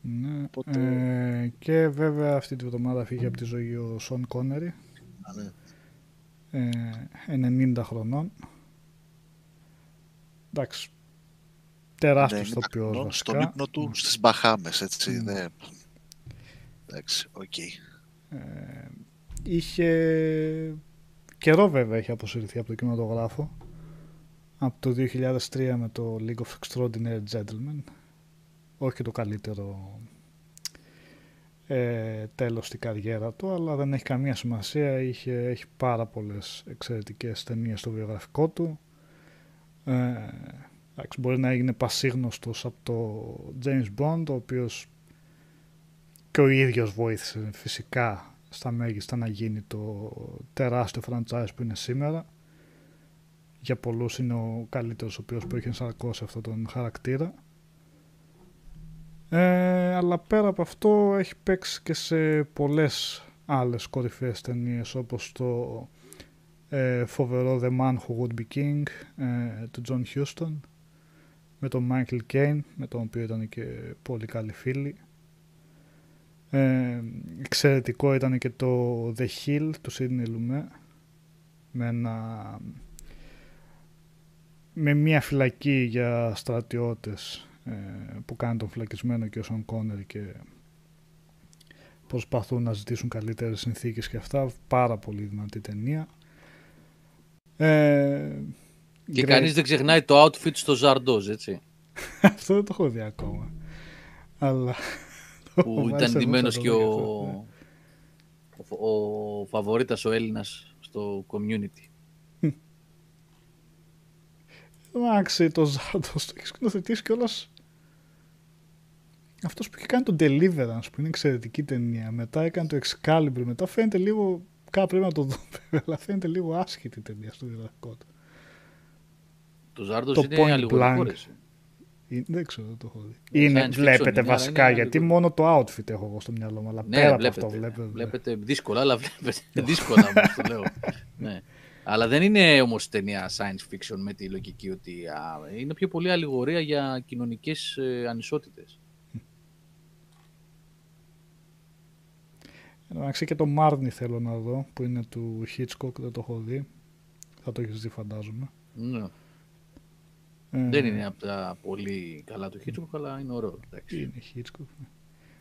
Ναι. Οπότε- Ε, και βέβαια αυτή τη βδομάδα φύγει από τη ζωή ο Σον Κόνερι, Ναι. ε, 90 χρονών. Εντάξει, τεράστιος Ναι, ηθοποιός χρονών, βασικά. Στον ύπνο του στις Μπαχάμες, έτσι. Μμ. Ναι. Εντάξει, οκ. Ε, είχε καιρό βέβαια έχει αποσυρθεί από το κινηματογράφο από το 2003 με το League of Extraordinary Gentlemen όχι το καλύτερο ε, τέλος στην καριέρα του αλλά δεν έχει καμία σημασία είχε, έχει πάρα πολλές εξαιρετικές ταινίες στο βιογραφικό του Ε, εντάξει, μπορεί να έγινε πασίγνωστος από το James Bond, ο οποίος και ο ίδιος βοήθησε φυσικά στα μέγιστα να γίνει το τεράστιο franchise που είναι σήμερα. Για πολλούς είναι ο καλύτερος ο οποίος που έχει ενσαρκώσει αυτόν τον χαρακτήρα. Ε, αλλά πέρα από αυτό έχει παίξει και σε πολλές άλλες κορυφαίες ταινίες όπως το ε, φοβερό The Man Who Would Be King ε, του John Huston με τον Michael Caine με τον οποίο ήταν και πολύ καλοί φίλοι ε, εξαιρετικό ήταν και το The Hill του Sidney Lumet με, ένα, με μια φυλακή για στρατιώτες ε, που κάνει τον φυλακισμένο και ο Σον Κόνερ και προσπαθούν να ζητήσουν καλύτερες συνθήκες και αυτά. Πάρα πολύ δυνατή ταινία. Ε, Και Great. κανείς δεν ξεχνάει το outfit στο Ζαρντόζ, έτσι. Αυτό δεν το έχω δει ακόμα. Αλλά... Που Μάλιστα, ήταν εγώ ντυμένος θα και το ο, δω και αυτό, ναι. ο, ο φαβορίτας ο Έλληνας στο community. Εντάξει, το Ζάρντος το έχεις σκηνοθετήσει κιόλας. Αυτός που είχε κάνει το Deliverance που είναι εξαιρετική ταινία. Μετά έκανε το Excalibur. Μετά φαίνεται λίγο. Κάπου πρέπει να το δούμε, αλλά φαίνεται λίγο άσχητη η ταινία στο διδακτικό του. Το Ζάρντος Το είναι Point αλληγορικό, Blank. ρε, εσύ. Ε, Δεν ξέρω, δεν το έχω δει. Ε, Είναι, science fiction βλέπετε είναι, αλλά βασικά, είναι γιατί λίγο- μόνο το outfit έχω εγώ στο μυαλό μου. Αλλά Ναι, πέρα από βλέπετε, αυτό βλέπετε. βλέπετε δύσκολα, αλλά βλέπετε δύσκολα όμως το λέω. ναι. Αλλά δεν είναι όμως ταινία science fiction με τη λογική ότι α, είναι πιο πολύ αλληγορία για κοινωνικές ε, ανισότητες. Εντάξει και το Μάρνι θέλω να δω που είναι του Hitchcock, δεν το έχω δει. Θα το έχεις δει φαντάζομαι. Ναι. Ε, Δεν είναι από τα πολύ καλά του Hitchcock, αλλά είναι ωραίο. εντάξει. Είναι Hitchcock. ναι.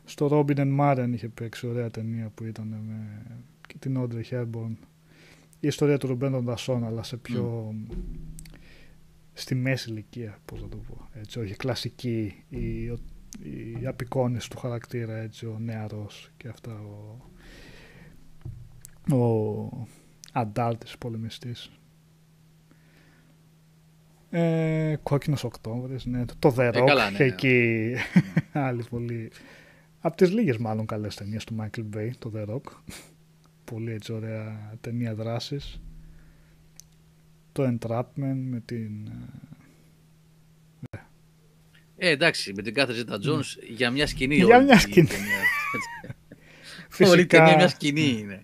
Στο Robin and Marian είχε παίξει ωραία ταινία που ήταν με και την Audrey Hepburn. Η ιστορία του Ρουμπέν των Δασών, αλλά σε πιο... στη μέση ηλικία, πώς να το πω. Έτσι, όχι κλασική, η, ο- η απεικόνιση του χαρακτήρα, έτσι, ο νεαρός και αυτά, ο, ο αντάλτης πολεμιστής. Ε, Κόκκινος Οκτώβρης, ναι, το, το The Rock, Ε, καλά, ναι. εκεί άλλη πολύ... Από τις λίγες μάλλον καλές ταινίες του Michael Bay, το The Rock. πολύ έτσι ωραία ταινία δράσης. Το Entrapment με την... ε, Ε, εντάξει, με την κάθε Ζέτα Τζόνς για μια σκηνή. Για όλη μια η σκηνή. ταινία. Όλη η ταινία μια σκηνή είναι.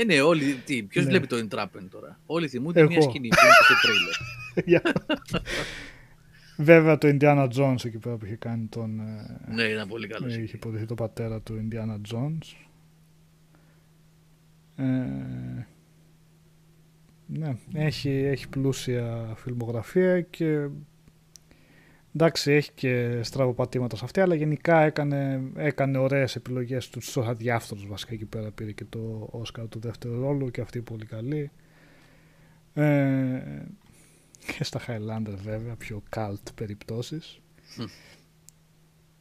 Ε, ναι, όλοι. Τι, ποιος Ναι. βλέπει το Entrapment τώρα; Όλοι θυμούνται Εγώ. μια σκηνή που είναι στο τρέιλερ. Για- Βέβαια το Indiana Jones εκεί πέρα που είχε κάνει τον... ε, ναι, ήταν πολύ καλό. είχε υποδηθεί το πατέρα του Indiana Jones. Ε, ναι, έχει, έχει πλούσια φιλμογραφία και εντάξει έχει και στραβοπατήματα σε αυτή αλλά γενικά έκανε, έκανε ωραίες επιλογές του στους αδιάφθορους βασικά εκεί πέρα πήρε και το Όσκαρ του δεύτερου ρόλου και αυτή πολύ καλή ε, και στα Highlander βέβαια πιο cult περιπτώσεις Μμ.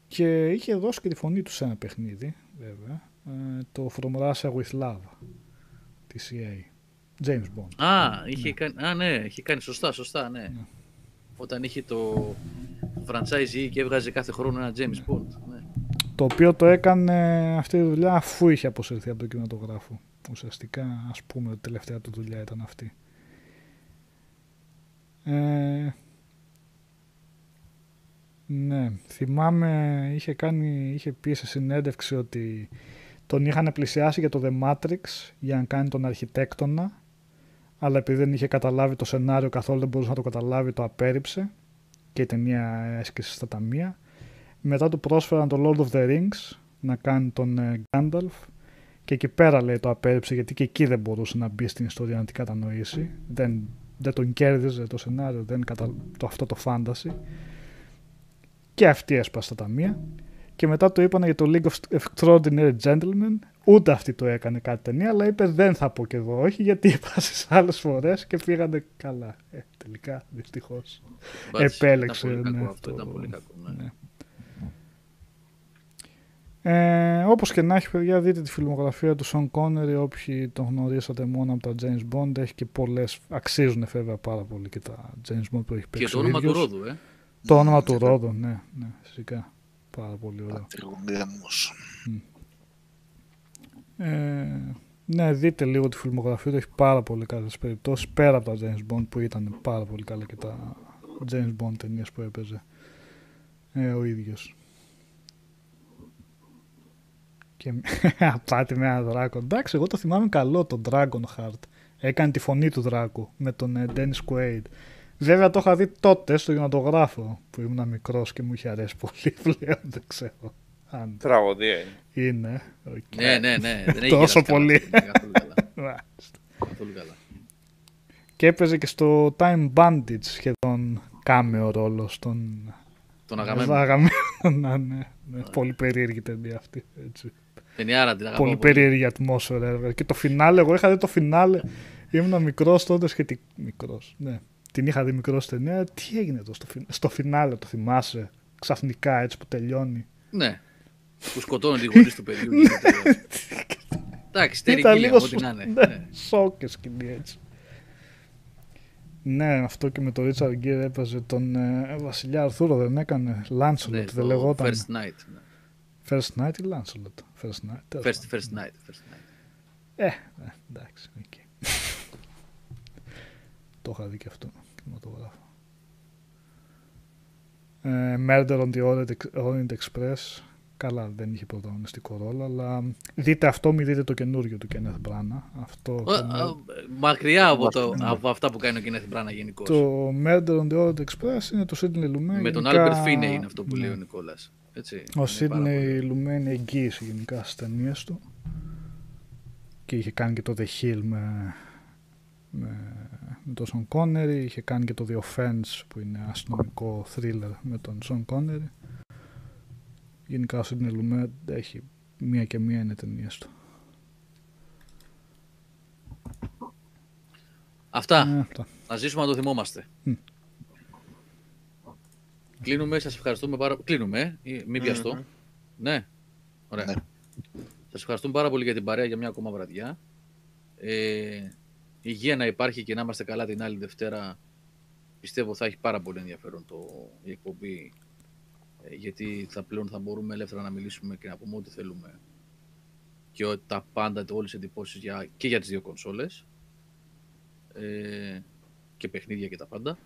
και είχε δώσει και τη φωνή του σε ένα παιχνίδι βέβαια ε, το From Russia with Love της EA James Bond Α, είχε κάνει, α, ναι, είχε κάνει σωστά, σωστά, ναι. Ναι. Όταν είχε το franchisee και έβγαζε κάθε χρόνο ένα James Bond. Ναι. το οποίο το έκανε αυτή τη δουλειά αφού είχε αποσυρθεί από το κινηματογράφο. Ουσιαστικά, ας πούμε, η τελευταία του δουλειά ήταν αυτή. Ε, ναι, θυμάμαι, είχε, κάνει, είχε πει σε συνέντευξη ότι τον είχαν πλησιάσει για το The Matrix για να κάνει τον αρχιτέκτονα αλλά επειδή δεν είχε καταλάβει το σενάριο καθόλου δεν μπορούσε να το καταλάβει το απέρριψε και η ταινία έσκησε στα ταμεία μετά του πρόσφεραν το Lord of the Rings να κάνει τον ε, Gandalf και εκεί πέρα λέει το απέρριψε γιατί και εκεί δεν μπορούσε να μπει στην ιστορία να την κατανοήσει. Δεν, δεν τον κέρδιζε το σενάριο, δεν κατα... το, αυτό το φάνταση. Και αυτή έσπασε τα ταμεία. Και μετά το είπαν για το League of Extraordinary Gentlemen. Ούτε αυτή το έκανε κάτι ταινία, αλλά είπε δεν θα πω και εδώ όχι, γιατί είπα στι άλλες φορές και πήγανε καλά. Ε, τελικά, δυστυχώς. Μπάτσε, Επέλεξε, Ήταν πολύ κακό ναι, αυτό, το- ήταν πολύ κακό. Ναι. Ναι. Ε, όπως και να έχει παιδιά δείτε τη φιλμογραφία του Σον Κόνερι όποιοι τον γνωρίσατε μόνο από τα James Bond έχει και πολλές αξίζουν βέβαια πάρα πολύ και τα James Bond που έχει παίξει Και το ο όνομα του ίδιος. Ρόδου, ε. το όνομα του Ρόδου ναι, ναι φυσικά πάρα πολύ ωραίο Πατριωμένος. Ε, ναι, δείτε λίγο τη φιλμογραφία του. Έχει πάρα πολύ καλές περιπτώσεις πέρα από τα James Bond που ήταν πάρα πολύ καλά και τα James Bond ταινίες που έπαιζε ε, ο ίδιος. Και απάτη με ένα δράκο. Εντάξει, εγώ το θυμάμαι καλό, το Dragon Heart. Έκανε τη φωνή του δράκου με τον ε, Dennis Quaid. Βέβαια το είχα δει τότε στο κινηματογράφο που ήμουν μικρός και μου είχε αρέσει πολύ πλέον, δεν ξέρω αν Τραγωδία είναι. είναι. οκ. Ναι, ναι, ναι. Δεν έχει Τόσο γεράσει καλά, πολύ. δεν είναι Καθόλου καλά. Μάλιστα. Καθόλου καλά. Και έπαιζε και στο Time Bandits σχεδόν κάμεο ρόλο στον Τον αγαπημένο. Αγαμένο. ναι, ναι. Πολύ περίεργη ταινία αυτή. Έτσι. Ταινιάρα την αγαπάω Πολύ περίεργη ατμόσφαιρα. έργα. Και το φινάλε, εγώ είχα δει το φινάλε. Ήμουν μικρός τότε σχετικά. Μικρός. Ναι. Την είχα δει μικρό στην ταινία. Τι έγινε εδώ στο, φι- στο φινάλε, το θυμάσαι. Ξαφνικά έτσι που τελειώνει; Ναι. Που σκοτώνει τη γονείς του παιδιού. γίνεται- Εντάξει, Ήταν τερική λίγο ό,τι σου- να είναι. ναι, Ναι. Σοκ και σκηνή έτσι. Ναι, αυτό και με τον Ρίτσαρντ Γκίρ έπαιζε τον ε, Βασιλιά Αρθούρο, δεν έκανε. Λάνσολοτ, Ναι, δεν το λεγόταν. First Knight. ναι. First Knight ή Λάνσολοτ. First Knight. τέλος First, πάντων. first night. First night. Ε, ε, εντάξει, οκ. το είχα δει και αυτό. Κινηματογράφο. Ε, Murder on the Orient- Orient Express. Καλά, δεν είχε πρωταγωνιστικό ρόλο, αλλά δείτε αυτό, μην δείτε το καινούριο του Kenneth Branagh. Αυτό Ο- το, α, Μακριά από, το, από αυτά που κάνει ο Κινέθ Μπράνα γενικώς. το Murder on the Orient Express είναι το Sidney Lumet. Με τον γενικά- Albert Finney είναι αυτό που ναι. λέει ο Νικόλα. Ο Σίδνεϊ Λουμέ είναι εγγύηση γενικά στις ταινίες του. Και είχε κάνει και το The Hill με, με, με τον Σον Κόνερι. Είχε κάνει και το The Offense που είναι αστυνομικό thriller με τον Σον Κόνερι. Γενικά ο Σίδνεϊ Λουμέ έχει μία και μία είναι ταινίες του. Αυτά. Ε, αυτά. Να ζήσουμε να το θυμόμαστε. Μμ. Κλείνουμε, σας ευχαριστούμε πάρα Κλείνουμε, ε, ή- μην βιαστώ. Ναι, ωραία. Ναι. Σας ευχαριστούμε πάρα πολύ για την παρέα για μια ακόμα βραδιά. Ε, υγεία να υπάρχει και να είμαστε καλά την άλλη Δευτέρα. Πιστεύω θα έχει πάρα πολύ ενδιαφέρον το, η εκπομπή ε, γιατί θα πλέον θα μπορούμε ελεύθερα να μιλήσουμε και να πούμε ό,τι θέλουμε και ό, τα πάντα, όλες τις εντυπώσεις για, και για τις δύο κονσόλες ε, και παιχνίδια και τα πάντα.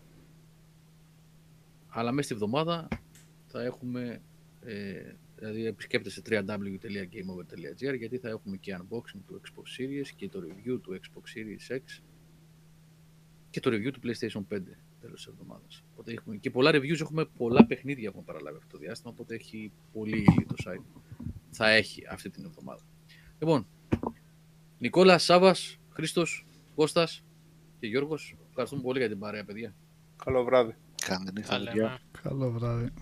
Αλλά μέσα στη βδομάδα θα έχουμε, ε, δηλαδή επισκέπτεστε www.gameover.gr γιατί θα έχουμε και unboxing του Xbox Series και το review του Xbox Series X και το review του PlayStation 5 τέλος της εβδομάδας. Οπότε έχουμε και πολλά reviews, έχουμε πολλά παιχνίδια έχουμε παραλάβει αυτό το διάστημα, οπότε έχει πολύ ήλιο το site. Θα έχει αυτή την εβδομάδα. Λοιπόν, Νικόλα, Σάβας, Χρήστος, Κώστας και Γιώργος, ευχαριστούμε πολύ για την παρέα, παιδιά. Καλό βράδυ. Κάντε νύχτα, Τα παιδιά. λέμε. Καλό βράδυ.